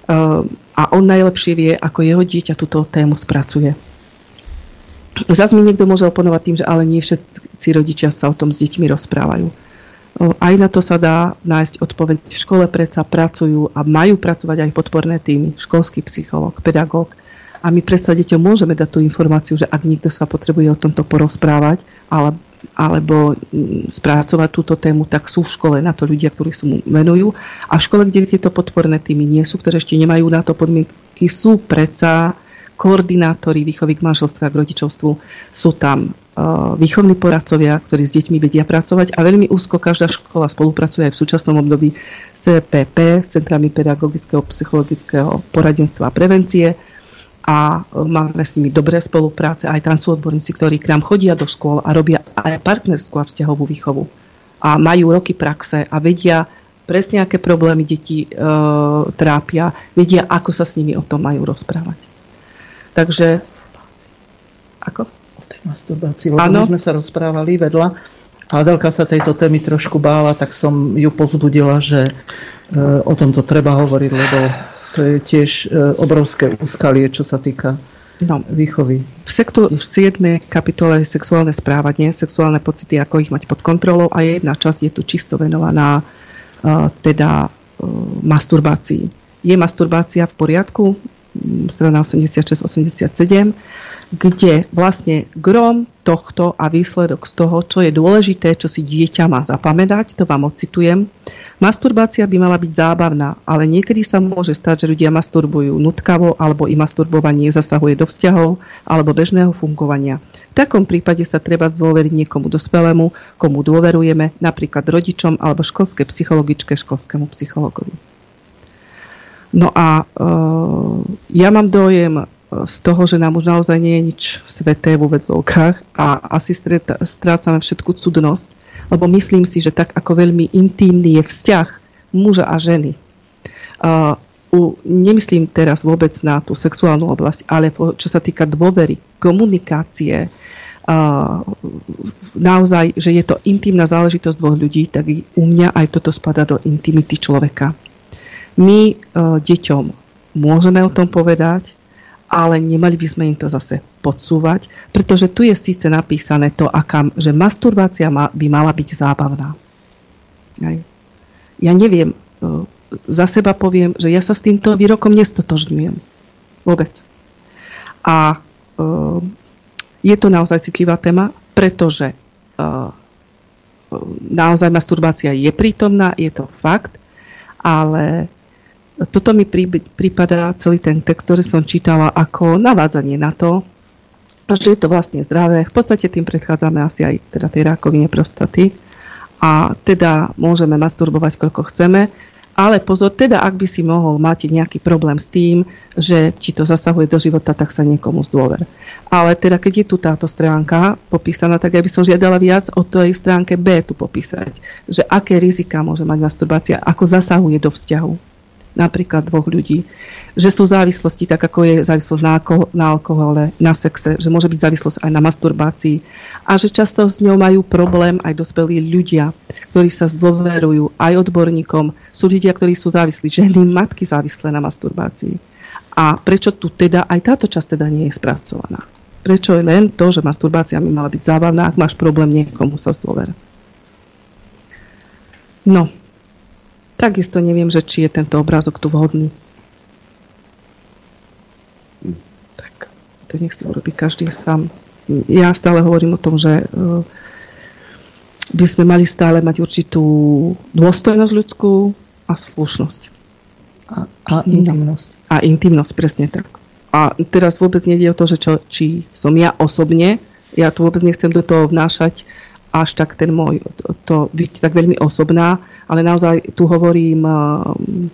A on najlepšie vie, ako jeho dieťa túto tému spracuje. Zas mi niekto môže oponovať tým, že ale nie všetci rodičia sa o tom s deťmi rozprávajú. Aj na to sa dá nájsť odpoveď. V škole predsa pracujú a majú pracovať aj podporné týmy, školský psychológ, pedagóg, a my predsa deťom môžeme dať tú informáciu, že ak niekto sa potrebuje o tomto porozprávať ale, alebo mm, spracovať túto tému, tak sú v škole na to ľudia, ktorí sa mu venujú. A v škole, kde tieto podporné týmy nie sú, ktoré ešte nemajú na to podmienky, sú predsa koordinátori výchovy k manželstvu a k rodičovstvu. Sú tam uh, výchovní poradcovia, ktorí s deťmi vedia pracovať a veľmi úzko každá škola spolupracuje aj v súčasnom období s CPP, s Centrami pedagogického, psychologického poradenstva a prevencie a e, máme s nimi dobré spolupráce. Aj tam sú odborníci, ktorí k nám chodia do škôl a robia aj partnerskú a vzťahovú výchovu. A majú roky praxe a vedia presne, aké problémy deti e, trápia, vedia, ako sa s nimi o tom majú rozprávať. Takže... Ako? O tej masturbácii, lebo my sme sa rozprávali vedľa a Adelka sa tejto témy trošku bála, tak som ju povzbudila, že e, o tomto treba hovoriť, lebo to je tiež e, obrovské úskalie, čo sa týka no. výchovy. V, sektu, v 7. kapitole je sexuálne správanie, sexuálne pocity, ako ich mať pod kontrolou a jedna časť je tu čisto venovaná uh, teda uh, masturbácii. Je masturbácia v poriadku? Strana 86-87 kde vlastne grom tohto a výsledok z toho, čo je dôležité, čo si dieťa má zapamätať, to vám ocitujem. Masturbácia by mala byť zábavná, ale niekedy sa môže stať, že ľudia masturbujú nutkavo alebo i masturbovanie zasahuje do vzťahov alebo bežného fungovania. V takom prípade sa treba zdôveriť niekomu dospelému, komu dôverujeme, napríklad rodičom alebo školské psychologičke, školskému psychologovi. No a e, ja mám dojem, z toho, že nám už naozaj nie je nič sveté v úvedzovkách a asi strácame všetku cudnosť, lebo myslím si, že tak ako veľmi intímny je vzťah muža a ženy, uh, u, nemyslím teraz vôbec na tú sexuálnu oblasť, ale čo sa týka dôvery, komunikácie, naozaj, že je to intimná záležitosť dvoch ľudí, tak u mňa aj toto spada do intimity človeka. My uh, deťom môžeme o tom povedať, ale nemali by sme im to zase podsúvať, pretože tu je síce napísané to, aká, že masturbácia by mala byť zábavná. Ja neviem, e, za seba poviem, že ja sa s týmto výrokom nestotožňujem. Vôbec. A e, je to naozaj citlivá téma, pretože e, naozaj masturbácia je prítomná, je to fakt, ale toto mi prípada celý ten text, ktorý som čítala ako navádzanie na to, že je to vlastne zdravé. V podstate tým predchádzame asi aj teda tej rakovine prostaty a teda môžeme masturbovať koľko chceme, ale pozor, teda ak by si mohol mať nejaký problém s tým, že ti to zasahuje do života, tak sa niekomu zdôver. Ale teda keď je tu táto stránka popísaná, tak ja by som žiadala viac o tej stránke B tu popísať, že aké rizika môže mať masturbácia, ako zasahuje do vzťahu napríklad dvoch ľudí, že sú závislosti, tak ako je závislosť na, alko- na alkohole, na sexe, že môže byť závislosť aj na masturbácii a že často s ňou majú problém aj dospelí ľudia, ktorí sa zdôverujú aj odborníkom. Sú ľudia, ktorí sú závislí, ženy, matky závislé na masturbácii. A prečo tu teda aj táto časť teda nie je spracovaná? Prečo je len to, že masturbácia by mala byť zábavná, ak máš problém, niekomu sa zdôver. No, takisto neviem, že či je tento obrázok tu vhodný. Tak, to nech si urobí každý sám. Ja stále hovorím o tom, že uh, by sme mali stále mať určitú dôstojnosť ľudskú a slušnosť. A, a intimnosť. No. A intimnosť, presne tak. A teraz vôbec nejde o to, že čo, či som ja osobne, ja tu vôbec nechcem do toho vnášať až tak ten môj, to, byť tak veľmi osobná, ale naozaj tu hovorím um,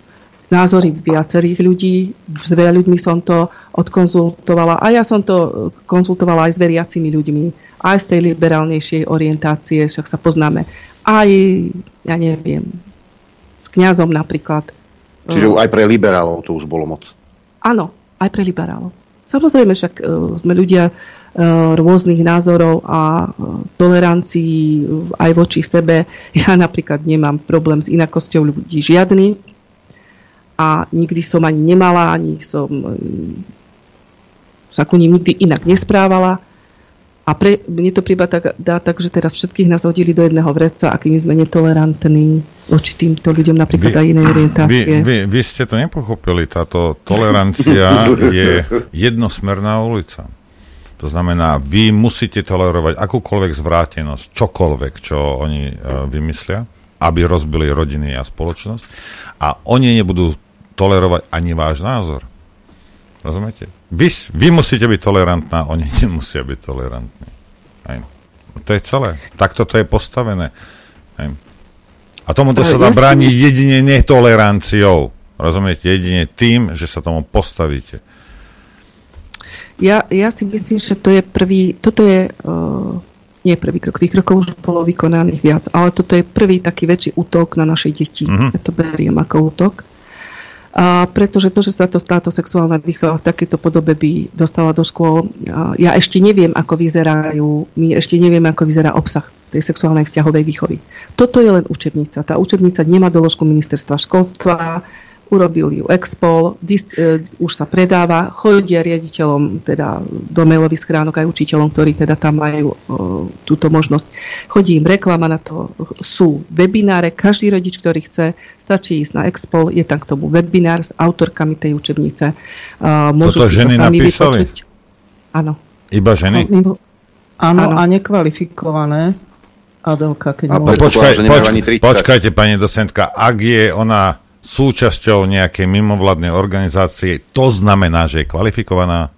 názory viacerých ľudí, s veľa ľuďmi som to odkonzultovala a ja som to konzultovala aj s veriacimi ľuďmi aj z tej liberálnejšej orientácie, však sa poznáme, aj, ja neviem, s kňazom napríklad. Čiže aj pre liberálov to už bolo moc. Áno, aj pre liberálov. Samozrejme, však uh, sme ľudia rôznych názorov a uh, tolerancií aj voči sebe. Ja napríklad nemám problém s inakosťou ľudí žiadny a nikdy som ani nemala, ani som sa ku ním nikdy inak nesprávala. A pre, mne to príba tak, dá tak, že teraz všetkých nás hodili do jedného vreca, akými sme netolerantní voči týmto ľuďom napríklad vy, aj inej orientácie. Vy, vy, vy ste to nepochopili. Táto tolerancia je jednosmerná ulica. To znamená, vy musíte tolerovať akúkoľvek zvrátenosť, čokoľvek, čo oni uh, vymyslia, aby rozbili rodiny a spoločnosť. A oni nebudú tolerovať ani váš názor. Rozumiete? Vy, vy musíte byť tolerantná, oni nemusia byť tolerantní. Hej. To je celé. Takto to je postavené. Hej. A tomuto sa dá brániť jedine netoleranciou. Rozumiete? Jedine tým, že sa tomu postavíte. Ja, ja si myslím, že to je prvý, toto je, uh, nie prvý krok, tých krokov už bolo vykonaných viac, ale toto je prvý taký väčší útok na naše deti. Uh-huh. Ja to beriem ako útok. A pretože to, že sa to táto sexuálna výchova v takejto podobe by dostala do škôl, ja ešte neviem, ako vyzerajú, my ešte nevieme, ako vyzerá obsah tej sexuálnej vzťahovej výchovy. Toto je len učebnica. Tá učebnica nemá doložku ministerstva školstva, urobil ju Expol, dist, e, už sa predáva, chodia riaditeľom teda do mailových schránok aj učiteľom, ktorí teda tam majú e, túto možnosť. Chodí im reklama na to, sú webináre, každý rodič, ktorý chce, stačí ísť na Expol, je tam k tomu webinár s autorkami tej učebnice. E, môžu Toto si ženy to sami napísali? vypočuť. Áno. Iba ženy? Áno, áno. a nekvalifikované. Adelka, keď a počkaj, počkaj, počkajte, pani docentka, ak je ona súčasťou nejakej mimovládnej organizácie, to znamená, že je kvalifikovaná?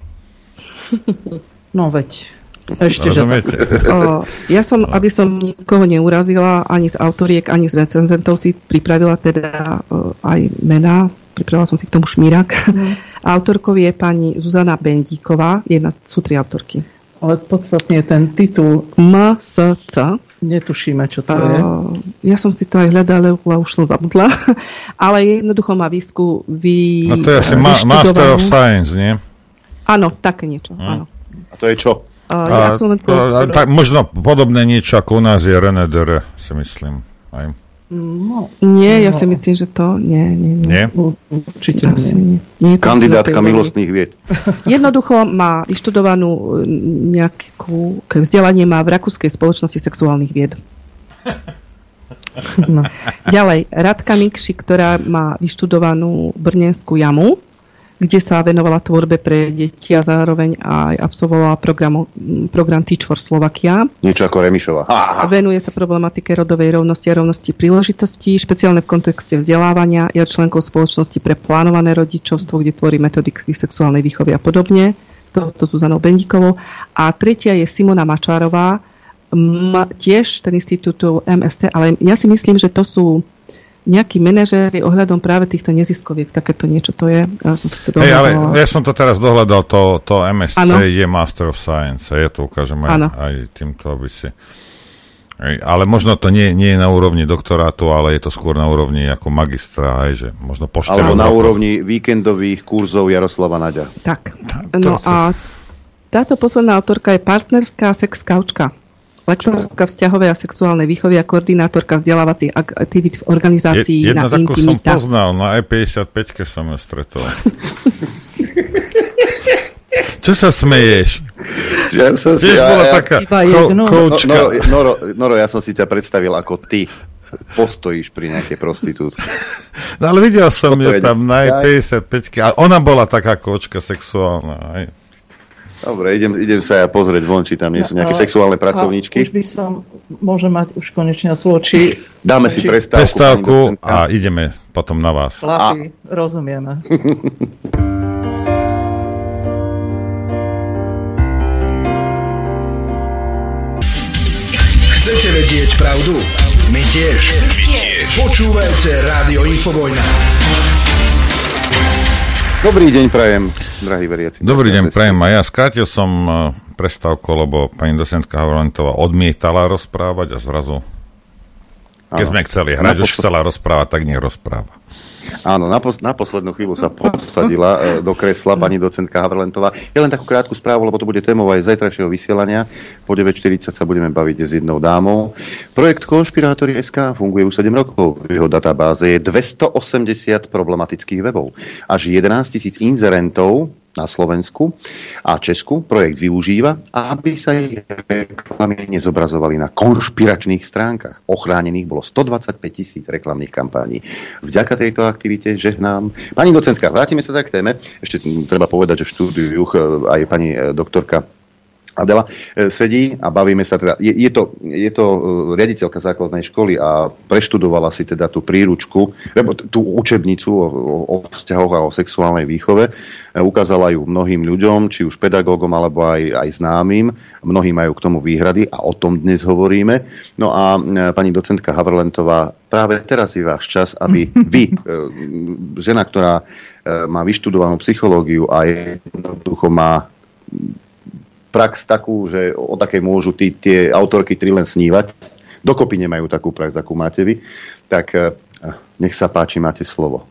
No veď, ešte, že o, ja som, aby som nikoho neurazila, ani z autoriek, ani z recenzentov si pripravila teda o, aj mená, pripravila som si k tomu šmírak. Mm. Autorkou je pani Zuzana Bendíková, jedna, sú tri autorky. Ale podstatne je ten titul MSC, Netušíme, čo to je. Ja som si to aj hľadala, ale už som zabudla. ale jednoducho má výsku vy... No to je asi ma- Master of Science, nie? Áno, také niečo, hmm. áno. A to je čo? Uh, a, a, tak možno podobné niečo ako u nás je René Dere, si myslím. Aj. No, nie, ja no. si myslím, že to nie, nie, nie. Nie? Určite Asi nie. nie. nie Kandidátka milostných vied. Jednoducho má vyštudovanú e, nejakú vzdelanie má v Rakúskej spoločnosti sexuálnych vied. No. Ďalej, Radka Mikši, ktorá má vyštudovanú Brnenskú jamu kde sa venovala tvorbe pre deti a zároveň aj absolvovala program, program Teach for Slovakia. Niečo ako Remišová. Aha. Venuje sa problematike rodovej rovnosti a rovnosti príležitostí, špeciálne v kontexte vzdelávania. Je členkou spoločnosti pre plánované rodičovstvo, kde tvorí metodiky sexuálnej výchovy a podobne. Z tohoto Zuzanou Bendíkovou. A tretia je Simona Mačárová, m, tiež ten institút MSC, ale ja si myslím, že to sú nejakí manažéri ohľadom práve týchto neziskoviek, takéto niečo to je. Ja som, to hey, ale ja som to teraz dohľadal, to, to MSC ano. je Master of Science, ja to ukážem aj, aj týmto, aby si... Ale možno to nie, nie je na úrovni doktorátu, ale je to skôr na úrovni ako magistra, aj, že možno po Alebo na rokov. úrovni víkendových kurzov Jaroslava Naďa. Tak, no a táto posledná autorka je partnerská sex kaučka lektorka vzťahovej a sexuálnej výchovy a koordinátorka vzdelávacích aktivít v organizácii Je, jedna na takú som poznal, na E55 som ju stretol. Čo sa smeješ? ja som si, ja, bola ja, taká ko, koučka. Noro, Noro, Noro, ja som si ťa predstavil ako ty postojíš pri nejakej prostitútke. No ale videl som ju tam na 55 a ona bola taká kočka sexuálna. Aj. Dobre, idem, idem sa ja pozrieť von, či tam nie sú nejaké no, sexuálne pracovníčky. Už by som, môžem mať už konečne slovo, či... Dáme či, si prestávku. Prestávku a ideme potom na vás. Chlapi, a... rozumieme. Chcete vedieť pravdu? My tiež. My tiež. Počúvajte Rádio Infovojna. Dobrý deň, prajem, drahí veriaci. Dobrý deň, prajem. A ja skrátil som e, prestávku, lebo pani docentka Havlentová odmietala rozprávať a zrazu, keď sme chceli hrať, už chcela rozprávať, tak nech rozpráva. Áno, na, pos- na poslednú chvíľu sa posadila e, do kresla pani docentka Havrlentová. Ja len takú krátku správu, lebo to bude témou aj zajtrajšieho vysielania. Po 9.40 sa budeme baviť s jednou dámou. Projekt Konšpirátory SK funguje už 7 rokov. V jeho databáze je 280 problematických webov. Až 11 tisíc inzerentov na Slovensku a Česku projekt využíva, aby sa ich reklamy nezobrazovali na konšpiračných stránkach. Ochránených bolo 125 tisíc reklamných kampaní. Vďaka tejto aktivite žehnám. Pani docentka, vrátime sa tak k téme. Ešte treba povedať, že v štúdiu eh, aj pani eh, doktorka Adela e, sedí a bavíme sa teda. Je, je, to, je to e, riaditeľka základnej školy a preštudovala si teda tú príručku, lebo tú učebnicu o, o vzťahoch a o sexuálnej výchove. E, ukázala ju mnohým ľuďom, či už pedagógom alebo aj, aj známym. Mnohí majú k tomu výhrady a o tom dnes hovoríme. No a pani docentka Havrlentová, práve teraz je váš čas, aby vy, žena, ktorá má vyštudovanú psychológiu a jednoducho má prax takú, že o takej môžu tí, tie autorky tri len snívať. Dokopy nemajú takú prax, akú máte vy. Tak eh, nech sa páči, máte slovo.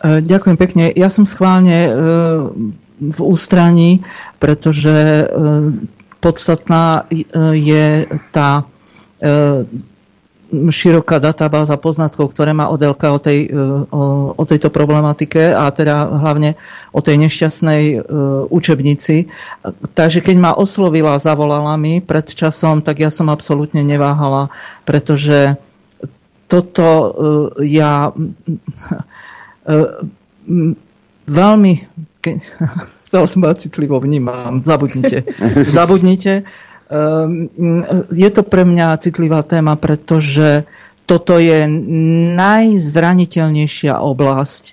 Eh, ďakujem pekne. Ja som schválne eh, v ústraní, pretože podstatná je tá široká databáza poznatkov, ktoré má Odelka o, tej, e, o, o tejto problematike a teda hlavne o tej nešťastnej e, učebnici. Takže keď ma oslovila, zavolala mi pred časom, tak ja som absolútne neváhala, pretože toto e, ja veľmi chcel som citlivo vnímam, zabudnite. Zabudnite je to pre mňa citlivá téma, pretože toto je najzraniteľnejšia oblasť.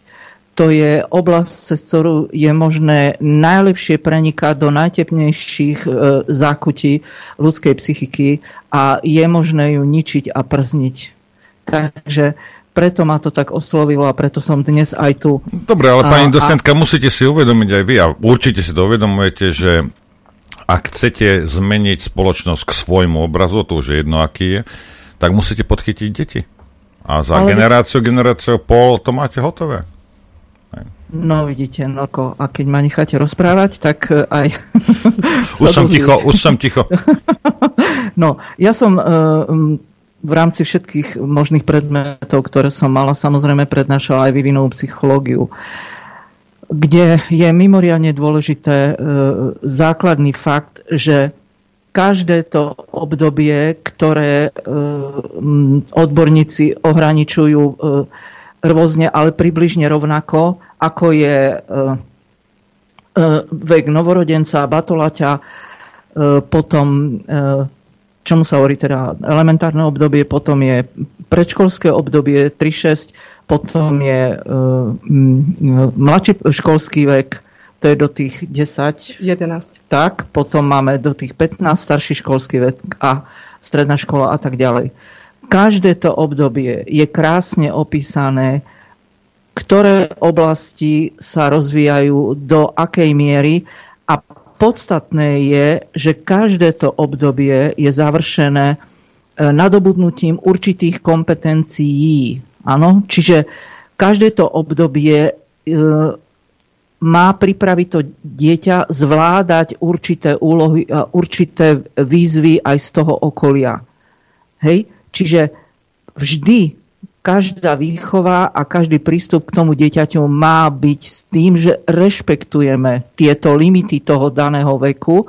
To je oblasť, cez ktorú je možné najlepšie prenikať do najtepnejších e, zákutí ľudskej psychiky a je možné ju ničiť a przniť. Takže preto ma to tak oslovilo a preto som dnes aj tu. Dobre, ale pani docentka, a... musíte si uvedomiť aj vy a určite si to uvedomujete, že ak chcete zmeniť spoločnosť k svojmu obrazu, to už je jedno, aký je, tak musíte podchytiť deti. A za Ale generáciu, generáciu pol to máte hotové. No vidíte, no ako, a keď ma necháte rozprávať, tak e, aj... už som ticho, už som ticho. no, ja som uh, v rámci všetkých možných predmetov, ktoré som mala, samozrejme prednášala aj vyvinovú psychológiu. Uh, kde je mimoriadne dôležité e, základný fakt, že každé to obdobie, ktoré e, odborníci ohraničujú e, rôzne, ale približne rovnako, ako je vek novorodenca, batolaťa, potom čomu sa hovorí teda elementárne obdobie, potom je predškolské obdobie 3-6, potom je uh, mladší školský vek, to je do tých 10. 11. Tak, potom máme do tých 15 starší školský vek a stredná škola a tak ďalej. Každé to obdobie je krásne opísané, ktoré oblasti sa rozvíjajú do akej miery a podstatné je, že každé to obdobie je završené eh, nadobudnutím určitých kompetencií. Áno, čiže každé to obdobie e, má pripraviť to dieťa zvládať určité úlohy určité výzvy aj z toho okolia. Hej? Čiže vždy každá výchova a každý prístup k tomu dieťaťu má byť s tým, že rešpektujeme tieto limity toho daného veku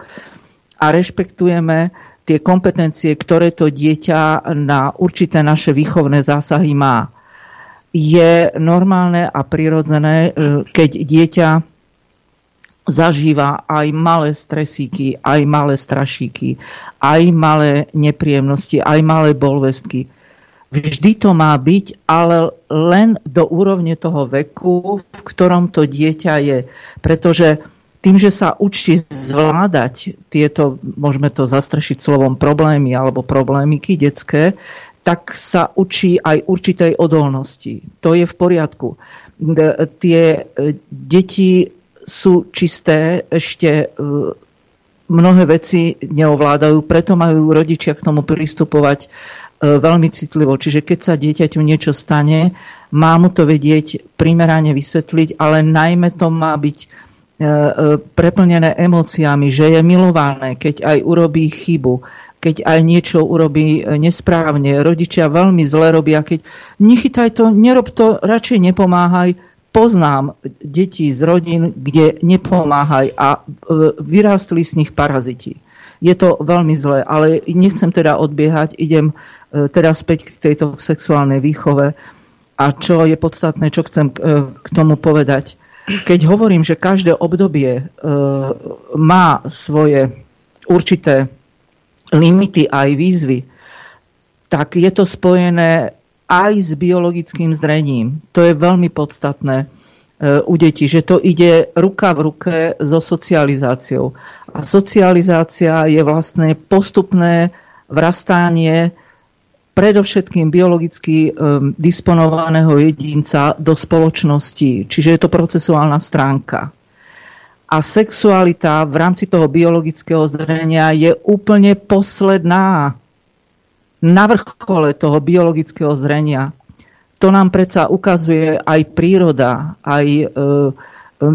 a rešpektujeme tie kompetencie, ktoré to dieťa na určité naše výchovné zásahy má. Je normálne a prirodzené, e, keď dieťa zažíva aj malé stresíky, aj malé strašíky, aj malé nepríjemnosti, aj malé bolvestky. Vždy to má byť, ale len do úrovne toho veku, v ktorom to dieťa je. Pretože tým, že sa učí zvládať tieto, môžeme to zastrašiť slovom problémy alebo problémiky detské, tak sa učí aj určitej odolnosti. To je v poriadku. Tie e, deti sú čisté, ešte e, mnohé veci neovládajú, preto majú rodičia k tomu pristupovať e, veľmi citlivo. Čiže keď sa dieťaťu niečo stane, má mu to vedieť primerane vysvetliť, ale najmä to má byť E, e, preplnené emóciami, že je milované, keď aj urobí chybu, keď aj niečo urobí e, nesprávne. Rodičia veľmi zle robia, keď nechytaj to, nerob to, radšej nepomáhaj. Poznám deti z rodín, kde nepomáhaj a vyrástli z nich paraziti. Je to veľmi zlé, ale nechcem teda odbiehať, idem teda späť k tejto sexuálnej výchove a čo je podstatné, čo chcem k tomu povedať keď hovorím, že každé obdobie e, má svoje určité limity aj výzvy, tak je to spojené aj s biologickým zrením. To je veľmi podstatné e, u detí, že to ide ruka v ruke so socializáciou. A socializácia je vlastne postupné vrastanie predovšetkým biologicky um, disponovaného jedinca do spoločnosti. Čiže je to procesuálna stránka. A sexualita v rámci toho biologického zrenia je úplne posledná na vrchole toho biologického zrenia. To nám predsa ukazuje aj príroda, aj e,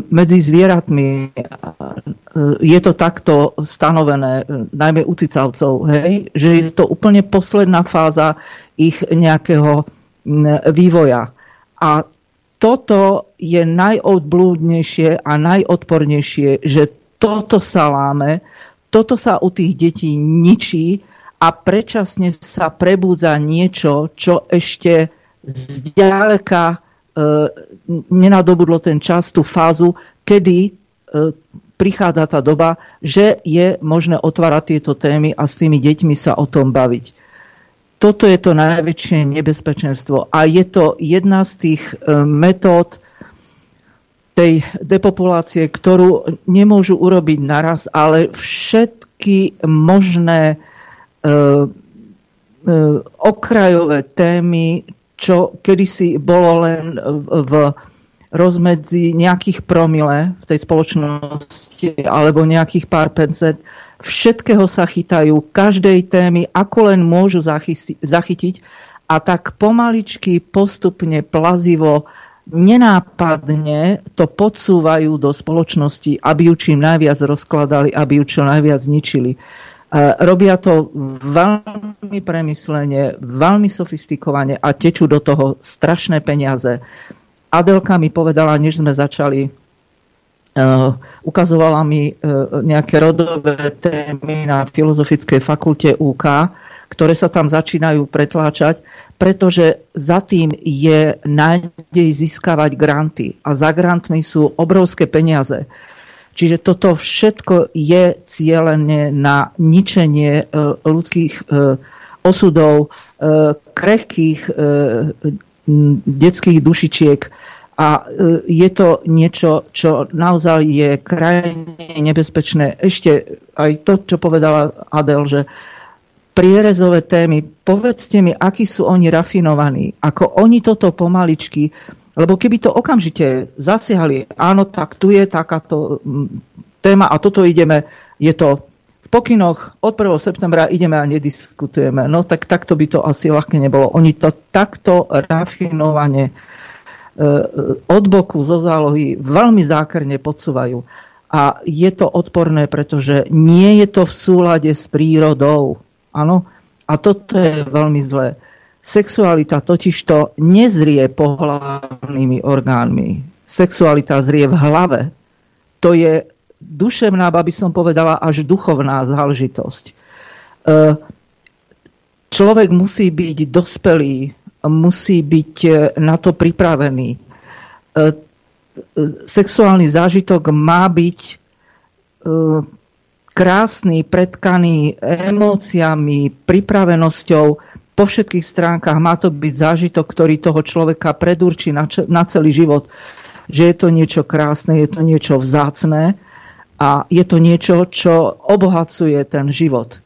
medzi zvieratmi e, je to takto stanovené, e, najmä u cicavcov, hej, že je to úplne posledná fáza ich nejakého vývoja. A toto je najodblúdnejšie a najodpornejšie, že toto sa láme, toto sa u tých detí ničí a predčasne sa prebúdza niečo, čo ešte zďaleka E, nenadobudlo ten čas, tú fázu, kedy e, prichádza tá doba, že je možné otvárať tieto témy a s tými deťmi sa o tom baviť. Toto je to najväčšie nebezpečenstvo a je to jedna z tých e, metód tej depopulácie, ktorú nemôžu urobiť naraz, ale všetky možné okrajové témy, čo kedysi bolo len v rozmedzi nejakých promile v tej spoločnosti alebo nejakých pár pencet. Všetkého sa chytajú, každej témy, ako len môžu zachytiť a tak pomaličky, postupne, plazivo, nenápadne to podsúvajú do spoločnosti, aby ju čím najviac rozkladali, aby ju čo najviac zničili. Robia to veľmi premyslene, veľmi sofistikovane a tečú do toho strašné peniaze. Adelka mi povedala, než sme začali, ukazovala mi uh, nejaké rodové témy na Filozofickej fakulte UK, ktoré sa tam začínajú pretláčať, pretože za tým je nádej získavať granty. A za grantmi sú obrovské peniaze. Čiže toto všetko je cieľené na ničenie e, ľudských osudov, krehkých detských dušičiek a je to niečo, čo naozaj je krajne nebezpečné. Ešte aj to, čo povedala Adel, že prierezové témy, povedzte mi, akí sú oni rafinovaní, ako oni toto pomaličky lebo keby to okamžite zasiahli, áno, tak tu je takáto téma a toto ideme, je to v pokynoch od 1. septembra ideme a nediskutujeme. No tak takto by to asi ľahké nebolo. Oni to takto rafinovane e, od boku zo zálohy veľmi zákrne podsúvajú. A je to odporné, pretože nie je to v súlade s prírodou. Áno? A toto je veľmi zlé. Sexualita totižto nezrie pohľavnými orgánmi. Sexualita zrie v hlave. To je duševná, aby som povedala, až duchovná záležitosť. E, človek musí byť dospelý, musí byť na to pripravený. Sexuálny zážitok má byť krásny, predkaný emóciami, pripravenosťou po všetkých stránkach. Má to byť zážitok, ktorý toho človeka predurčí na, na celý život. Že je to niečo krásne, je to niečo vzácné a je to niečo, čo obohacuje ten život.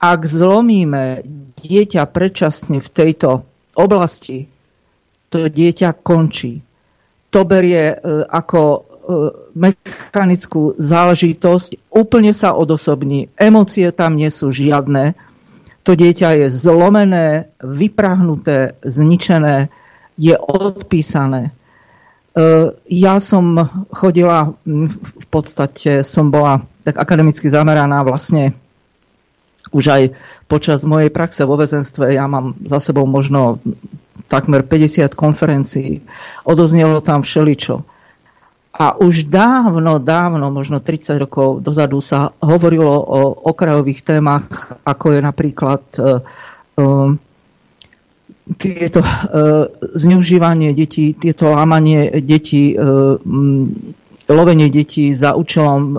Ak zlomíme dieťa predčasne v tejto oblasti, to dieťa končí. To berie e, ako E, mechanickú záležitosť, úplne sa odosobní, emócie tam nie sú žiadne, to dieťa je zlomené, vyprahnuté, zničené, je odpísané. E, ja som chodila, v podstate som bola tak akademicky zameraná vlastne už aj počas mojej praxe vo väzenstve. Ja mám za sebou možno takmer 50 konferencií. Odoznelo tam všeličo a už dávno, dávno, možno 30 rokov dozadu sa hovorilo o okrajových témach, ako je napríklad um, tieto uh, zneužívanie detí, tieto lámanie detí, uh, lovenie detí za účelom uh,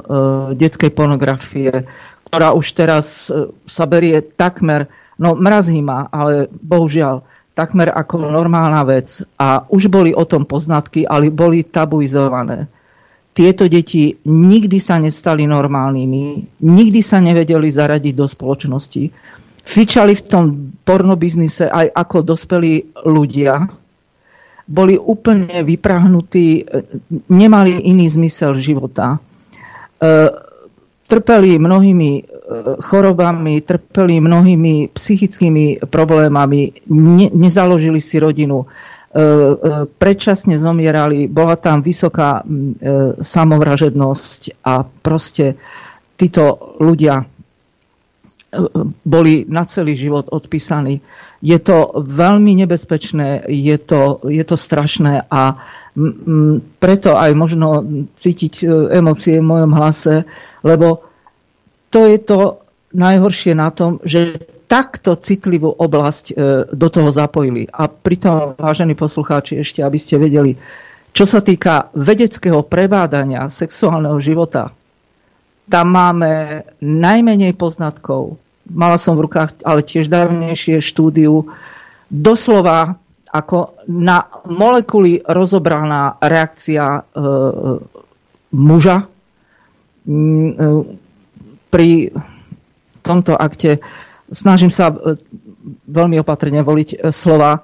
detskej pornografie, ktorá už teraz uh, sa berie takmer, no mrazí ma, ale bohužiaľ, takmer ako normálna vec a už boli o tom poznatky, ale boli tabuizované. Tieto deti nikdy sa nestali normálnymi, nikdy sa nevedeli zaradiť do spoločnosti. Fičali v tom pornobiznise aj ako dospelí ľudia. Boli úplne vyprahnutí, nemali iný zmysel života. E, trpeli mnohými e, chorobami, trpeli mnohými psychickými problémami, ne, nezaložili si rodinu, e, e, predčasne zomierali, bola tam vysoká samovražednosť a proste títo ľudia boli na celý život odpísaní. Je to veľmi nebezpečné, je to, je to strašné a preto aj možno cítiť emócie v mojom hlase, lebo to je to najhoršie na tom, že takto citlivú oblasť e, do toho zapojili. A pritom, vážení poslucháči, ešte aby ste vedeli, čo sa týka vedeckého prevádania sexuálneho života, tam máme najmenej poznatkov. Mala som v rukách ale tiež dávnejšie štúdiu. Doslova ako na molekuly rozobraná reakcia e, muža e, pri tomto akte snažím sa e, veľmi opatrne voliť e, slova.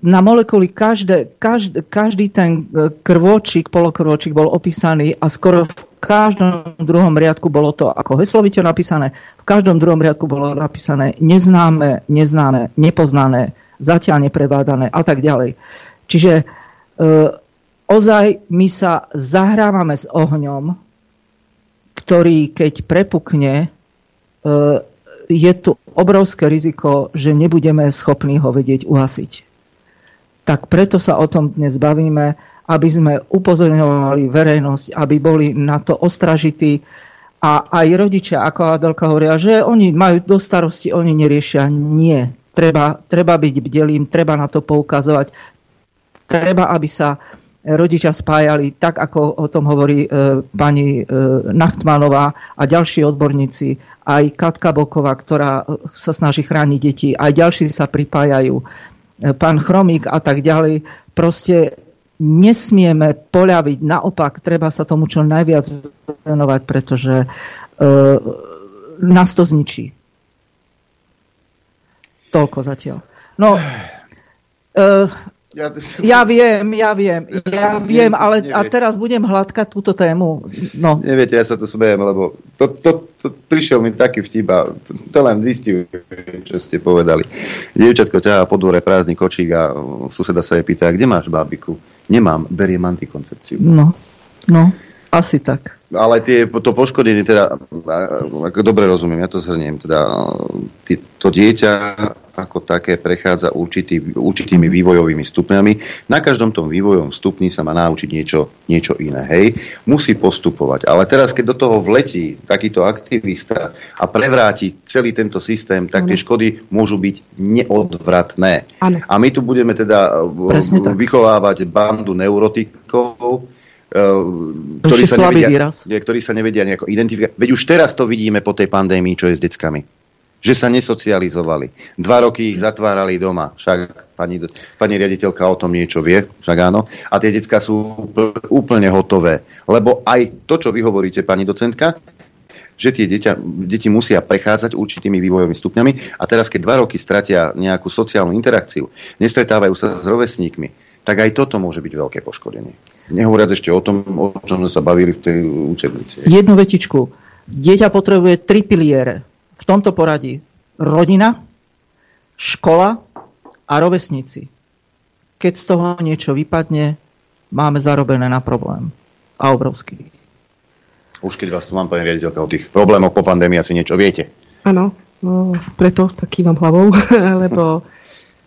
Na molekuly každé, každý, každý ten krvočík, polokrvočík bol opísaný a skoro v každom druhom riadku bolo to ako heslovite napísané, v každom druhom riadku bolo napísané neznáme, neznáme, nepoznané, zatiaľ neprebádané a tak ďalej. Čiže e, ozaj my sa zahrávame s ohňom, ktorý keď prepukne, e, je tu obrovské riziko, že nebudeme schopní ho vedieť uhasiť. Tak preto sa o tom dnes bavíme, aby sme upozorňovali verejnosť, aby boli na to ostražití a aj rodičia, ako Adelka hovoria, že oni majú do starosti, oni neriešia. Nie. Treba, treba byť bdelým, treba na to poukazovať. Treba, aby sa rodičia spájali, tak ako o tom hovorí e, pani e, Nachtmanová a ďalší odborníci, aj Katka Boková, ktorá e, sa snaží chrániť deti, aj ďalší sa pripájajú, e, pán Chromík a tak ďalej. Proste nesmieme poľaviť, naopak treba sa tomu čo najviac venovať, pretože e, nás to zničí. Toľko zatiaľ. No, e, ja, ja viem, ja viem, ja viem, ale neviete. a teraz budem hladkať túto tému. No. Neviete, ja sa to smejem, lebo to, to, to prišiel mi taký vtip a to, to len vystihuje, čo ste povedali. Dievčatko ťahá po dvore prázdny kočík a suseda sa jej pýta, kde máš bábiku? Nemám, beriem antikoncepciu. No, no, asi tak. Ale tie, to poškodenie, teda, ako dobre rozumiem, ja to zhrniem, teda, to dieťa ako také prechádza určitý, určitými vývojovými stupňami. Na každom tom vývojovom stupni sa má naučiť niečo, niečo iné. Hej? Musí postupovať. Ale teraz, keď do toho vletí takýto aktivista a prevráti celý tento systém, tak tie škody môžu byť neodvratné. Ano. A my tu budeme teda Presne vychovávať bandu neurotikov, uh, ktorí, sa nevedia, ktorí sa nevedia nejako identifikovať. Veď už teraz to vidíme po tej pandémii, čo je s deckami že sa nesocializovali. Dva roky ich zatvárali doma. Však pani, pani riaditeľka o tom niečo vie, však áno. A tie decka sú úplne hotové. Lebo aj to, čo vy hovoríte, pani docentka, že tie deťa, deti musia prechádzať určitými vývojovými stupňami a teraz, keď dva roky stratia nejakú sociálnu interakciu, nestretávajú sa s rovesníkmi, tak aj toto môže byť veľké poškodenie. Nehovoriac ešte o tom, o čom sme sa bavili v tej učebnici. Jednu vetičku. Dieťa potrebuje tri piliere v tomto poradí rodina, škola a rovesníci. Keď z toho niečo vypadne, máme zarobené na problém. A obrovský. Už keď vás tu mám, pani riaditeľka, o tých problémoch po pandémii asi niečo viete. Áno, no, preto taký vám hlavou, lebo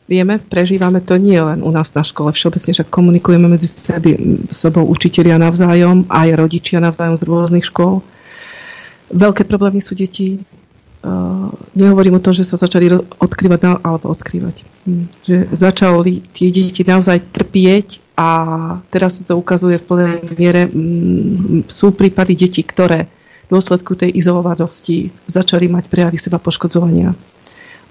vieme, prežívame to nie len u nás na škole, všeobecne, že komunikujeme medzi sebi, sebou učitelia navzájom, aj rodičia navzájom z rôznych škôl. Veľké problémy sú deti, nehovorím o tom, že sa začali odkrývať, na, alebo odkrývať. Hm. Že začali tie deti naozaj trpieť a teraz sa to ukazuje v plnej miere. Hm, sú prípady detí, ktoré v dôsledku tej izolovanosti začali mať prejavy seba poškodzovania.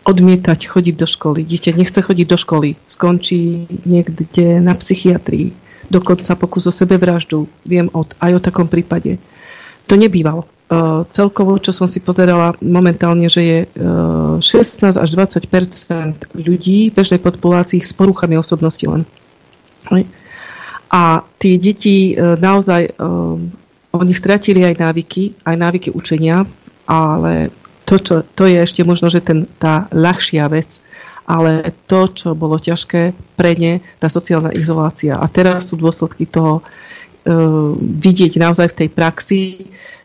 Odmietať chodiť do školy. Dieťa nechce chodiť do školy. Skončí niekde na psychiatrii. Dokonca pokus o sebevraždu. Viem od, aj o takom prípade. To nebývalo celkovo, čo som si pozerala momentálne, že je 16 až 20 ľudí v bežnej populácii s poruchami osobnosti len. A tie deti naozaj, oni stratili aj návyky, aj návyky učenia, ale to, čo, to je ešte možno, že ten, tá ľahšia vec, ale to, čo bolo ťažké pre ne, tá sociálna izolácia. A teraz sú dôsledky toho vidieť naozaj v tej praxi,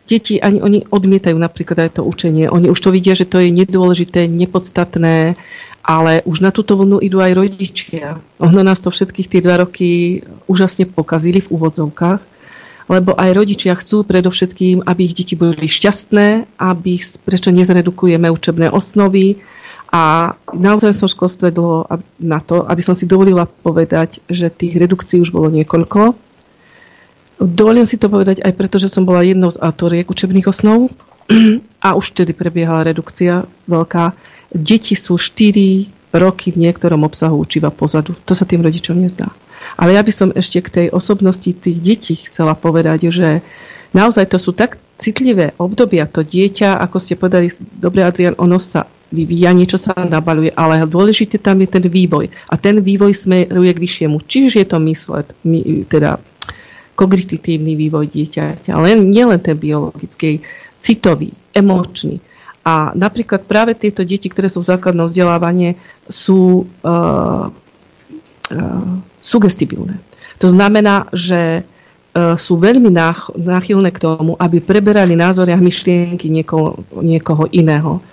deti ani oni odmietajú napríklad aj to učenie. Oni už to vidia, že to je nedôležité, nepodstatné, ale už na túto vlnu idú aj rodičia. Ono nás to všetkých tie dva roky úžasne pokazili v úvodzovkách, lebo aj rodičia chcú predovšetkým, aby ich deti boli šťastné, aby prečo nezredukujeme učebné osnovy, a naozaj som školstve dlho na to, aby som si dovolila povedať, že tých redukcií už bolo niekoľko Dovolím si to povedať aj preto, že som bola jednou z autoriek učebných osnov a už vtedy prebiehala redukcia veľká. Deti sú 4 roky v niektorom obsahu učiva pozadu. To sa tým rodičom nezdá. Ale ja by som ešte k tej osobnosti tých detí chcela povedať, že naozaj to sú tak citlivé obdobia. To dieťa, ako ste povedali, dobre Adrian, ono sa vyvíja, niečo sa nabaluje, ale dôležité tam je ten vývoj. A ten vývoj smeruje k vyššiemu. Čiže je to myslet, teda kognitívny vývoj dieťaťa, ale nielen ten biologický, citový, emočný. A napríklad práve tieto deti, ktoré sú v základnom vzdelávaní, sú uh, uh, sugestibilné. To znamená, že uh, sú veľmi náchylné k tomu, aby preberali názory a myšlienky niekoho, niekoho iného.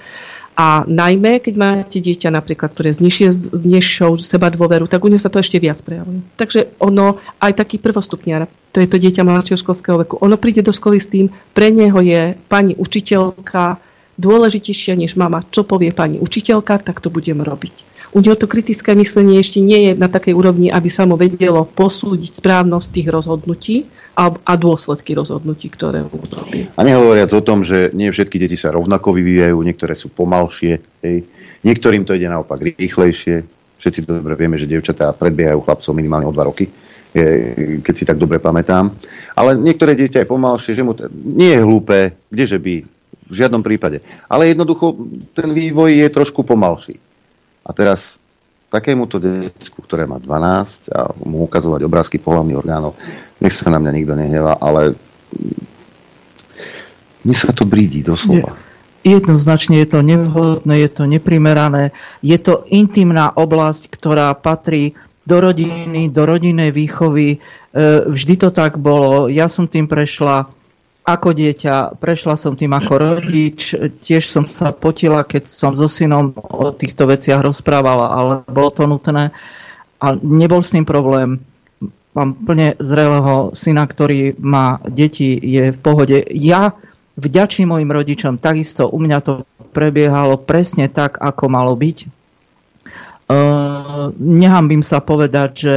A najmä, keď máte dieťa napríklad, ktoré z nižšou seba dôveru, tak u neho sa to ešte viac prejavuje. Takže ono, aj taký prvostupňar, to je to dieťa mladšieho školského veku, ono príde do školy s tým, pre neho je pani učiteľka dôležitejšia než mama. Čo povie pani učiteľka, tak to budem robiť. U neho to kritické myslenie ešte nie je na takej úrovni, aby sa mu vedelo posúdiť správnosť tých rozhodnutí a, a dôsledky rozhodnutí, ktoré urobí. A nehovoriac o tom, že nie všetky deti sa rovnako vyvíjajú, niektoré sú pomalšie, hej. niektorým to ide naopak rýchlejšie. Všetci dobre vieme, že dievčatá predbiehajú chlapcov minimálne o dva roky, keď si tak dobre pamätám. Ale niektoré dieťa je pomalšie, že mu t- nie je hlúpe, kdeže by, v žiadnom prípade. Ale jednoducho ten vývoj je trošku pomalší. A teraz takémuto decku, ktoré má 12 a mu ukazovať obrázky pohľavných orgánov, nech sa na mňa nikto nehnevá, ale mne sa to brídi doslova. Jednoznačne je to nevhodné, je to neprimerané. Je to intimná oblasť, ktorá patrí do rodiny, do rodinnej výchovy. E, vždy to tak bolo. Ja som tým prešla ako dieťa, prešla som tým ako rodič, tiež som sa potila, keď som so synom o týchto veciach rozprávala, ale bolo to nutné a nebol s tým problém. Mám plne zrelého syna, ktorý má deti, je v pohode. Ja vďačím mojim rodičom, takisto u mňa to prebiehalo presne tak, ako malo byť. Uh, nehambím sa povedať, že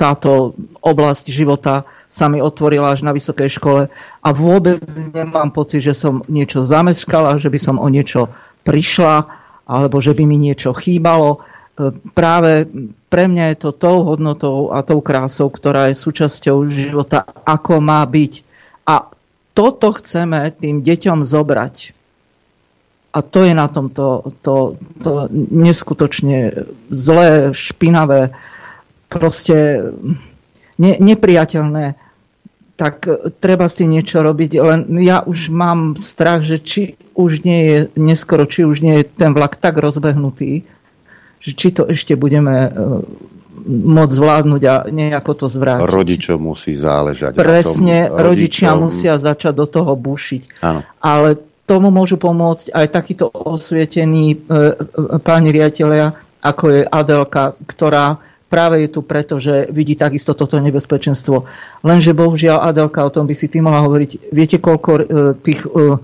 táto oblasť života sa mi otvorila až na vysokej škole a vôbec nemám pocit, že som niečo zameškala, že by som o niečo prišla alebo že by mi niečo chýbalo. E, práve pre mňa je to tou hodnotou a tou krásou, ktorá je súčasťou života, ako má byť. A toto chceme tým deťom zobrať. A to je na tom to, to, to neskutočne zlé, špinavé, proste ne, nepriateľné tak treba si niečo robiť. Len ja už mám strach, že či už nie je neskoro, či už nie je ten vlak tak rozbehnutý, že či to ešte budeme e, môcť zvládnuť a nejako to zvrátiť. Rodičom musí záležať. Presne, tom, rodičia musia začať do toho bušiť. Áno. Ale tomu môžu pomôcť aj takíto osvietení e, e, páni riaditeľia, ako je Adelka, ktorá práve je tu preto, že vidí takisto toto nebezpečenstvo. Lenže bohužiaľ, Adelka, o tom by si ty mohla hovoriť. Viete, koľko uh, tých uh,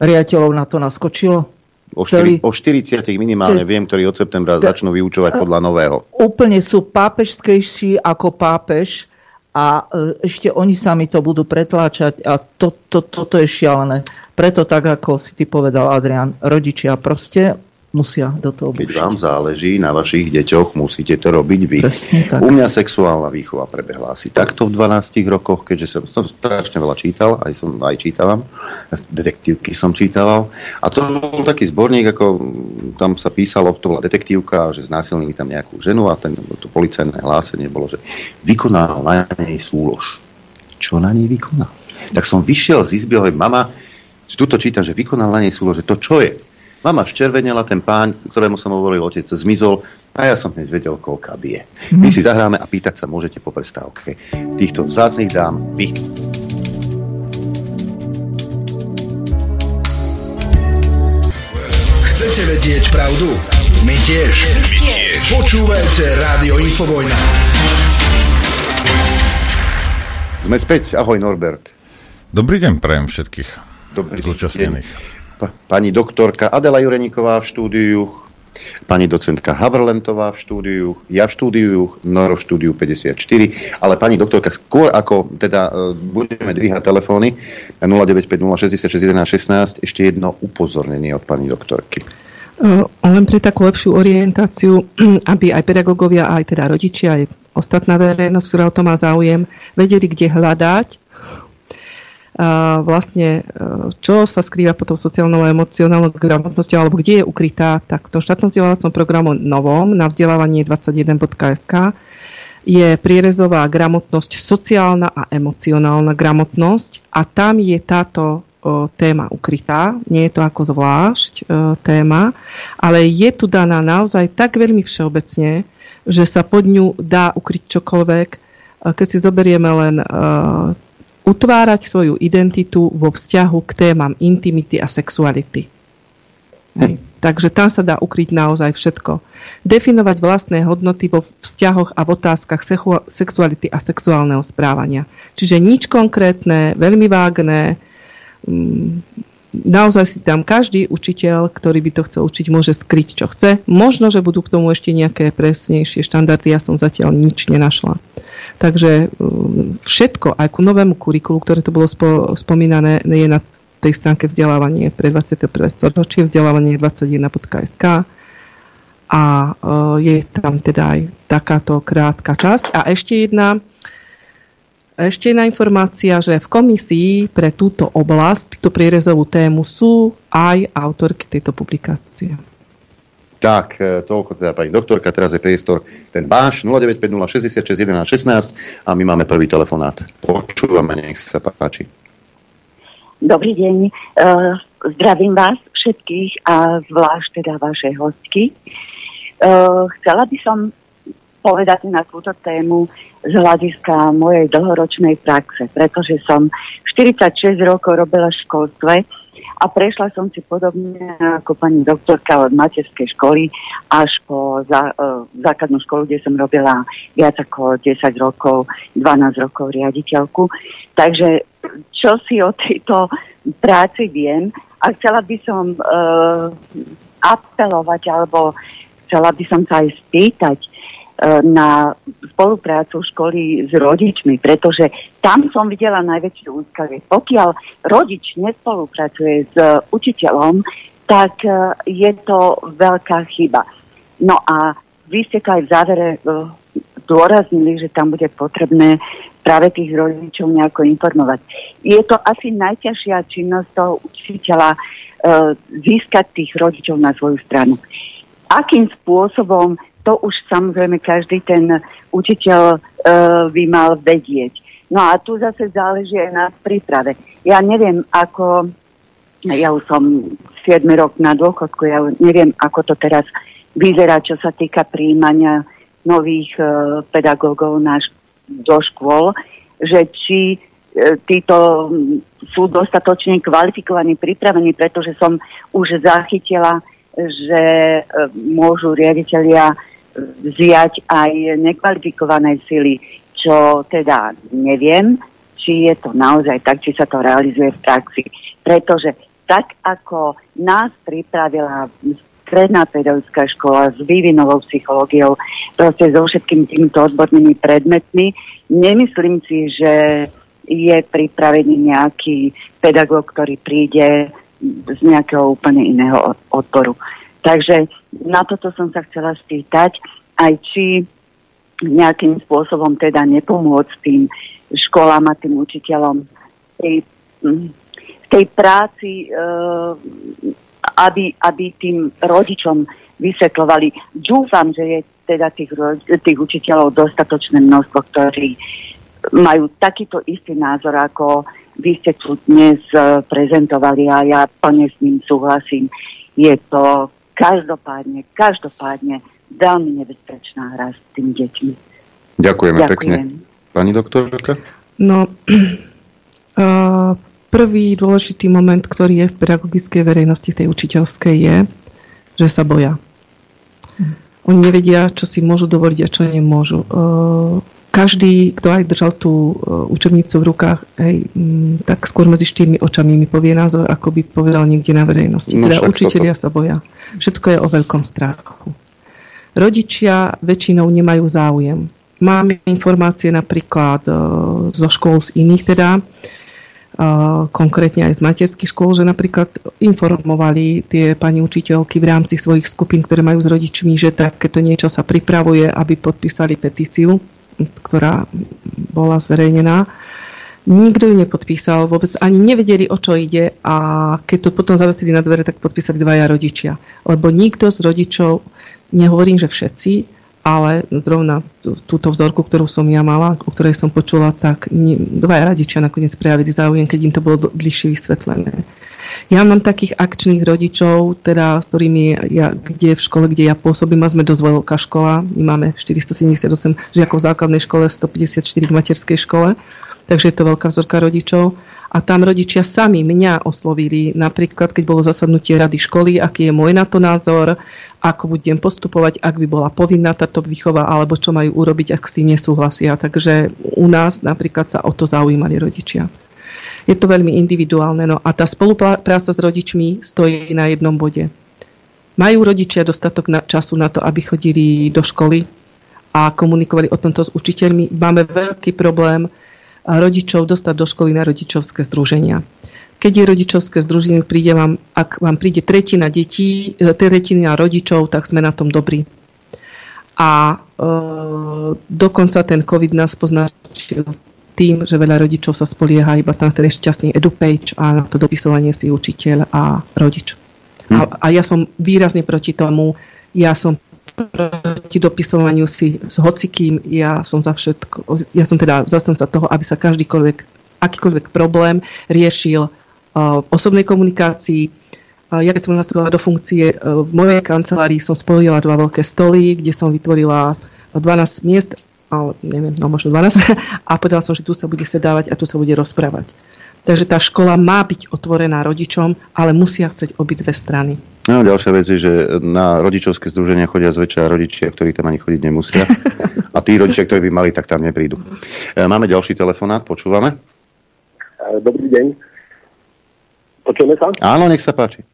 riaditeľov na to naskočilo? O, 4, o 40 minimálne viem, ktorí od septembra začnú vyučovať podľa nového. Úplne sú pápežskejší ako pápež a uh, ešte oni sami to budú pretláčať a to, to, toto je šialené. Preto tak, ako si ty povedal, Adrian, rodičia proste musia do toho Keď vám záleží na vašich deťoch, musíte to robiť vy. U mňa sexuálna výchova prebehla asi takto v 12 rokoch, keďže som, som strašne veľa čítal, aj som aj čítavam, detektívky som čítaval. A to bol taký zborník, ako tam sa písalo, to bola detektívka, že znásilnili tam nejakú ženu a ten, to policajné hlásenie bolo, že vykonal na nej súlož. Čo na nej vykonal? Tak som vyšiel z izby, mama, tuto čítam, že vykonal na nej súlož, že to čo je? Mama ščervenela, ten pán, ktorému som hovoril, otec zmizol a ja som hneď vedel, koľka bije. My si zahráme a pýtať sa môžete po prestávke. Týchto vzácných dám vy. Chcete vedieť pravdu? My tiež. My tiež. Počúvajte Rádio Infovojna. Sme späť. Ahoj Norbert. Dobrý deň prajem všetkých Dobrý zúčastnených. Deň pani doktorka Adela Jureníková v štúdiu, pani docentka Havrlentová v štúdiu, ja v štúdiu, Noro v štúdiu 54, ale pani doktorka, skôr ako teda e, budeme dvíhať telefóny 0950661116, ešte jedno upozornenie od pani doktorky. E, len pre takú lepšiu orientáciu, aby aj pedagógovia, aj teda rodičia, aj ostatná verejnosť, ktorá o to má záujem, vedeli, kde hľadať vlastne, e, čo sa skrýva pod tou sociálnou a emocionálnou gramotnosťou, alebo kde je ukrytá, tak v tom štátnom vzdelávacom programu novom na vzdelávanie 21.sk je prierezová gramotnosť sociálna a emocionálna gramotnosť a tam je táto téma ukrytá, nie je to ako zvlášť e, téma, ale je tu daná naozaj tak veľmi všeobecne, že sa pod ňu dá ukryť čokoľvek. E, keď si zoberieme len utvárať svoju identitu vo vzťahu k témam intimity a sexuality. Hej. Takže tam sa dá ukryť naozaj všetko. Definovať vlastné hodnoty vo vzťahoch a v otázkach sexuality a sexuálneho správania. Čiže nič konkrétne, veľmi vágné. Mm, naozaj si tam každý učiteľ, ktorý by to chcel učiť, môže skryť, čo chce. Možno, že budú k tomu ešte nejaké presnejšie štandardy. Ja som zatiaľ nič nenašla. Takže um, všetko, aj ku novému kurikulu, ktoré to bolo spo, spomínané, je na tej stránke vzdelávanie pre 21. storočie, vzdelávanie 21.sk a uh, je tam teda aj takáto krátka časť. A ešte jedna, ešte jedna informácia, že v komisii pre túto oblasť, túto prierezovú tému sú aj autorky tejto publikácie. Tak, e, toľko teda pani doktorka, teraz je priestor ten váš 0950 66 11 16 a my máme prvý telefonát. Počúvame, nech sa páči. Dobrý deň, uh, zdravím vás všetkých a zvlášť teda vaše hostky. Uh, chcela by som povedať na túto tému z hľadiska mojej dlhoročnej praxe, pretože som 46 rokov robila v školstve a prešla som si podobne ako pani doktorka od materskej školy až po zá, uh, základnú školu, kde som robila viac ako 10 rokov, 12 rokov riaditeľku. Takže čo si o tejto práci viem a chcela by som uh, apelovať alebo chcela by som sa aj spýtať, na spoluprácu školy s rodičmi, pretože tam som videla najväčšie úskavie. Pokiaľ rodič nespolupracuje s učiteľom, tak e, je to veľká chyba. No a vy ste to aj v závere zdôraznili, že tam bude potrebné práve tých rodičov nejako informovať. Je to asi najťažšia činnosť toho učiteľa získať tých rodičov na svoju stranu. Akým spôsobom to už samozrejme každý ten učiteľ uh, by mal vedieť. No a tu zase záleží aj na príprave. Ja neviem, ako, ja už som 7 rok na dôchodku, ja neviem, ako to teraz vyzerá, čo sa týka príjmania nových uh, pedagógov na, do škôl, že či uh, títo sú dostatočne kvalifikovaní, pripravení, pretože som už zachytila, že uh, môžu riaditeľia vziať aj nekvalifikované sily, čo teda neviem, či je to naozaj tak, či sa to realizuje v praxi. Pretože tak, ako nás pripravila stredná pedagogická škola s vývinovou psychológiou, proste so všetkými týmito odbornými predmetmi, nemyslím si, že je pripravený nejaký pedagóg, ktorý príde z nejakého úplne iného odporu. Takže na toto som sa chcela spýtať, aj či nejakým spôsobom teda nepomôcť tým školám a tým učiteľom tej, v tej práci, e, aby, aby tým rodičom vysvetľovali. Dúfam, že je teda tých, tých učiteľov dostatočné množstvo, ktorí majú takýto istý názor, ako vy ste tu dnes e, prezentovali a ja plne s ním súhlasím. Je to každopádne, každopádne veľmi nebezpečná hra s tými deťmi. Ďakujeme Ďakujem. pekne. Pani doktorka? No, uh, prvý dôležitý moment, ktorý je v pedagogickej verejnosti, v tej učiteľskej, je, že sa boja. Oni nevedia, čo si môžu dovoliť a čo nemôžu. Uh, každý, kto aj držal tú uh, učebnicu v rukách, hej, m, tak skôr medzi štyrmi očami mi povie názor, ako by povedal niekde na verejnosti. No, teda učiteľia toto. sa boja. Všetko je o veľkom strachu. Rodičia väčšinou nemajú záujem. Máme informácie napríklad uh, zo škôl z iných teda, uh, konkrétne aj z materských škôl, že napríklad informovali tie pani učiteľky v rámci svojich skupín, ktoré majú s rodičmi, že takéto niečo sa pripravuje, aby podpísali petíciu ktorá bola zverejnená. Nikto ju nepodpísal, vôbec ani nevedeli, o čo ide a keď to potom zavesili na dvere, tak podpísali dvaja rodičia. Lebo nikto z rodičov, nehovorím, že všetci, ale zrovna túto vzorku, ktorú som ja mala, o ktorej som počula, tak dvaja rodičia nakoniec prejavili záujem, keď im to bolo bližšie vysvetlené. Ja mám takých akčných rodičov, teda, s ktorými ja, kde v škole, kde ja pôsobím, a sme dosť veľká škola, my máme 478 žiakov v základnej škole, 154 v materskej škole, takže je to veľká vzorka rodičov. A tam rodičia sami mňa oslovili, napríklad keď bolo zasadnutie rady školy, aký je môj na to názor, ako budem postupovať, ak by bola povinná táto výchova, alebo čo majú urobiť, ak s tým nesúhlasia. Takže u nás napríklad sa o to zaujímali rodičia je to veľmi individuálne. No a tá spolupráca s rodičmi stojí na jednom bode. Majú rodičia dostatok na, času na to, aby chodili do školy a komunikovali o tomto s učiteľmi. Máme veľký problém rodičov dostať do školy na rodičovské združenia. Keď je rodičovské združenie, príde vám, ak vám príde tretina detí, e, tretina rodičov, tak sme na tom dobrí. A e, dokonca ten COVID nás poznačil tým, že veľa rodičov sa spolieha iba na ten šťastný edupage a na to dopisovanie si učiteľ a rodič. Hm. A, a ja som výrazne proti tomu, ja som proti dopisovaniu si s hocikým, ja som za všetko, ja som teda zastanca toho, aby sa každýkoľvek, akýkoľvek problém riešil uh, osobnej komunikácii. Uh, ja keď som nastúpila do funkcie, uh, v mojej kancelárii som spojila dva veľké stoly, kde som vytvorila 12 miest, ale neviem, no možno 12, a povedala som, že tu sa bude sedávať a tu sa bude rozprávať. Takže tá škola má byť otvorená rodičom, ale musia chceť obidve strany. No, ďalšia vec je, že na rodičovské združenia chodia zväčša rodičia, ktorí tam ani chodiť nemusia. A tí rodičia, ktorí by mali, tak tam neprídu. E, máme ďalší telefonát, počúvame. E, dobrý deň. Počujeme sa? Áno, nech sa páči.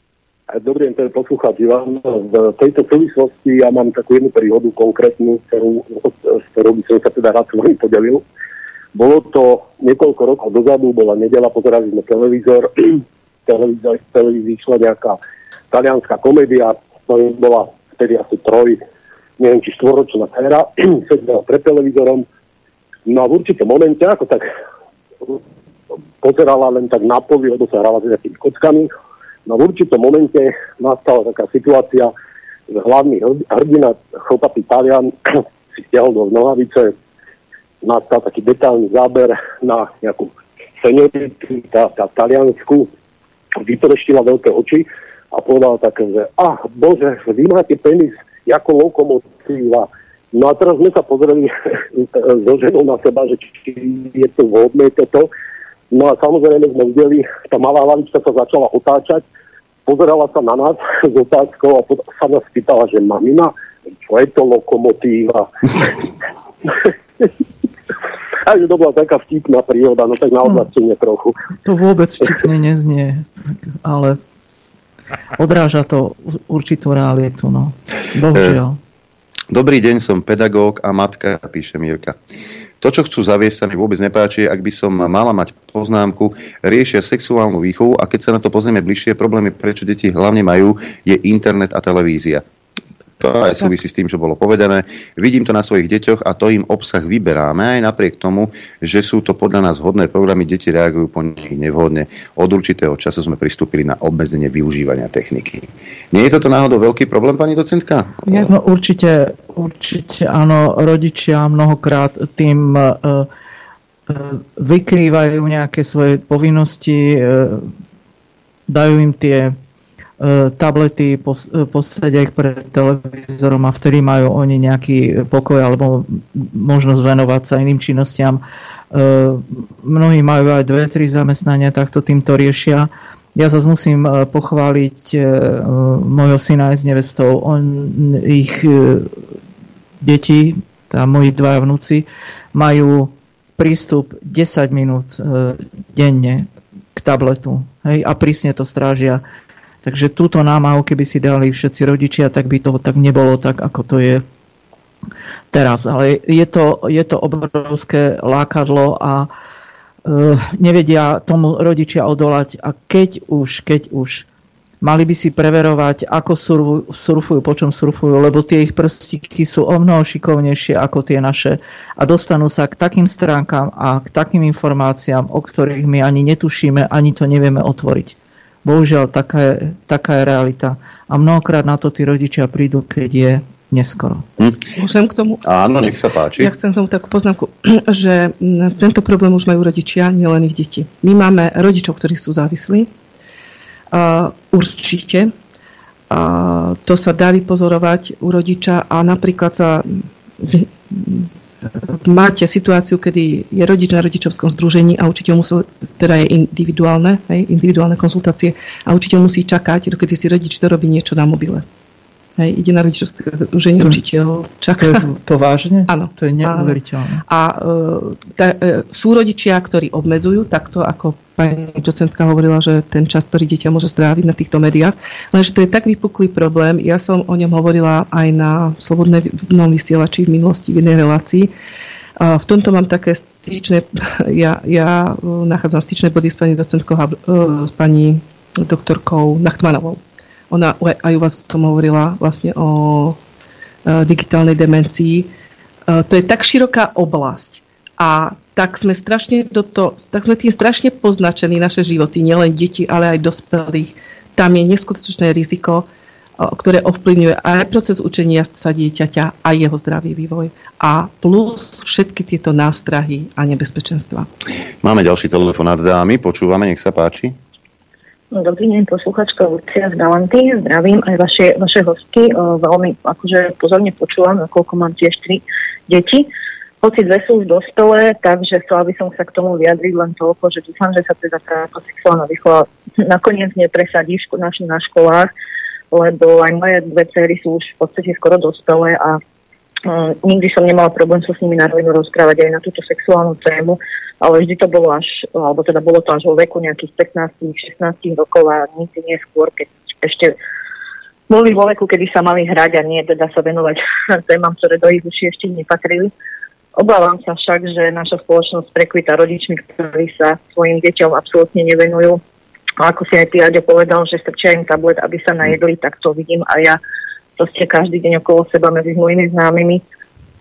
E, dobrý deň, to je poslúchať Ivan. V tejto súvislosti ja mám takú jednu príhodu konkrétnu, ktorú, s ktorou by som sa teda rád s podelil. Bolo to niekoľko rokov dozadu, bola nedela, pozerali sme televízor, televízor, televízii išla nejaká talianská komédia, to bola vtedy asi troj, neviem, či štvoročná éra, sedela pred televízorom. No a v určitom momente, ako tak pozerala len tak na poli, lebo sa hrala s nejakými kockami, no v určitom momente nastala taká situácia, že hlavný hrdina, chlpatý Talian, si stiahol do nohavice, nastal taký detálny záber na nejakú senioritu, tá, tá taliansku, vypreštila veľké oči a povedala také, že ach bože, vy máte penis ako lokomotíva. No a teraz sme sa pozreli so ženou na seba, že či je to vhodné toto. No a samozrejme sme videli, tá malá lavička sa začala otáčať, pozerala sa na nás s otázkou a sa nás pýtala, že mamina, čo je to lokomotíva? Takže to bola taká vtipná príroda, no tak na odľahčenie trochu. To vôbec vtipne neznie, ale odráža to určitú realitu, no. Bohužiaľ. Dobrý deň, som pedagóg a matka, píše Mirka. To, čo chcú zaviesť, sa mi vôbec nepáči. Ak by som mala mať poznámku, riešia sexuálnu výchovu a keď sa na to pozrieme bližšie, problémy, prečo deti hlavne majú, je internet a televízia. To aj súvisí s tým, čo bolo povedané. Vidím to na svojich deťoch a to im obsah vyberáme aj napriek tomu, že sú to podľa nás hodné programy, deti reagujú po nich nevhodne. Od určitého času sme pristúpili na obmedzenie využívania techniky. Nie je toto náhodou veľký problém, pani docentka? Ja, no, určite, určite áno. Rodičia mnohokrát tým uh, vykrývajú nejaké svoje povinnosti, uh, dajú im tie tablety, pos, e, posadia ich pred televízorom a vtedy majú oni nejaký pokoj alebo možnosť venovať sa iným činnostiam. E, mnohí majú aj dve, tri zamestnania, takto týmto riešia. Ja zase musím pochváliť mojho syna aj s nevestou. On, ich deti, tá moji dvaja vnúci, majú prístup 10 minút denne k tabletu. Hej, a prísne to strážia. Takže túto námahu, keby si dali všetci rodičia, tak by to tak nebolo tak, ako to je teraz. Ale je to, je to obrovské lákadlo a e, nevedia tomu rodičia odolať. A keď už, keď už, mali by si preverovať, ako surfujú, surfujú, po čom surfujú, lebo tie ich prstíky sú o mnoho šikovnejšie ako tie naše a dostanú sa k takým stránkam a k takým informáciám, o ktorých my ani netušíme, ani to nevieme otvoriť. Bohužiaľ, taká je, taká je realita. A mnohokrát na to tí rodičia prídu, keď je neskoro. Hm. Môžem k tomu? Áno, nech sa páči. Ja chcem k tomu takú poznámku, že tento problém už majú rodičia, nielen ich deti. My máme rodičov, ktorí sú závislí. Uh, určite. Uh, to sa dá vypozorovať u rodiča a napríklad sa máte situáciu, kedy je rodič na rodičovskom združení a učiteľ musí, teda je individuálne, hej, individuálne konzultácie a učiteľ musí čakať, dokedy si rodič to robí niečo na mobile. Hej, ide na rodičovské združenie, učiteľ čaká. To, to vážne? Áno. To je neuveriteľné. A e, ta, e, sú rodičia, ktorí obmedzujú, takto ako pani docentka hovorila, že ten čas, ktorý dieťa môže stráviť na týchto médiách, lenže to je tak vypuklý problém. Ja som o ňom hovorila aj na slobodnom vysielači v minulosti v jednej relácii. A v tomto mám také styčné, ja, ja e, nachádzam styčné body s pani docentkou, s pani doktorkou Nachtmanovou ona aj u vás o tom hovorila vlastne o e, digitálnej demencii. E, to je tak široká oblasť a tak sme, strašne do to, tak sme tým strašne poznačení naše životy, nielen deti, ale aj dospelých. Tam je neskutočné riziko, e, ktoré ovplyvňuje aj proces učenia sa dieťaťa a jeho zdravý vývoj. A plus všetky tieto nástrahy a nebezpečenstva. Máme ďalší telefonát dámy, počúvame, nech sa páči. Dobrý deň, posluchačka Lucia z Galanty. Zdravím aj vaše, vaše hostky. Veľmi akože pozorne počúvam, nakoľko mám tiež tri deti. Hoci dve sú už dospelé, takže chcela by som sa k tomu vyjadriť len toľko, že dúfam, že sa teda táto sexuálna výchova nakoniec nepresadí ško- na, na školách, lebo aj moje dve cery sú už v podstate skoro dospelé a nikdy som nemala problém sa s nimi na rozprávať aj na túto sexuálnu tému, ale vždy to bolo až, alebo teda bolo to až vo veku nejakých 15-16 rokov a nikdy neskôr, keď ešte boli vo veku, kedy sa mali hrať a nie teda sa venovať témam, ktoré do ich uši ešte nepatrili. Obávam sa však, že naša spoločnosť prekvita rodičmi, ktorí sa svojim deťom absolútne nevenujú. A ako si aj ty, Aďo, povedal, že strčia im tablet, aby sa najedli, tak to vidím a ja proste každý deň okolo seba medzi mojimi známymi.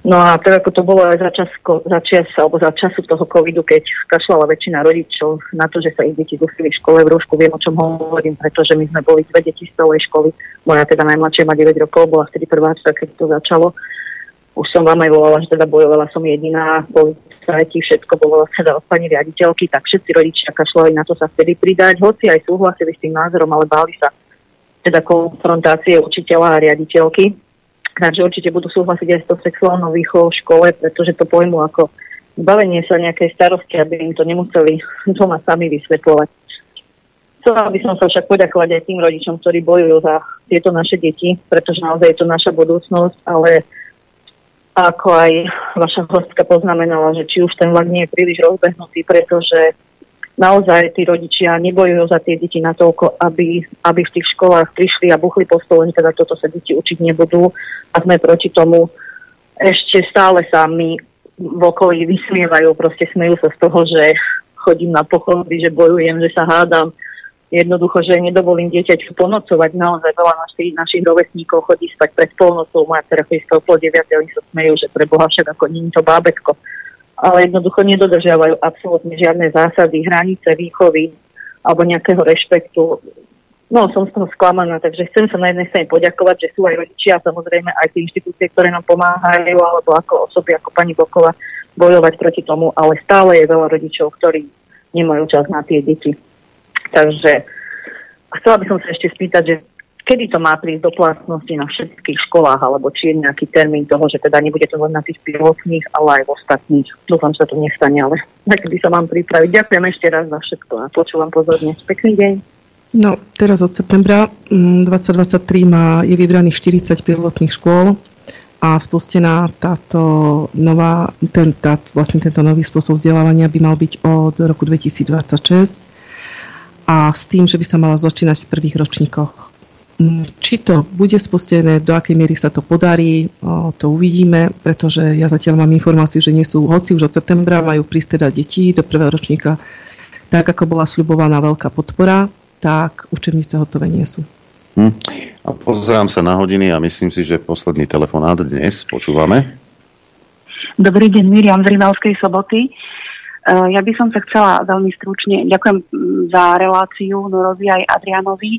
No a tak ako to bolo aj za, čas, za čas, alebo za času toho covidu, keď kašľala väčšina rodičov na to, že sa ich deti dusili v škole v rúšku, viem, o čom hovorím, pretože my sme boli dve deti z celej školy. Moja teda najmladšia má 9 rokov, bola vtedy prváčka, keď to začalo už som vám aj volala, že teda bojovala som jediná, policajti, všetko bolo teda od pani riaditeľky, tak všetci rodičia kašľali na to sa vtedy pridať, hoci aj súhlasili s tým názorom, ale báli sa teda konfrontácie učiteľa a riaditeľky. Takže určite budú súhlasiť aj s tou sexuálnou výchovou v škole, pretože to pojmu ako zbavenie sa nejakej starosti, aby im to nemuseli doma sami vysvetľovať. Chcela by som sa však poďakovať aj tým rodičom, ktorí bojujú za tieto naše deti, pretože naozaj je to naša budúcnosť, ale ako aj vaša hostka poznamenala, že či už ten vlak nie je príliš rozbehnutý, pretože naozaj tí rodičia nebojujú za tie deti natoľko, aby, aby v tých školách prišli a buchli po stole, teda toto sa deti učiť nebudú a sme proti tomu. Ešte stále sa mi v okolí vysmievajú, proste smejú sa z toho, že chodím na pochody, že bojujem, že sa hádam jednoducho, že nedovolím dieťaťu ponocovať. Naozaj veľa našich, našich rovesníkov chodí spať pred polnocou, moja chodí spať pol 9, oni sa smejú, že pre Boha však ako nie to bábetko. Ale jednoducho nedodržiavajú absolútne žiadne zásady, hranice, výchovy alebo nejakého rešpektu. No, som z toho sklamaná, takže chcem sa na jednej strane poďakovať, že sú aj rodičia, samozrejme aj tie inštitúcie, ktoré nám pomáhajú, alebo ako osoby, ako pani Bokova, bojovať proti tomu, ale stále je veľa rodičov, ktorí nemajú čas na tie deti. Takže chcela by som sa ešte spýtať, že kedy to má prísť do platnosti na všetkých školách, alebo či je nejaký termín toho, že teda nebude to len na tých pilotných, ale aj v ostatných. Dúfam, že sa to nestane, ale by sa mám pripraviť. Ďakujem ešte raz za všetko a počúvam pozorne. Pekný deň. No, teraz od septembra 2023 mm, má, je vybraných 40 pilotných škôl a spustená táto nová, ten, tá, vlastne tento nový spôsob vzdelávania by mal byť od roku 2026 a s tým, že by sa mala začínať v prvých ročníkoch. Či to bude spustené, do akej miery sa to podarí, to uvidíme, pretože ja zatiaľ mám informáciu, že nie sú, hoci už od septembra majú prísť teda deti do prvého ročníka, tak ako bola sľubovaná veľká podpora, tak učebnice hotové nie sú. Hm. A pozerám sa na hodiny a myslím si, že posledný telefonát dnes počúvame. Dobrý deň, Miriam z Rinalskej soboty. Eh, ja by som sa chcela veľmi stručne, ďakujem mm, za reláciu Norovi aj Adrianovi,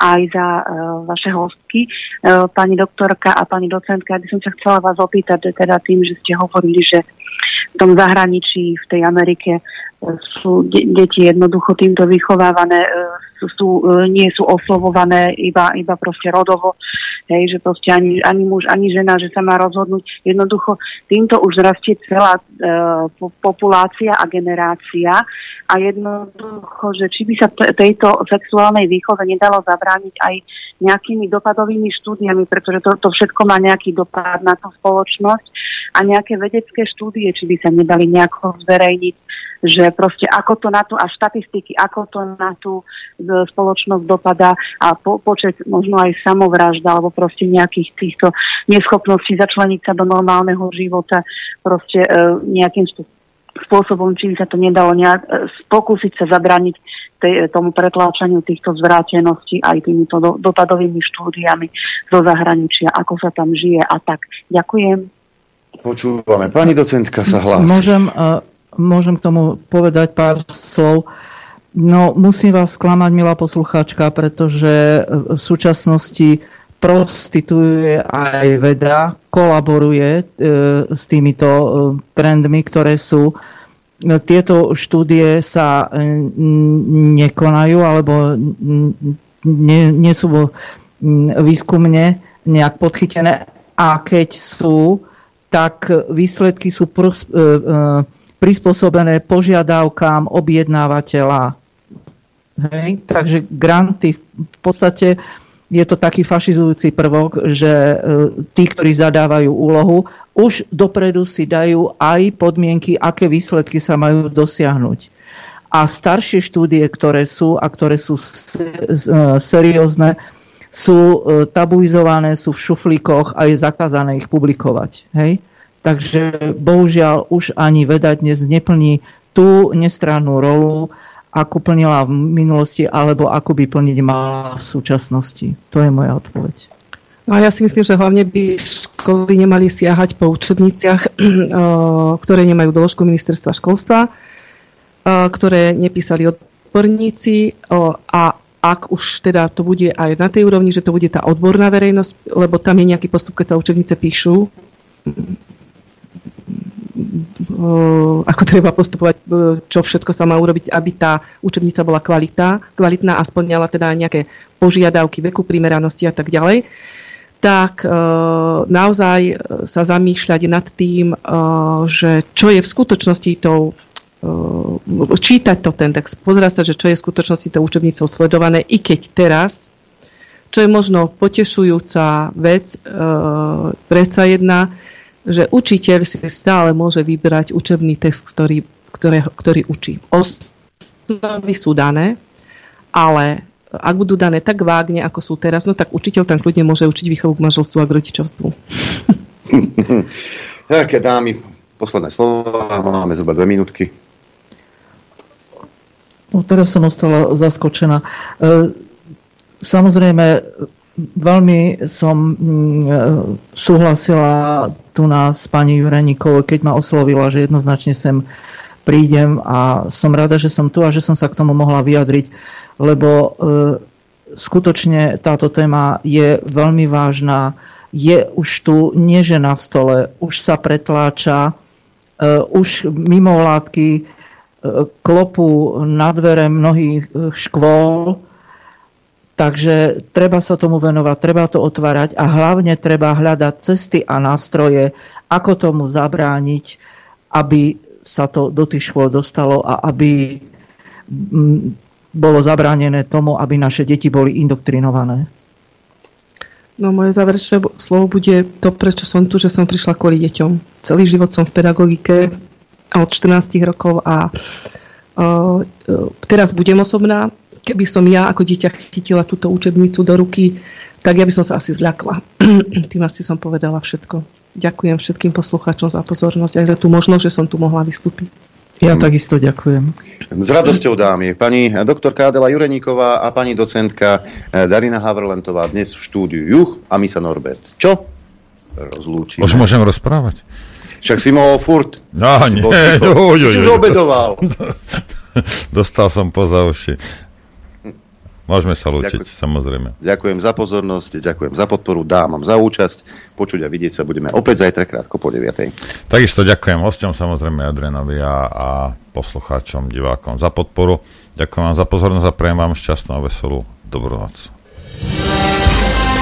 aj za uh, vaše hostky, uh, pani doktorka a pani docentka. Ja by som sa chcela vás opýtať, teda tým, že ste hovorili, že v tom zahraničí, v tej Amerike sú de- deti jednoducho týmto vychovávané, sú, sú, nie sú oslovované iba, iba proste rodovo, hej, že proste ani, ani muž, ani žena, že sa má rozhodnúť. Jednoducho týmto už rastie celá e, populácia a generácia a jednoducho, že či by sa t- tejto sexuálnej výchove nedalo zabrániť aj nejakými dopadovými štúdiami, pretože to, to všetko má nejaký dopad na tú spoločnosť a nejaké vedecké štúdie, či by sa nedali nejako zverejniť že proste ako to na tú, a štatistiky, ako to na tú e, spoločnosť dopadá a po, počet možno aj samovražda alebo proste nejakých týchto neschopností začleniť sa do normálneho života proste e, nejakým spôsobom, by sa to nedalo nejak, e, pokúsiť sa zabrániť tej, tomu pretláčaniu týchto zvráteností aj týmito do, dopadovými štúdiami zo zahraničia, ako sa tam žije a tak. Ďakujem. Počúvame. Pani docentka sa hlási. Môžem, uh, môžem k tomu povedať pár slov. No, musím vás sklamať, milá poslucháčka, pretože v súčasnosti prostituje aj veda, kolaboruje e, s týmito e, trendmi, ktoré sú. Tieto štúdie sa e, nekonajú alebo nie, nie sú výskumne nejak podchytené a keď sú, tak výsledky sú pros, e, e, prispôsobené požiadavkám objednávateľa. Hej? Takže granty v podstate je to taký fašizujúci prvok, že e, tí, ktorí zadávajú úlohu, už dopredu si dajú aj podmienky, aké výsledky sa majú dosiahnuť. A staršie štúdie, ktoré sú a ktoré sú e, seriózne, sú e, tabuizované, sú v šuflíkoch a je zakázané ich publikovať. Hej? Takže bohužiaľ už ani veda dnes neplní tú nestrannú rolu, akú plnila v minulosti, alebo ako by plniť mala v súčasnosti. To je moja odpoveď. No a ja si myslím, že hlavne by školy nemali siahať po učebniciach, ktoré nemajú doložku ministerstva školstva, ktoré nepísali odborníci a ak už teda to bude aj na tej úrovni, že to bude tá odborná verejnosť, lebo tam je nejaký postup, keď sa učebnice píšu, ako treba postupovať, čo všetko sa má urobiť, aby tá učebnica bola kvalitá, kvalitná a splňala teda nejaké požiadavky veku, primeranosti a tak ďalej, tak naozaj sa zamýšľať nad tým, že čo je v skutočnosti tou čítať to ten text, pozerať sa, že čo je v skutočnosti tou učebnicou sledované, i keď teraz, čo je možno potešujúca vec, predsa jedna, že učiteľ si stále môže vybrať učebný text, ktorý, ktoré, ktorý učí. Osnovy sú dané, ale ak budú dané tak vágne, ako sú teraz, no tak učiteľ tam kľudne môže učiť výchovu k manželstvu a k rodičovstvu. Také dámy, posledné slovo, máme zhruba dve minútky. No, teraz som ostala zaskočená. E, samozrejme, veľmi som mm, e, súhlasila tu nás s pani Jureníkovou, keď ma oslovila, že jednoznačne sem prídem a som rada, že som tu a že som sa k tomu mohla vyjadriť, lebo e, skutočne táto téma je veľmi vážna. Je už tu nieže na stole, už sa pretláča, už mimovládky e, klopu na dvere mnohých e, škôl, Takže treba sa tomu venovať, treba to otvárať a hlavne treba hľadať cesty a nástroje, ako tomu zabrániť, aby sa to do tých škôl dostalo a aby mm, bolo zabránené tomu, aby naše deti boli indoktrinované. No moje záverečné slovo bude to, prečo som tu, že som prišla kvôli deťom. Celý život som v pedagogike od 14 rokov a uh, teraz budem osobná keby som ja ako dieťa chytila túto učebnicu do ruky, tak ja by som sa asi zľakla. Tým asi som povedala všetko. Ďakujem všetkým poslucháčom za pozornosť aj za tú možnosť, že som tu mohla vystúpiť. Ja takisto ďakujem. S radosťou dámy. Pani doktorka Adela Jureníková a pani docentka eh, Darina Havrlentová dnes v štúdiu Juch a Misa Norbert. Čo? Rozlúčime. Už môžem rozprávať? Však si mohol furt. No, nie. Jo, jo, jo, jo. už obedoval. Dostal som poza uši. Môžeme sa lúčiť, ďakujem, samozrejme. Ďakujem za pozornosť, ďakujem za podporu, dámam za účasť. Počuť a vidieť sa budeme opäť zajtra krátko po 9. Takisto ďakujem hosťom, samozrejme Adrenovi a, a poslucháčom, divákom za podporu. Ďakujem vám za pozornosť a prejem vám šťastnú a veselú dobrú noc.